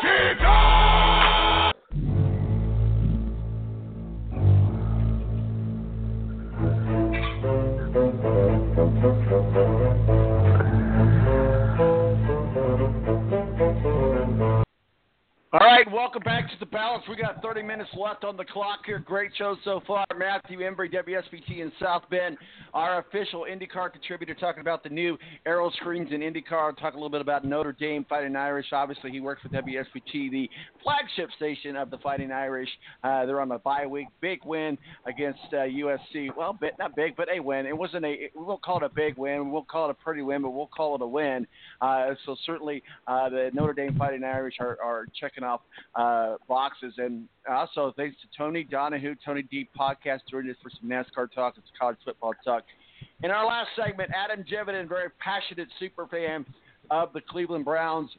All welcome back to the balance. We got 30 minutes left on the clock here. Great show so far. Matthew Embury, WSBT in South Bend, our official IndyCar contributor, talking about the new aero screens in IndyCar. Talk a little bit about Notre Dame Fighting Irish. Obviously, he works for WSBT, the flagship station of the Fighting Irish. Uh, they're on the bye week. Big win against uh, USC. Well, not big, but a win. It wasn't a. We won't call it a big win. We won't call it a pretty win, but we'll call it a win. Uh, so certainly, uh, the Notre Dame Fighting Irish are, are checking off uh, boxes. And also, thanks to Tony Donahue, Tony D podcast, joining us for some NASCAR talk some college football talk. In our last segment, Adam Jividen, very passionate super fan of the Cleveland Browns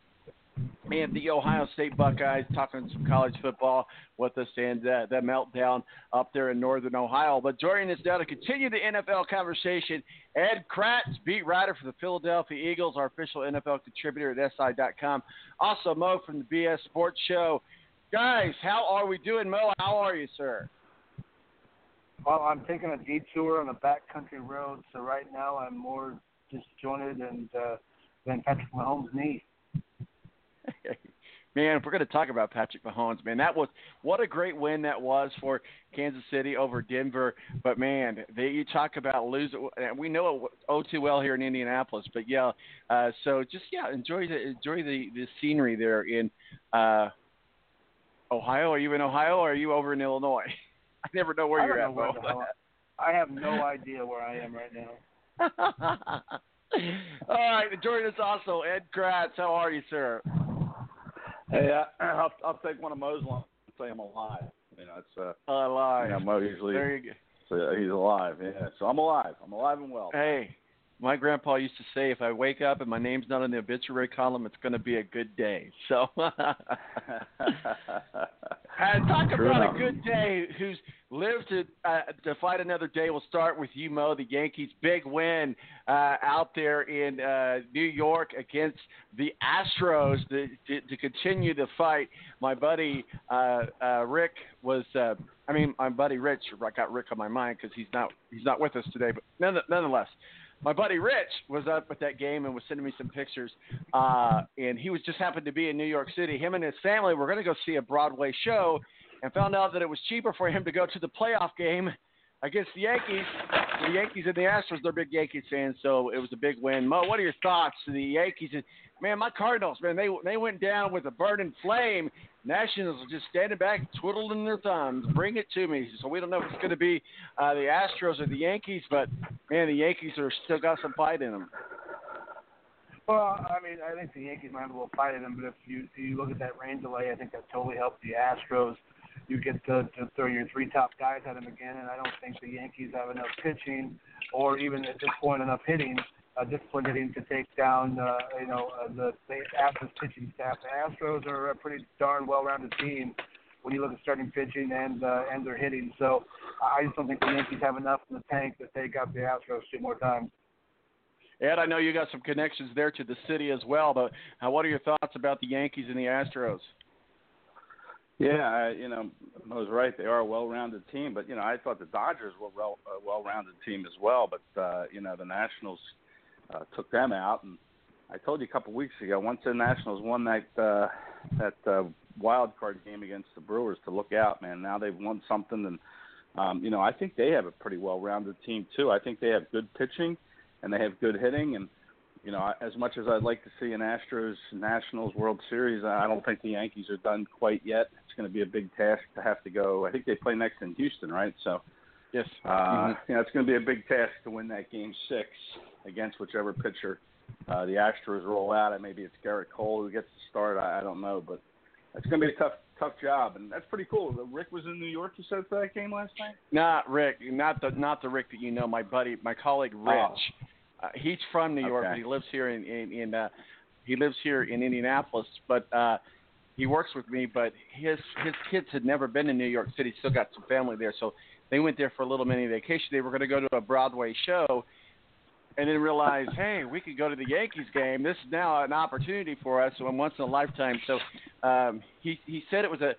and the Ohio State Buckeyes, talking some college football with us and uh, the meltdown up there in northern Ohio. But joining us now to continue the NFL conversation, Ed Kracz, beat writer for the Philadelphia Eagles, our official NFL contributor at SI.com. Also, Mo from the BS Sports Show. Guys, how are we doing, Mo? How are you, sir? Well, I'm taking a detour on a backcountry road, so right now I'm more disjointed and uh, than Patrick Mahomes' knee. man, if we're going to talk about Patrick Mahomes, man, that was what a great win that was for Kansas City over Denver. But man, they, you talk about losing. We know it oh too well here in Indianapolis, but yeah. Uh, so just yeah, enjoy the enjoy the the scenery there in uh, Ohio. Are you in Ohio or are you over in Illinois? I never know where you're at. where Mo. the hell I I have no idea where I am right now. All right, joining us also Ed Kracz. How are you, sir? Hey, I, I'll, I'll take one of Mo's lines and say I'm alive. You know, it's uh, Alive. you know, Mo usually There you go. so he's alive. Yeah, so I'm alive. I'm alive and well. Hey, my grandpa used to say, if I wake up and my name's not in the obituary column, it's going to be a good day. So, and talk True about enough. a good day. Who's lived to uh, to fight another day? We'll start with you, Mo. The Yankees' big win uh, out there in uh, New York against the Astros to, to, to continue the fight. My buddy uh, uh, Rick was. Uh, I mean, my buddy Rich. I got Rick on my mind because he's not he's not with us today. But none, nonetheless, my buddy Rich was up at that game and was sending me some pictures. Uh, and he was just happened to be in New York City. Him and his family were going to go see a Broadway show, and found out that it was cheaper for him to go to the playoff game against the Yankees. The Yankees and the Astros, they're big Yankees fans, so it was a big win. Mo, what are your thoughts? The Yankees, man, my Cardinals, man, they they went down with a burning flame. Nationals are just standing back, twiddling their thumbs. Bring it to me. So we don't know if it's going to be uh, the Astros or the Yankees, but man, the Yankees are still got some fight in them. Well, I mean, I think the Yankees might have a little fight in them, but if you if you look at that rain delay, I think that totally helped the Astros. You get to, to throw your three top guys at him again, and I don't think the Yankees have enough pitching or even at this point enough hitting, uh, disciplined hitting to take down, uh, you know, uh, the, the Astros pitching staff. The Astros are a pretty darn well-rounded team when you look at starting pitching and uh, and their hitting. So I just don't think the Yankees have enough in the tank to take out the Astros two more times. Ed, I know you got some connections there to the city as well, but uh, what are your thoughts about the Yankees and the Astros? Yeah, I, you know, I was right. They are a well-rounded team, but you know, I thought the Dodgers were well, a well-rounded team as well. But uh, you know, the Nationals uh, took them out, and I told you a couple weeks ago. Once the Nationals won that uh, that uh, wild card game against the Brewers, to look out, man. Now they've won something, and um, you know, I think they have a pretty well-rounded team too. I think they have good pitching, and they have good hitting, and you know, as much as I'd like to see an Astros Nationals World Series, I don't think the Yankees are done quite yet. It's going to be a big task to have to go. I think they play next in Houston, right? So, yes, uh, mm-hmm. you know, it's going to be a big task to win that game six against whichever pitcher uh, the Astros roll out. And maybe it's Gerrit Cole who gets the start. I, I don't know, but it's going to be a tough, tough job, and that's pretty cool. Rick was in New York. You said for that game last night. Not Rick, not the not the Rick that you know. My buddy, my colleague Rich. Oh. Uh, he's from New York, Okay. but he lives here in in, in uh, he lives here in Indianapolis. But uh, he works with me. But his his kids had never been to New York City. Still got some family there, so they went there for a little mini vacation. They were going to go to a Broadway show, and then realized, hey, we could go to the Yankees game. This is now an opportunity for us, one once in a lifetime. So um, he he said it was a,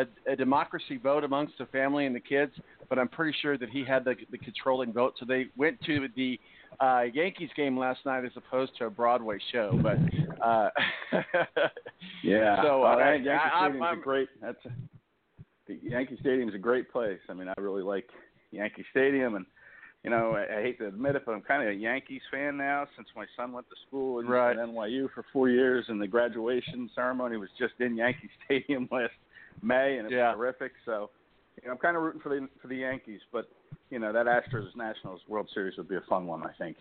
a a democracy vote amongst the family and the kids, but I'm pretty sure that he had the the controlling vote. So they went to the uh, Yankees game last night as opposed to a Broadway show. But uh, Yeah. So uh, Yankee I, Stadium's I'm, a great. That's a, the Yankee Stadium's a great place. I mean, I really like Yankee Stadium, and you know, I, I hate to admit it, but I'm kind of a Yankees fan now since my son went to school in, Right. in NYU for four years, and the graduation ceremony was just in Yankee Stadium last May, and it Yeah. was terrific. So, you know, I'm kind of rooting for the for the Yankees, but you know, that Astros Nationals World Series would be a fun one, I think.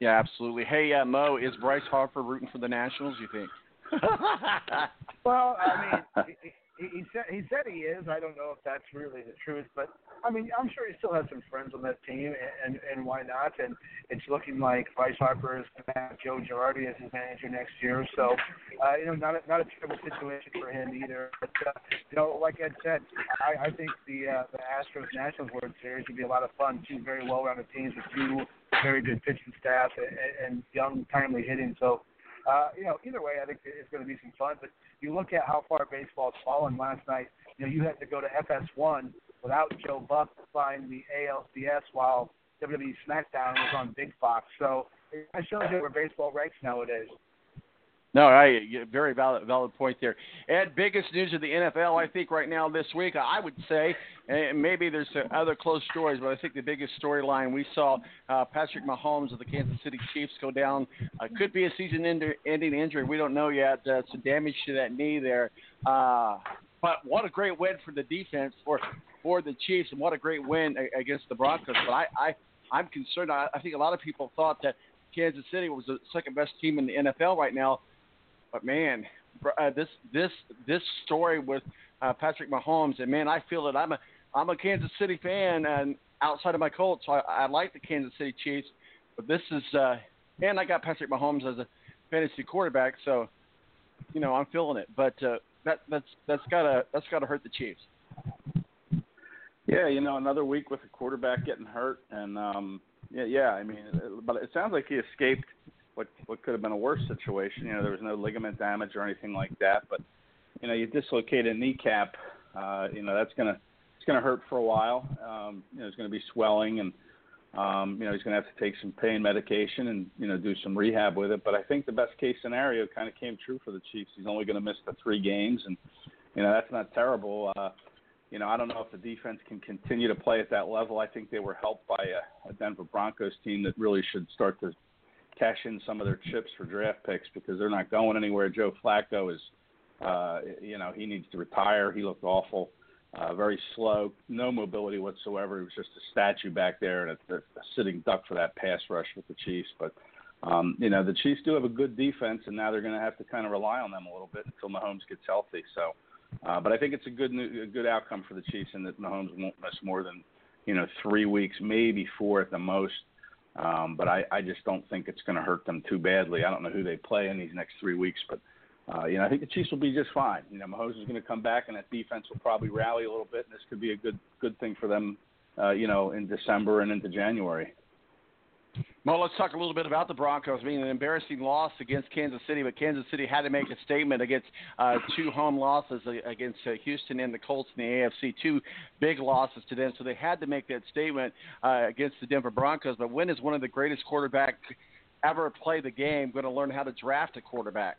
yeah, absolutely. Hey, uh, Mo, is Bryce Harper rooting for the Nationals? You think? Well, I mean, he, said he said he is. I don't know if that's really the truth, but I mean, I'm sure he still has some friends on that team, and and, and why not? And it's looking like Bryce Harper is going to have Joe Girardi as his manager next year. So, uh, you know, not a, not a terrible situation for him either. But uh, you know, like Ed said, I, I think the uh, the Astros Nationals World Series would be a lot of fun. Two very well-rounded teams with two very good pitching staff and, and young, timely hitting. So. Uh, you know, either way, I think it's going to be some fun. But you look at how far baseball's fallen last night. You know, you had to go to FS1 without Joe Buck to find the ALCS while WWE SmackDown was on Big Fox. So it shows you where baseball ranks nowadays. No, I very valid valid point there. Ed, biggest news of the NFL, I think right now this week, I would say, and maybe there's other close stories, but I think the biggest storyline we saw uh, Patrick Mahomes of the Kansas City Chiefs go down. Uh, could be a season-ending injury. We don't know yet. Uh, some damage to that knee there. Uh, but what a great win for the defense for for the Chiefs, and what a great win against the Broncos. But I, I I'm concerned. I, I think a lot of people thought that Kansas City was the second best team in the NFL right now. But man, uh, this this this story with uh, Patrick Mahomes, and man, I feel it. I'm a I'm a Kansas City fan, and outside of my Colts, so I, I like the Kansas City Chiefs. But this is, uh, and I got Patrick Mahomes as a fantasy quarterback, so you know I'm feeling it. But uh, that that's that's gotta that's gotta hurt the Chiefs. Yeah, you know, another week with a quarterback getting hurt, and um, yeah, yeah. I mean, but it sounds like he escaped what what could have been a worse situation. You know, there was no ligament damage or anything like that, but you know, you dislocate a kneecap. Uh, you know, that's gonna it's gonna hurt for a while. Um, you know, there's gonna be swelling, and um, you know, he's gonna have to take some pain medication and you know do some rehab with it. But I think the best case scenario kind of came true for the Chiefs. He's only gonna miss the three games, and you know, that's not terrible. Uh, you know, I don't know if the defense can continue to play at that level. I think they were helped by a, a Denver Broncos team that really should start to cash in some of their chips for draft picks because they're not going anywhere. Joe Flacco is, uh, you know, he needs to retire. He looked awful, uh, very slow, no mobility whatsoever. He was just a statue back there and a, a sitting duck for that pass rush with the Chiefs. But um, you know, the Chiefs do have a good defense, and now they're going to have to kind of rely on them a little bit until Mahomes gets healthy. So Uh, but I think it's a good new, a good outcome for the Chiefs, and that Mahomes won't miss more than you know three weeks, maybe four at the most. Um, but I, I just don't think it's going to hurt them too badly. I don't know who they play in these next three weeks, but uh, you know I think the Chiefs will be just fine. You know Mahomes is going to come back, and that defense will probably rally a little bit, and this could be a good good thing for them. Uh, you know, in December and into January. Well, let's talk a little bit about the Broncos. I mean, an embarrassing loss against Kansas City, but Kansas City had to make a statement against uh, two home losses against uh, Houston and the Colts in the AFC, two big losses to them. So they had to make that statement uh, against the Denver Broncos. But when is one of the greatest quarterback ever play the game going to learn how to draft a quarterback?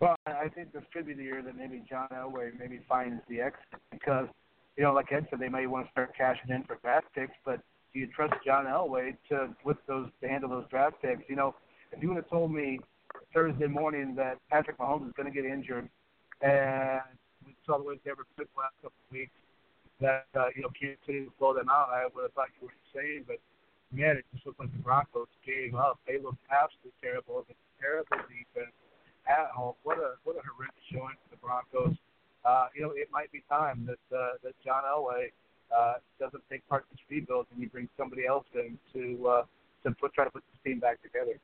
Well, I think this could be the year that maybe John Elway maybe finds the X because, you know, like Ed said, they may want to start cashing in for draft picks, but – do you trust John Elway to with those to handle those draft picks? You know, if you would have told me Thursday morning that Patrick Mahomes is going to get injured, and we saw the way they were the last couple of weeks, that uh, you know Kansas City would blow them out, I would have thought you were insane. But man, it just looked like the Broncos gave up. They looked absolutely terrible. It's terrible defense at home. What a what a horrendous showing for the Broncos. Uh, you know, it might be time that uh, that John Elway uh, doesn't take part in this rebuild, and you bring somebody else in to uh, to put try to put this team back together.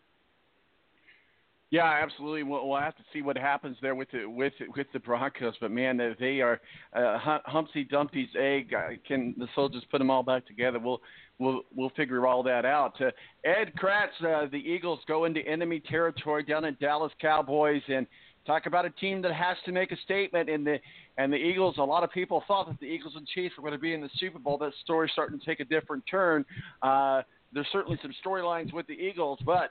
Yeah, absolutely. We'll, we'll have to see what happens there with the with with the Broncos. But man, they are uh, Humpty Dumpty's egg. Can the soldiers put them all back together? We'll we'll we'll figure all that out. Uh, Ed Kracz, uh, the Eagles go into enemy territory down in Dallas Cowboys, and talk about a team that has to make a statement. in the and the Eagles, a lot of people thought that the Eagles and Chiefs were going to be in the Super Bowl. That story's starting to take a different turn. Uh, there's certainly some storylines with the Eagles, but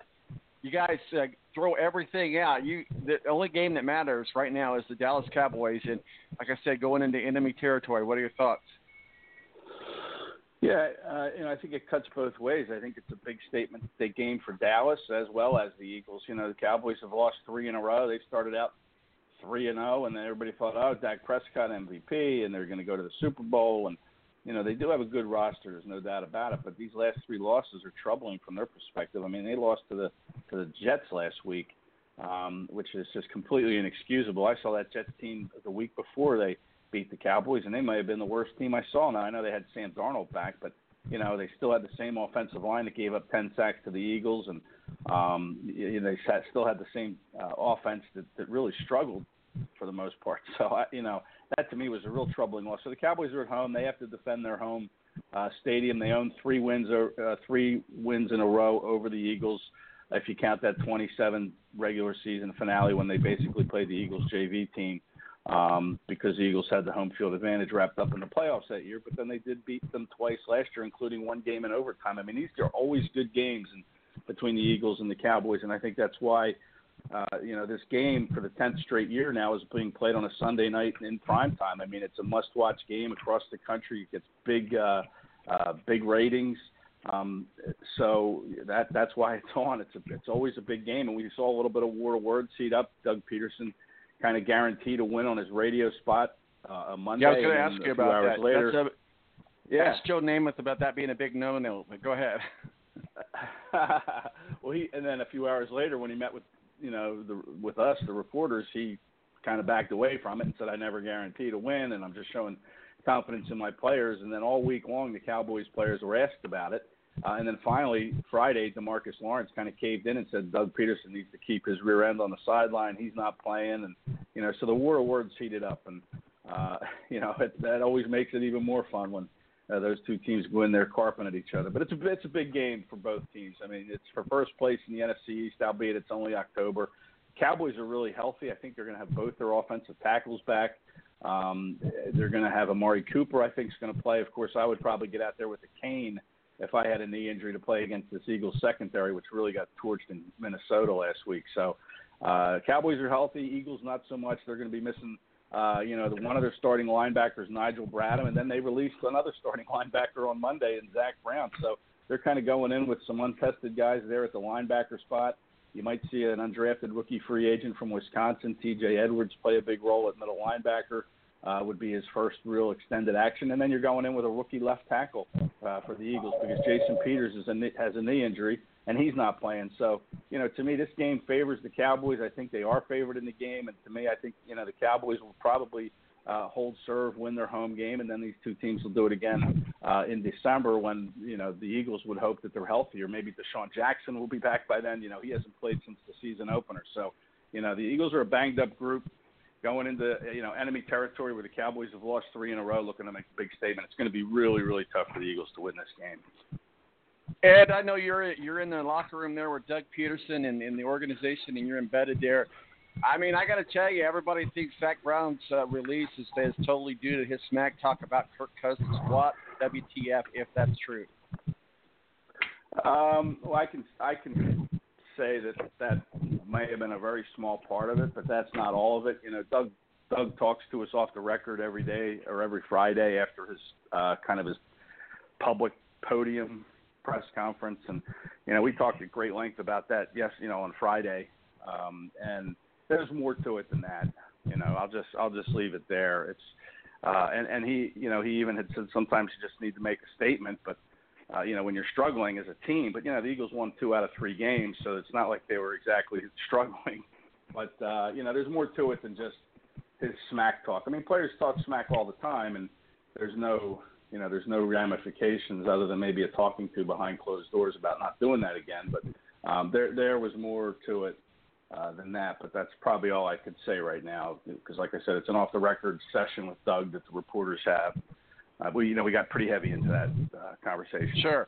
you guys uh, throw everything out. You the only game that matters right now is the Dallas Cowboys, and like I said, going into enemy territory. What are your thoughts? Yeah, uh, I think it cuts both ways. I think it's a big statement that they game for Dallas as well as the Eagles. You know, the Cowboys have lost three in a row. They started out three and zero, and then everybody thought, oh, Dak Prescott MVP, and they're going to go to the Super Bowl, and you know they do have a good roster. There's no doubt about it. But these last three losses are troubling from their perspective. I mean, they lost to the to the Jets last week, um, which is just completely inexcusable. I saw that Jets team the week before they beat the Cowboys, and they might have been the worst team I saw. Now I know they had Sam Darnold back, but you know they still had the same offensive line that gave up 10 sacks to the Eagles, and um, you know, they still had the same uh, offense that, that really struggled for the most part. So I, you know that to me was a real troubling loss. So the Cowboys are at home; they have to defend their home uh, stadium. They own three wins, uh, three wins in a row over the Eagles. If you count that 27 regular season finale when they basically played the Eagles JV team, um, because the Eagles had the home field advantage wrapped up in the playoffs that year, but then they did beat them twice last year, including one game in overtime. I mean, these are always good games and between the Eagles and the Cowboys, and I think that's why uh, you know, this game for the tenth straight year now is being played on a Sunday night in prime time. I mean, it's a must-watch game across the country. It gets big, uh, uh, big ratings. Um, so that that's why it's on. It's a, it's always a big game, and we saw a little bit of war of words heat up. Doug Pederson kind of guaranteed a win on his radio spot uh, Monday. Yeah, I was going to ask you about that. Later, That's a, yeah. Ask Joe Namath about that being a big no-no. But go ahead. well, he and then a few hours later, when he met with you know, the, with us, the reporters, he kind of backed away from it and said, I never guarantee to win, and I'm just showing confidence in my players. And then all week long, the Cowboys players were asked about it. Uh, and then finally, Friday, Demarcus Lawrence kind of caved in and said Doug Pederson needs to keep his rear end on the sideline. He's not playing, and you know, so the war of words heated up, and uh, you know, it, that always makes it even more fun when uh, those two teams go in there carping at each other. But it's a it's a big game for both teams. I mean, it's for first place in the NFC East, albeit it's only October. Cowboys are really healthy. I think they're going to have both their offensive tackles back. Um, they're going to have Amari Cooper. I think is going to play. Of course, I would probably get out there with a cane if I had a knee injury to play against this Eagles secondary, which really got torched in Minnesota last week. So, uh, Cowboys are healthy. Eagles not so much. They're going to be missing uh, you know, the, one of their starting linebackers, Nigel Bradham, and then they released another starting linebacker on Monday in Zach Brown. So they're kind of going in with some untested guys there at the linebacker spot. You might see an undrafted rookie free agent from Wisconsin, T.J. Edwards, play a big role at middle linebacker. Uh, would be his first real extended action, and then you're going in with a rookie left tackle uh, for the Eagles because Jason Peters is a, has a knee injury, and he's not playing. So, you know, to me, this game favors the Cowboys. I think they are favored in the game, and to me, I think you know the Cowboys will probably uh, hold serve, win their home game, and then these two teams will do it again uh, in December when you know the Eagles would hope that they're healthier. Maybe DeSean Jackson will be back by then. You know, he hasn't played since the season opener, so you know the Eagles are a banged up group going into you know enemy territory where the Cowboys have lost three in a row, looking to make a big statement. It's going to be really, really tough for the Eagles to win this game. Ed, I know you're you're in the locker room there with Doug Pederson and the organization, and you're embedded there. I mean, I got to tell you, everybody thinks Zach Brown's uh, release is, is totally due to his smack talk about Kirk Cousins. What WTF if that's true? Um, well, I can I can say that that may have been a very small part of it, but that's not all of it. You know, Doug Doug talks to us off the record every day or every Friday after his uh, kind of his public podium press conference, and you know we talked at great length about that. Yes, you know on Friday, um, and there's more to it than that. You know, I'll just I'll just leave it there. It's uh, and and he you know he even had said sometimes you just need to make a statement, but uh, you know when you're struggling as a team. But you know the Eagles won two out of three games, so it's not like they were exactly struggling. But uh, you know there's more to it than just his smack talk. I mean players talk smack all the time, and there's no you know there's no ramifications other than maybe a talking to behind closed doors about not doing that again. But um, there there was more to it uh, than that. But that's probably all I could say right now because, like I said, it's an off the record session with Doug that the reporters have. Uh, we you know we got pretty heavy into that uh, conversation. Sure.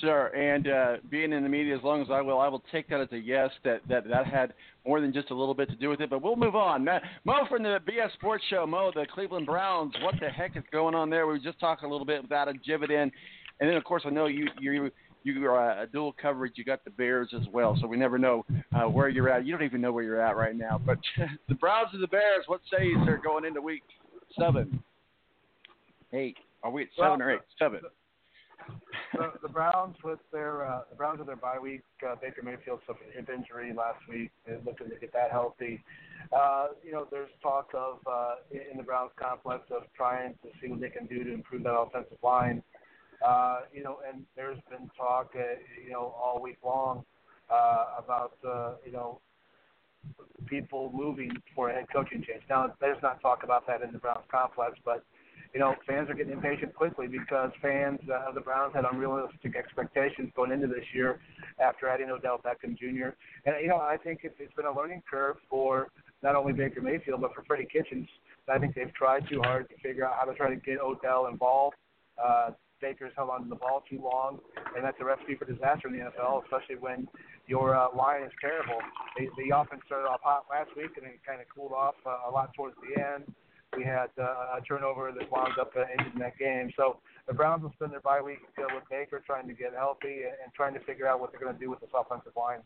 Sure, and uh, being in the media as long as I will, I will take that as a yes. That that that had more than just a little bit to do with it. But we'll move on. Mo from the BS Sports Show. Mo, the Cleveland Browns. What the heck is going on there? We were just talking a little bit about a Jividen, and then of course I know you you you are a dual coverage. You got the Bears as well, so we never know uh, where you're at. You don't even know where you're at right now. But the Browns and the Bears. What say you, sir, going into week seven, eight? Are we at seven well, or eight? Seven. The, the Browns with their uh, the Browns with their bye week. Uh, Baker Mayfield suffered hip injury last week. They're looking to get that healthy. Uh, you know, there's talk of uh, in the Browns complex of trying to see what they can do to improve that offensive line. Uh, you know, and there's been talk, uh, you know, all week long uh, about, uh, you know, people moving for a head coaching change. Now, there's not talk about that in the Browns complex, but you know, fans are getting impatient quickly because fans uh, of the Browns had unrealistic expectations going into this year after adding Odell Beckham Jr. And you know, I think it's, been a learning curve for not only Baker Mayfield but for Freddie Kitchens. I think they've tried too hard to figure out how to try to get Odell involved. Uh, Baker's held onto the ball too long, and that's a recipe for disaster in the NFL, especially when your uh, line is terrible. They, the offense started off hot last week, and it kind of cooled off uh, a lot towards the end. We had uh, a turnover that wound up uh, ending that game. So the Browns will spend their bye week uh, with Baker trying to get healthy and, and trying to figure out what they're going to do with this offensive line.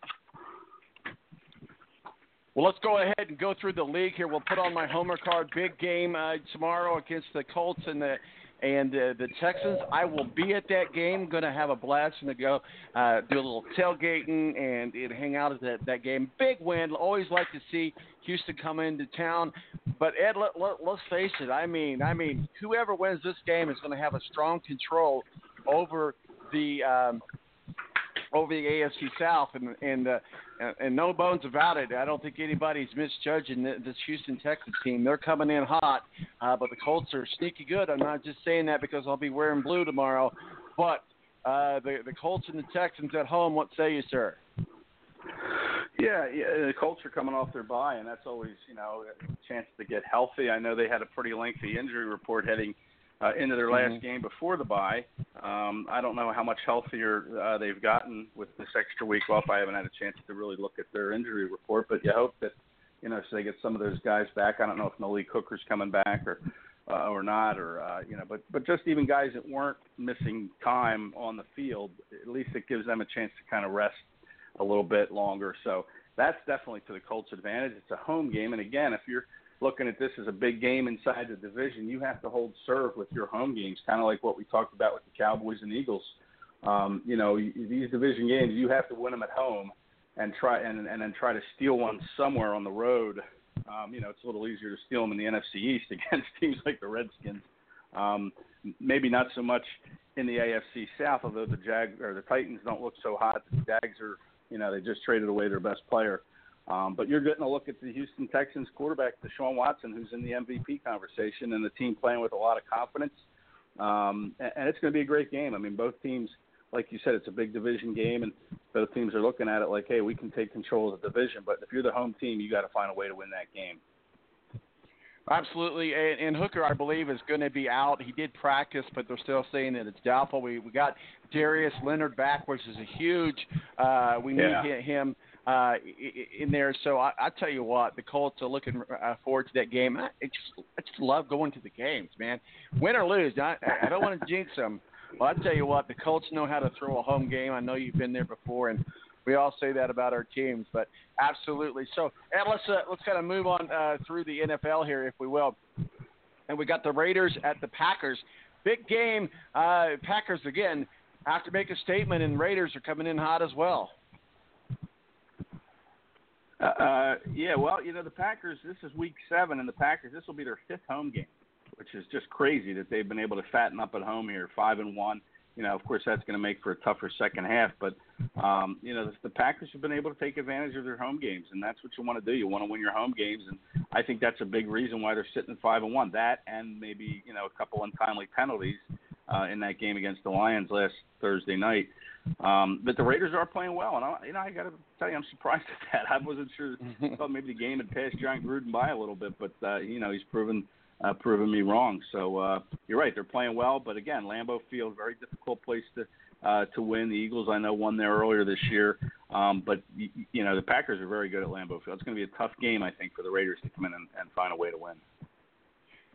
Well, let's go ahead and go through the league here. We'll put on my homer card. Big game uh, tomorrow against the Colts and the and uh, the Texans. I will be at that game. Going to have a blast and go uh, do a little tailgating and, and hang out at that, that game. Big win. Always like to see Houston come into town. But Ed, let, let, let's face it. I mean, I mean, whoever wins this game is going to have a strong control over the um, over the AFC South, and and, uh, and no bones about it. I don't think anybody's misjudging this Houston Texans team. They're coming in hot, uh, but the Colts are sneaky good. I'm not just saying that because I'll be wearing blue tomorrow, but uh, the the Colts and the Texans at home. What say you, sir? Yeah, yeah, the Colts are coming off their bye, and that's always you know a chance to get healthy. I know they had a pretty lengthy injury report heading uh, into their last Mhm. game before the bye. Um, I don't know how much healthier uh, they've gotten with this extra week off. I haven't had a chance to really look at their injury report, but you hope that you know so they get some of those guys back. I don't know if Malik Hooker's coming back or uh, or not, or uh, you know, but but just even guys that weren't missing time on the field, at least it gives them a chance to kind of rest a little bit longer. So that's definitely to the Colts' advantage. It's a home game, and again, if you're looking at this as a big game inside the division, you have to hold serve with your home games, kind of like what we talked about with the Cowboys and Eagles. Um, you know, these division games, you have to win them at home and try and and then try to steal one somewhere on the road. Um, you know, it's a little easier to steal them in the NFC East against teams like the Redskins. Um, maybe not so much in the AFC South, although the Jag or the Titans don't look so hot. The Jags are, you know, they just traded away their best player. Um, but you're getting a look at the Houston Texans quarterback, Deshaun Watson, who's in the MVP conversation, and the team playing with a lot of confidence. Um, and, and it's going to be a great game. I mean, both teams, like you said, it's a big division game, and both teams are looking at it like, hey, we can take control of the division. But if you're the home team, you got to find a way to win that game. Absolutely, and, and Hooker, I believe, is going to be out. He did practice, but they're still saying that it's doubtful. We we got Darius Leonard back, which is a huge. Uh, we need Yeah. him uh, in there. So I, I tell you what, the Colts are looking uh, forward to that game. I, just I just love going to the games, man. Win or lose, I, I don't want to jinx them. Well, I tell you what, the Colts know how to throw a home game. I know you've been there before, and we all say that about our teams, but absolutely. So, and let's uh, let's kind of move on uh, through the NFL here, if we will. And we got the Raiders at the Packers. Big game. Uh, Packers again have to make a statement, and Raiders are coming in hot as well. Uh, uh, yeah, well, you know the Packers. This is Week Seven, and the Packers. This will be their fifth home game, which is just crazy that they've been able to fatten up at home here, five and one. You know, of course, that's going to make for a tougher second half, but um, you know the, the Packers have been able to take advantage of their home games, and that's what you want to do. You want to win your home games, and I think that's a big reason why they're sitting at five and one. That and maybe you know a couple untimely penalties uh, in that game against the Lions last Thursday night. Um, but the Raiders are playing well, and I, you know I got to tell you, I'm surprised at that. I wasn't sure. thought maybe the game had passed Jon Gruden by a little bit, but uh, you know he's proven uh, proven me wrong. So uh, you're right, they're playing well, but again, Lambeau Field, very difficult place to uh, to win. The Eagles, I know, won there earlier this year, um, but y- you know the Packers are very good at Lambeau Field. It's going to be a tough game, I think, for the Raiders to come in and, and find a way to win.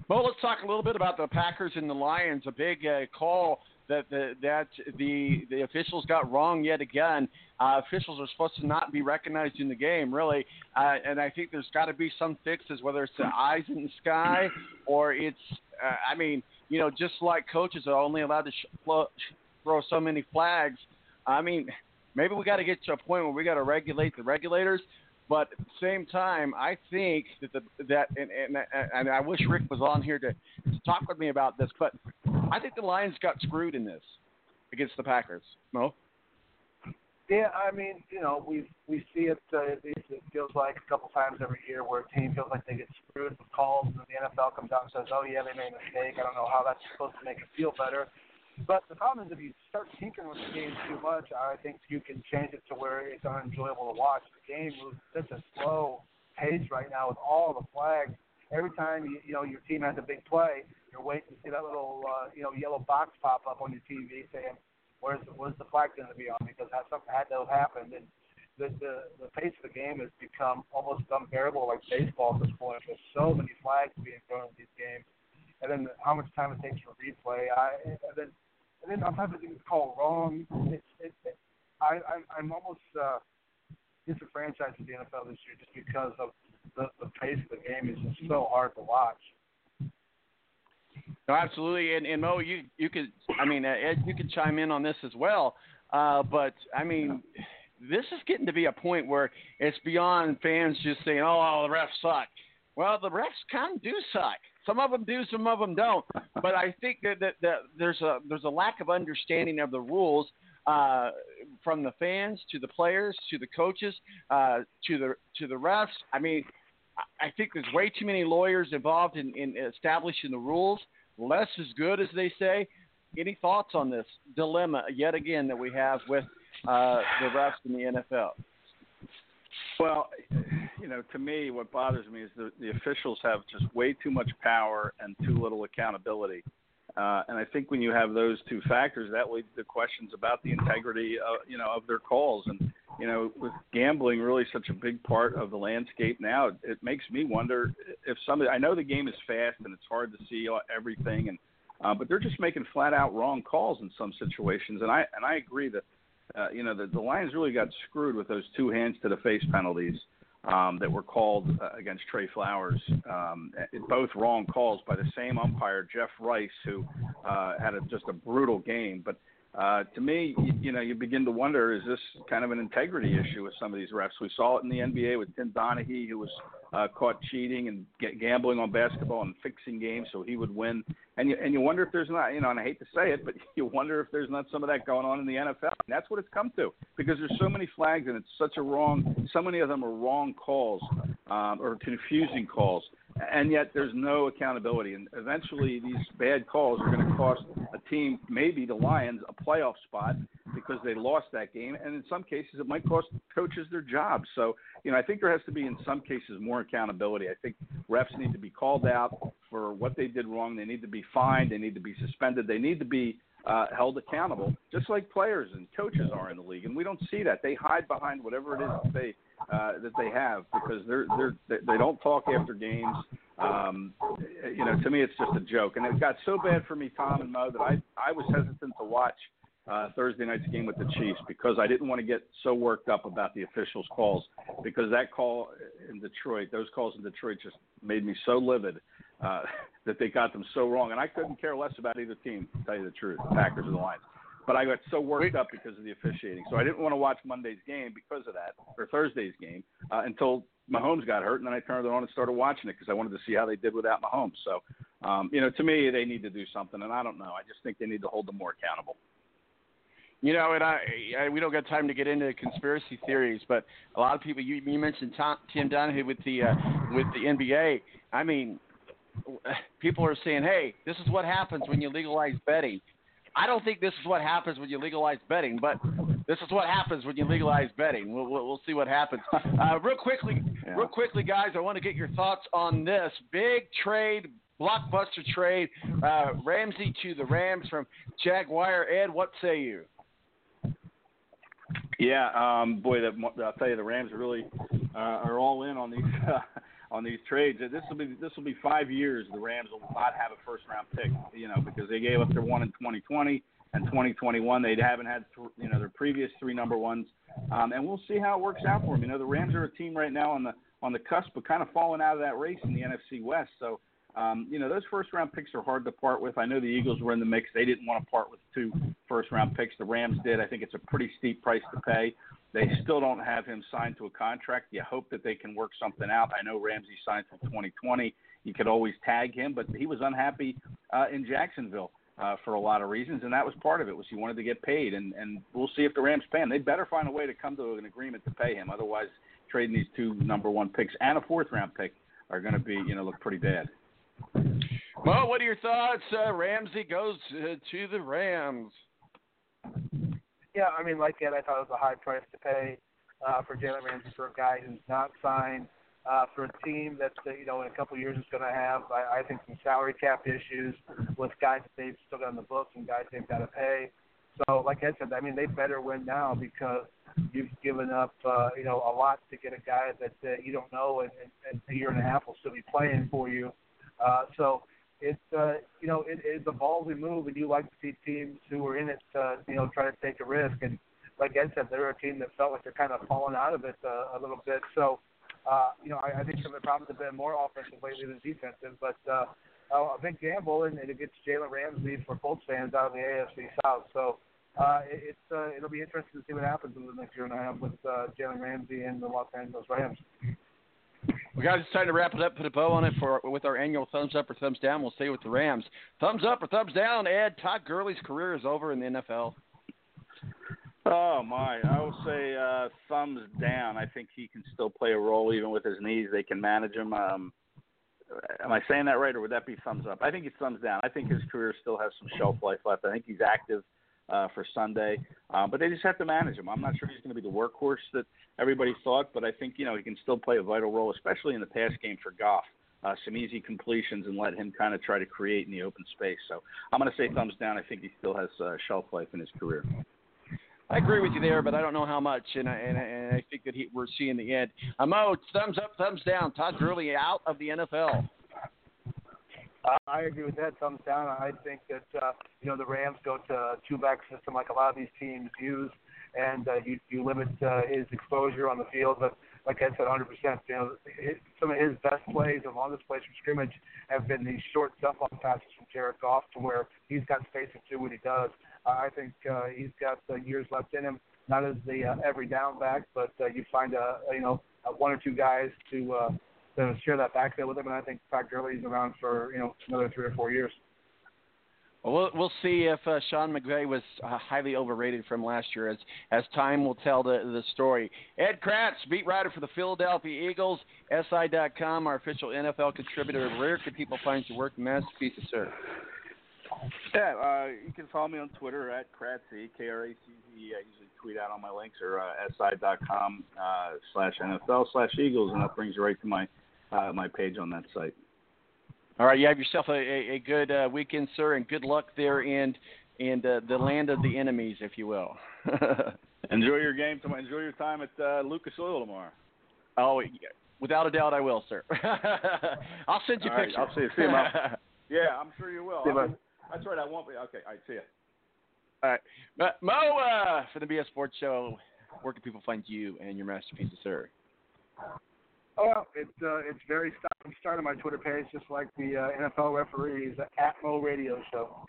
Well, let's talk a little bit about the Packers and the Lions. A big uh, call that the that the the officials got wrong yet again. Uh, officials are supposed to not be recognized in the game, really, uh, and I think there's got to be some fixes, whether it's the eyes in the sky or it's. Uh, I mean, you know, just like coaches are only allowed to sh- flo- sh- throw so many flags. I mean, maybe we got to get to a point where we got to regulate the regulators. But at the same time, I think that the that and, and and I wish Rick was on here to, to talk with me about this. But I think the Lions got screwed in this against the Packers. Mo, Yeah, I mean, you know, we we see it. Uh, it feels like a couple times every year where a team feels like they get screwed with calls, and the NFL comes out and says, "Oh yeah, they made a mistake." I don't know how that's supposed to make it feel better. But the problem is, if you start tinkering with the game too much, I think you can change it to where it's unenjoyable to watch. The game moves such a slow pace right now with all the flags. Every time you, you know your team has a big play, you're waiting to see that little uh, you know yellow box pop up on your TV saying, "Where's where's the flag going to be on?" Because something had to have happened, and the, the the pace of the game has become almost unbearable, like baseball at this point. There's so many flags being thrown in these games, and then how much time it takes for replay. I and then and then sometimes it gets called wrong. It's it, it, I I'm, I'm almost uh, disenfranchised with the NFL this year just because of the the pace of the game is just so hard to watch. No, absolutely. And, and Mo, you you could, I mean, uh, Ed, you could chime in on this as well. Uh, but I mean, this is getting to be a point where it's beyond fans just saying, "Oh, the refs suck." Well, the refs kind of do suck. Some of them do, some of them don't. But I think that, that, that there's a there's a lack of understanding of the rules uh, from the fans to the players to the coaches uh, to the to the refs. I mean, I- think there's way too many lawyers involved in, in establishing the rules. Less is good, as they say. Any thoughts on this dilemma yet again that we have with uh, the refs in the NFL? Well, you know, to me, what bothers me is the, the officials have just way too much power and too little accountability. Uh, and I think when you have those two factors, that leads to questions about the integrity, of, you know, of their calls. And you know, with gambling really such a big part of the landscape now, it, makes me wonder if somebody. I know the game is fast and it's hard to see everything, and uh, but they're just making flat out wrong calls in some situations. And I and I agree that uh, you know the, the Lions really got screwed with those two hands to the face penalties um, that were called uh, against Trey Flowers. Um, both wrong calls by the same umpire, Jeff Rice, who uh, had a, just a brutal game. But uh, to me, you, you know, you begin to wonder: is this kind of an integrity issue with some of these refs? We saw it in the NBA with Tim Donaghy, who was uh, caught cheating and get, gambling on basketball and fixing games so he would win. And you and you wonder if there's not, you know, and I hate to say it, but you wonder if there's not some of that going on in the NFL. And that's what it's come to because there's so many flags and it's such a wrong. So many of them are wrong calls um, or confusing calls and yet there's no accountability. And eventually, these bad calls are going to cost a team, maybe the Lions, a playoff spot because they lost that game. And in some cases, it might cost coaches their jobs. So, you know, I think there has to be, in some cases, more accountability. I think refs need to be called out for what they did wrong. They need to be fined. They need to be suspended. They need to be uh, held accountable, just like players and coaches are in the league. And we don't see that. They hide behind whatever it is that they uh, that they have because they're they're they don't talk after games. Um, you know, to me, it's just a joke. And it got so bad for me, Tom and Mo, that I I was hesitant to watch uh, Thursday night's game with the Chiefs because I didn't want to get so worked up about the officials' calls because that call in Detroit, those calls in Detroit, just made me so livid uh, that they got them so wrong. And I couldn't care less about either team, to tell you the truth, the Packers or the Lions. But I got so worked up because of the officiating, so I didn't want to watch Monday's game because of that, or Thursday's game, uh, until Mahomes got hurt, and then I turned it on and started watching it because I wanted to see how they did without Mahomes. So, um, you know, to me, they need to do something, and I don't know. I just think they need to hold them more accountable. You know, and I, I we don't got time to get into conspiracy theories, but a lot of people. You, you mentioned Tom, Tim Donaghy with the uh, with the NBA. I mean, people are saying, "Hey, this is what happens when you legalize betting." I don't think this is what happens when you legalize betting, but this is what happens when you legalize betting. We'll, we'll, we'll see what happens. Uh, real quickly, yeah. real quickly, guys, I want to get your thoughts on this big trade, blockbuster trade. Uh, Ramsey to the Rams from Jaguar. Ed, what say you? Yeah, um, boy, that, I'll tell you, the Rams really uh, are all in on these uh, on these trades. This will be this will be five years. The Rams will not have a first round pick, you know, because they gave up their one in 2020 and 2021. They haven't had th- you know their previous three number ones, um, and we'll see how it works out for them. You know, the Rams are a team right now on the on the cusp, but kind of falling out of that race in the NFC West. So. Um, you know, those first round picks are hard to part with. I know the Eagles were in the mix. They didn't want to part with two first round picks. The Rams did. I think it's a pretty steep price to pay. They still don't have him signed to a contract. You hope that they can work something out. I know Ramsey signed for 2020. You could always tag him, but he was unhappy uh, in Jacksonville uh, for a lot of reasons, and that was part of it. Was he wanted to get paid, and and we'll see if the Rams pay him. They better find a way to come to an agreement to pay him. Otherwise, trading these two number one picks and a fourth round pick are going to be you know look pretty bad. Well, what are your thoughts? Uh, Ramsey goes uh, to the Rams yeah, I mean, like Ed, I thought it was a high price to pay uh, for Jalen Ramsey for a guy who's not signed. Uh, for a team that uh, you know in a couple of years is going to have, I, I think, some salary cap issues with guys that they've still got on the books and guys they've got to pay. So, like I said, I mean, they better win now because you've given up, uh, you know, a lot to get a guy that uh, you don't know, and, and a year and a half will still be playing for you. Uh, so, it's uh, you know it, it's a ballsy move, and you like to see teams who are in it, uh, you know, try to take a risk. And like Ed said, they're a team that felt like they're kind of falling out of it uh, a little bit. So, uh, you know, I, I think some of the problems have been more offensive lately than defensive. But uh, a big gamble, and it gets Jalen Ramsey for Colts fans out of the AFC South. So. Uh, it, it's uh, it'll be interesting to see what happens in the next year and a half with uh, Jalen Ramsey and the Los Angeles Rams. Well, guys, it's time to wrap it up. Put a bow on it for with our annual thumbs up or thumbs down. We'll stay with the Rams. Thumbs up or thumbs down. Ed Todd Gurley's career is over in the NFL. Oh my! I will say uh, thumbs down. I think he can still play a role even with his knees. They can manage him. Um, am I saying that right, or would that be thumbs up? I think it's thumbs down. I think his career still has some shelf life left. I think he's active uh, for Sunday, uh, but they just have to manage him. I'm not sure he's going to be the workhorse that everybody thought, but I think you know he can still play a vital role, especially in the pass game for Goff. Uh, some easy completions and let him kind of try to create in the open space. So I'm going to say thumbs down. I think he still has uh, shelf life in his career. I agree with you there, but I don't know how much, and I, and I, and I think that he, we're seeing the end. Uh, thumbs up, thumbs down. Todd Gurley out of the NFL. Uh, I agree with that. Thumbs down. I think that uh, you know the Rams go to a two-back system like a lot of these teams use and uh, you you limit uh, his exposure on the field. But like I said, 100%. You know, his, some of his best plays and longest plays from scrimmage have been these short dump off passes from Jared Goff, to where he's got space to do what he does. Uh, I think uh, he's got uh, years left in him. Not as the uh, every down back, but uh, you find a you know uh, one or two guys to uh, to share that backfield with him, and I think Todd Gurley's around for you know another three or four years. Well, we'll, we'll see if uh, Sean McVay was uh, highly overrated from last year, as as time will tell the the story. Ed Kracz, beat writer for the Philadelphia Eagles, SI.com, our official NFL contributor. Where can people find your work, masterpieces, sir? Yeah, uh, you can follow me on Twitter at Kratzy, K R A C Z. I usually tweet out on my links or uh, si.com uh, slash NFL slash Eagles, and that brings you right to my uh, my page on that site. All right, you have yourself a, a, a good uh, weekend, sir, and good luck there in in uh, the land of the enemies, if you will. enjoy your game tomorrow. Enjoy your time at uh, Lucas Oil tomorrow. Oh, without a doubt, I will, sir. I'll send you All right, pictures. I'll see you. See you, Mo. Yeah, I'm sure you will. See you, I that's right. I won't be. Okay. All right. See you. All right, Mo- Mo uh, for the BS Sports Show. Where can people find you and your masterpieces, sir? Oh, it's uh, it's very stop and start on my Twitter page, just like the uh, NFL referees at Mo Radio Show.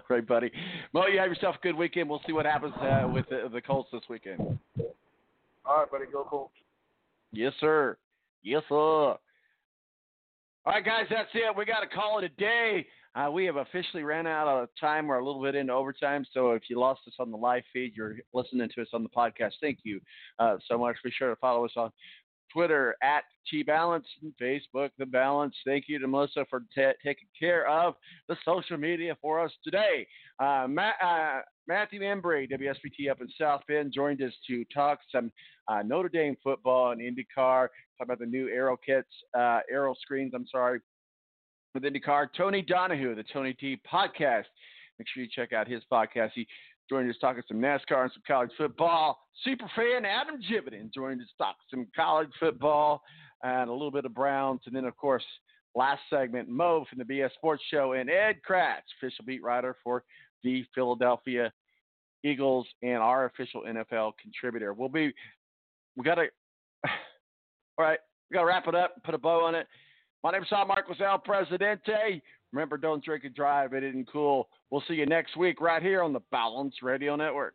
right, buddy. Mo, you have yourself a good weekend. We'll see what happens uh, with the, the Colts this weekend. All right, buddy, go Colts. Yes, sir. Yes, sir. All right, guys, that's it. We got to call it a day. Uh, we have officially ran out of time. We're a little bit into overtime. So if you lost us on the live feed, you're listening to us on the podcast. Thank you uh, so much. Be sure to follow us on Twitter at T Balance and Facebook The Balance. Thank you to Melissa for ta taking care of the social media for us today. Uh, Ma- uh, Matthew Embury, WSBT up in South Bend, joined us to talk some uh, Notre Dame football and IndyCar. Talk about the new aero kits, uh, aero screens. I'm sorry, with IndyCar. Tony Donahue, the Tony D podcast. Make sure you check out his podcast. He joined us talking some NASCAR and some college football. Super fan Adam Jividen joining us talking some college football and a little bit of Browns. And then, of course, last segment, Mo from the BS Sports Show and Ed Kracz, official beat writer for the Philadelphia Eagles and our official NFL contributor. We'll be, we got to, all right, we got to wrap it up put a bow on it. My name is Marcos El Presidente. Remember, don't drink and drive. It isn't cool. We'll see you next week right here on the Balance Radio Network.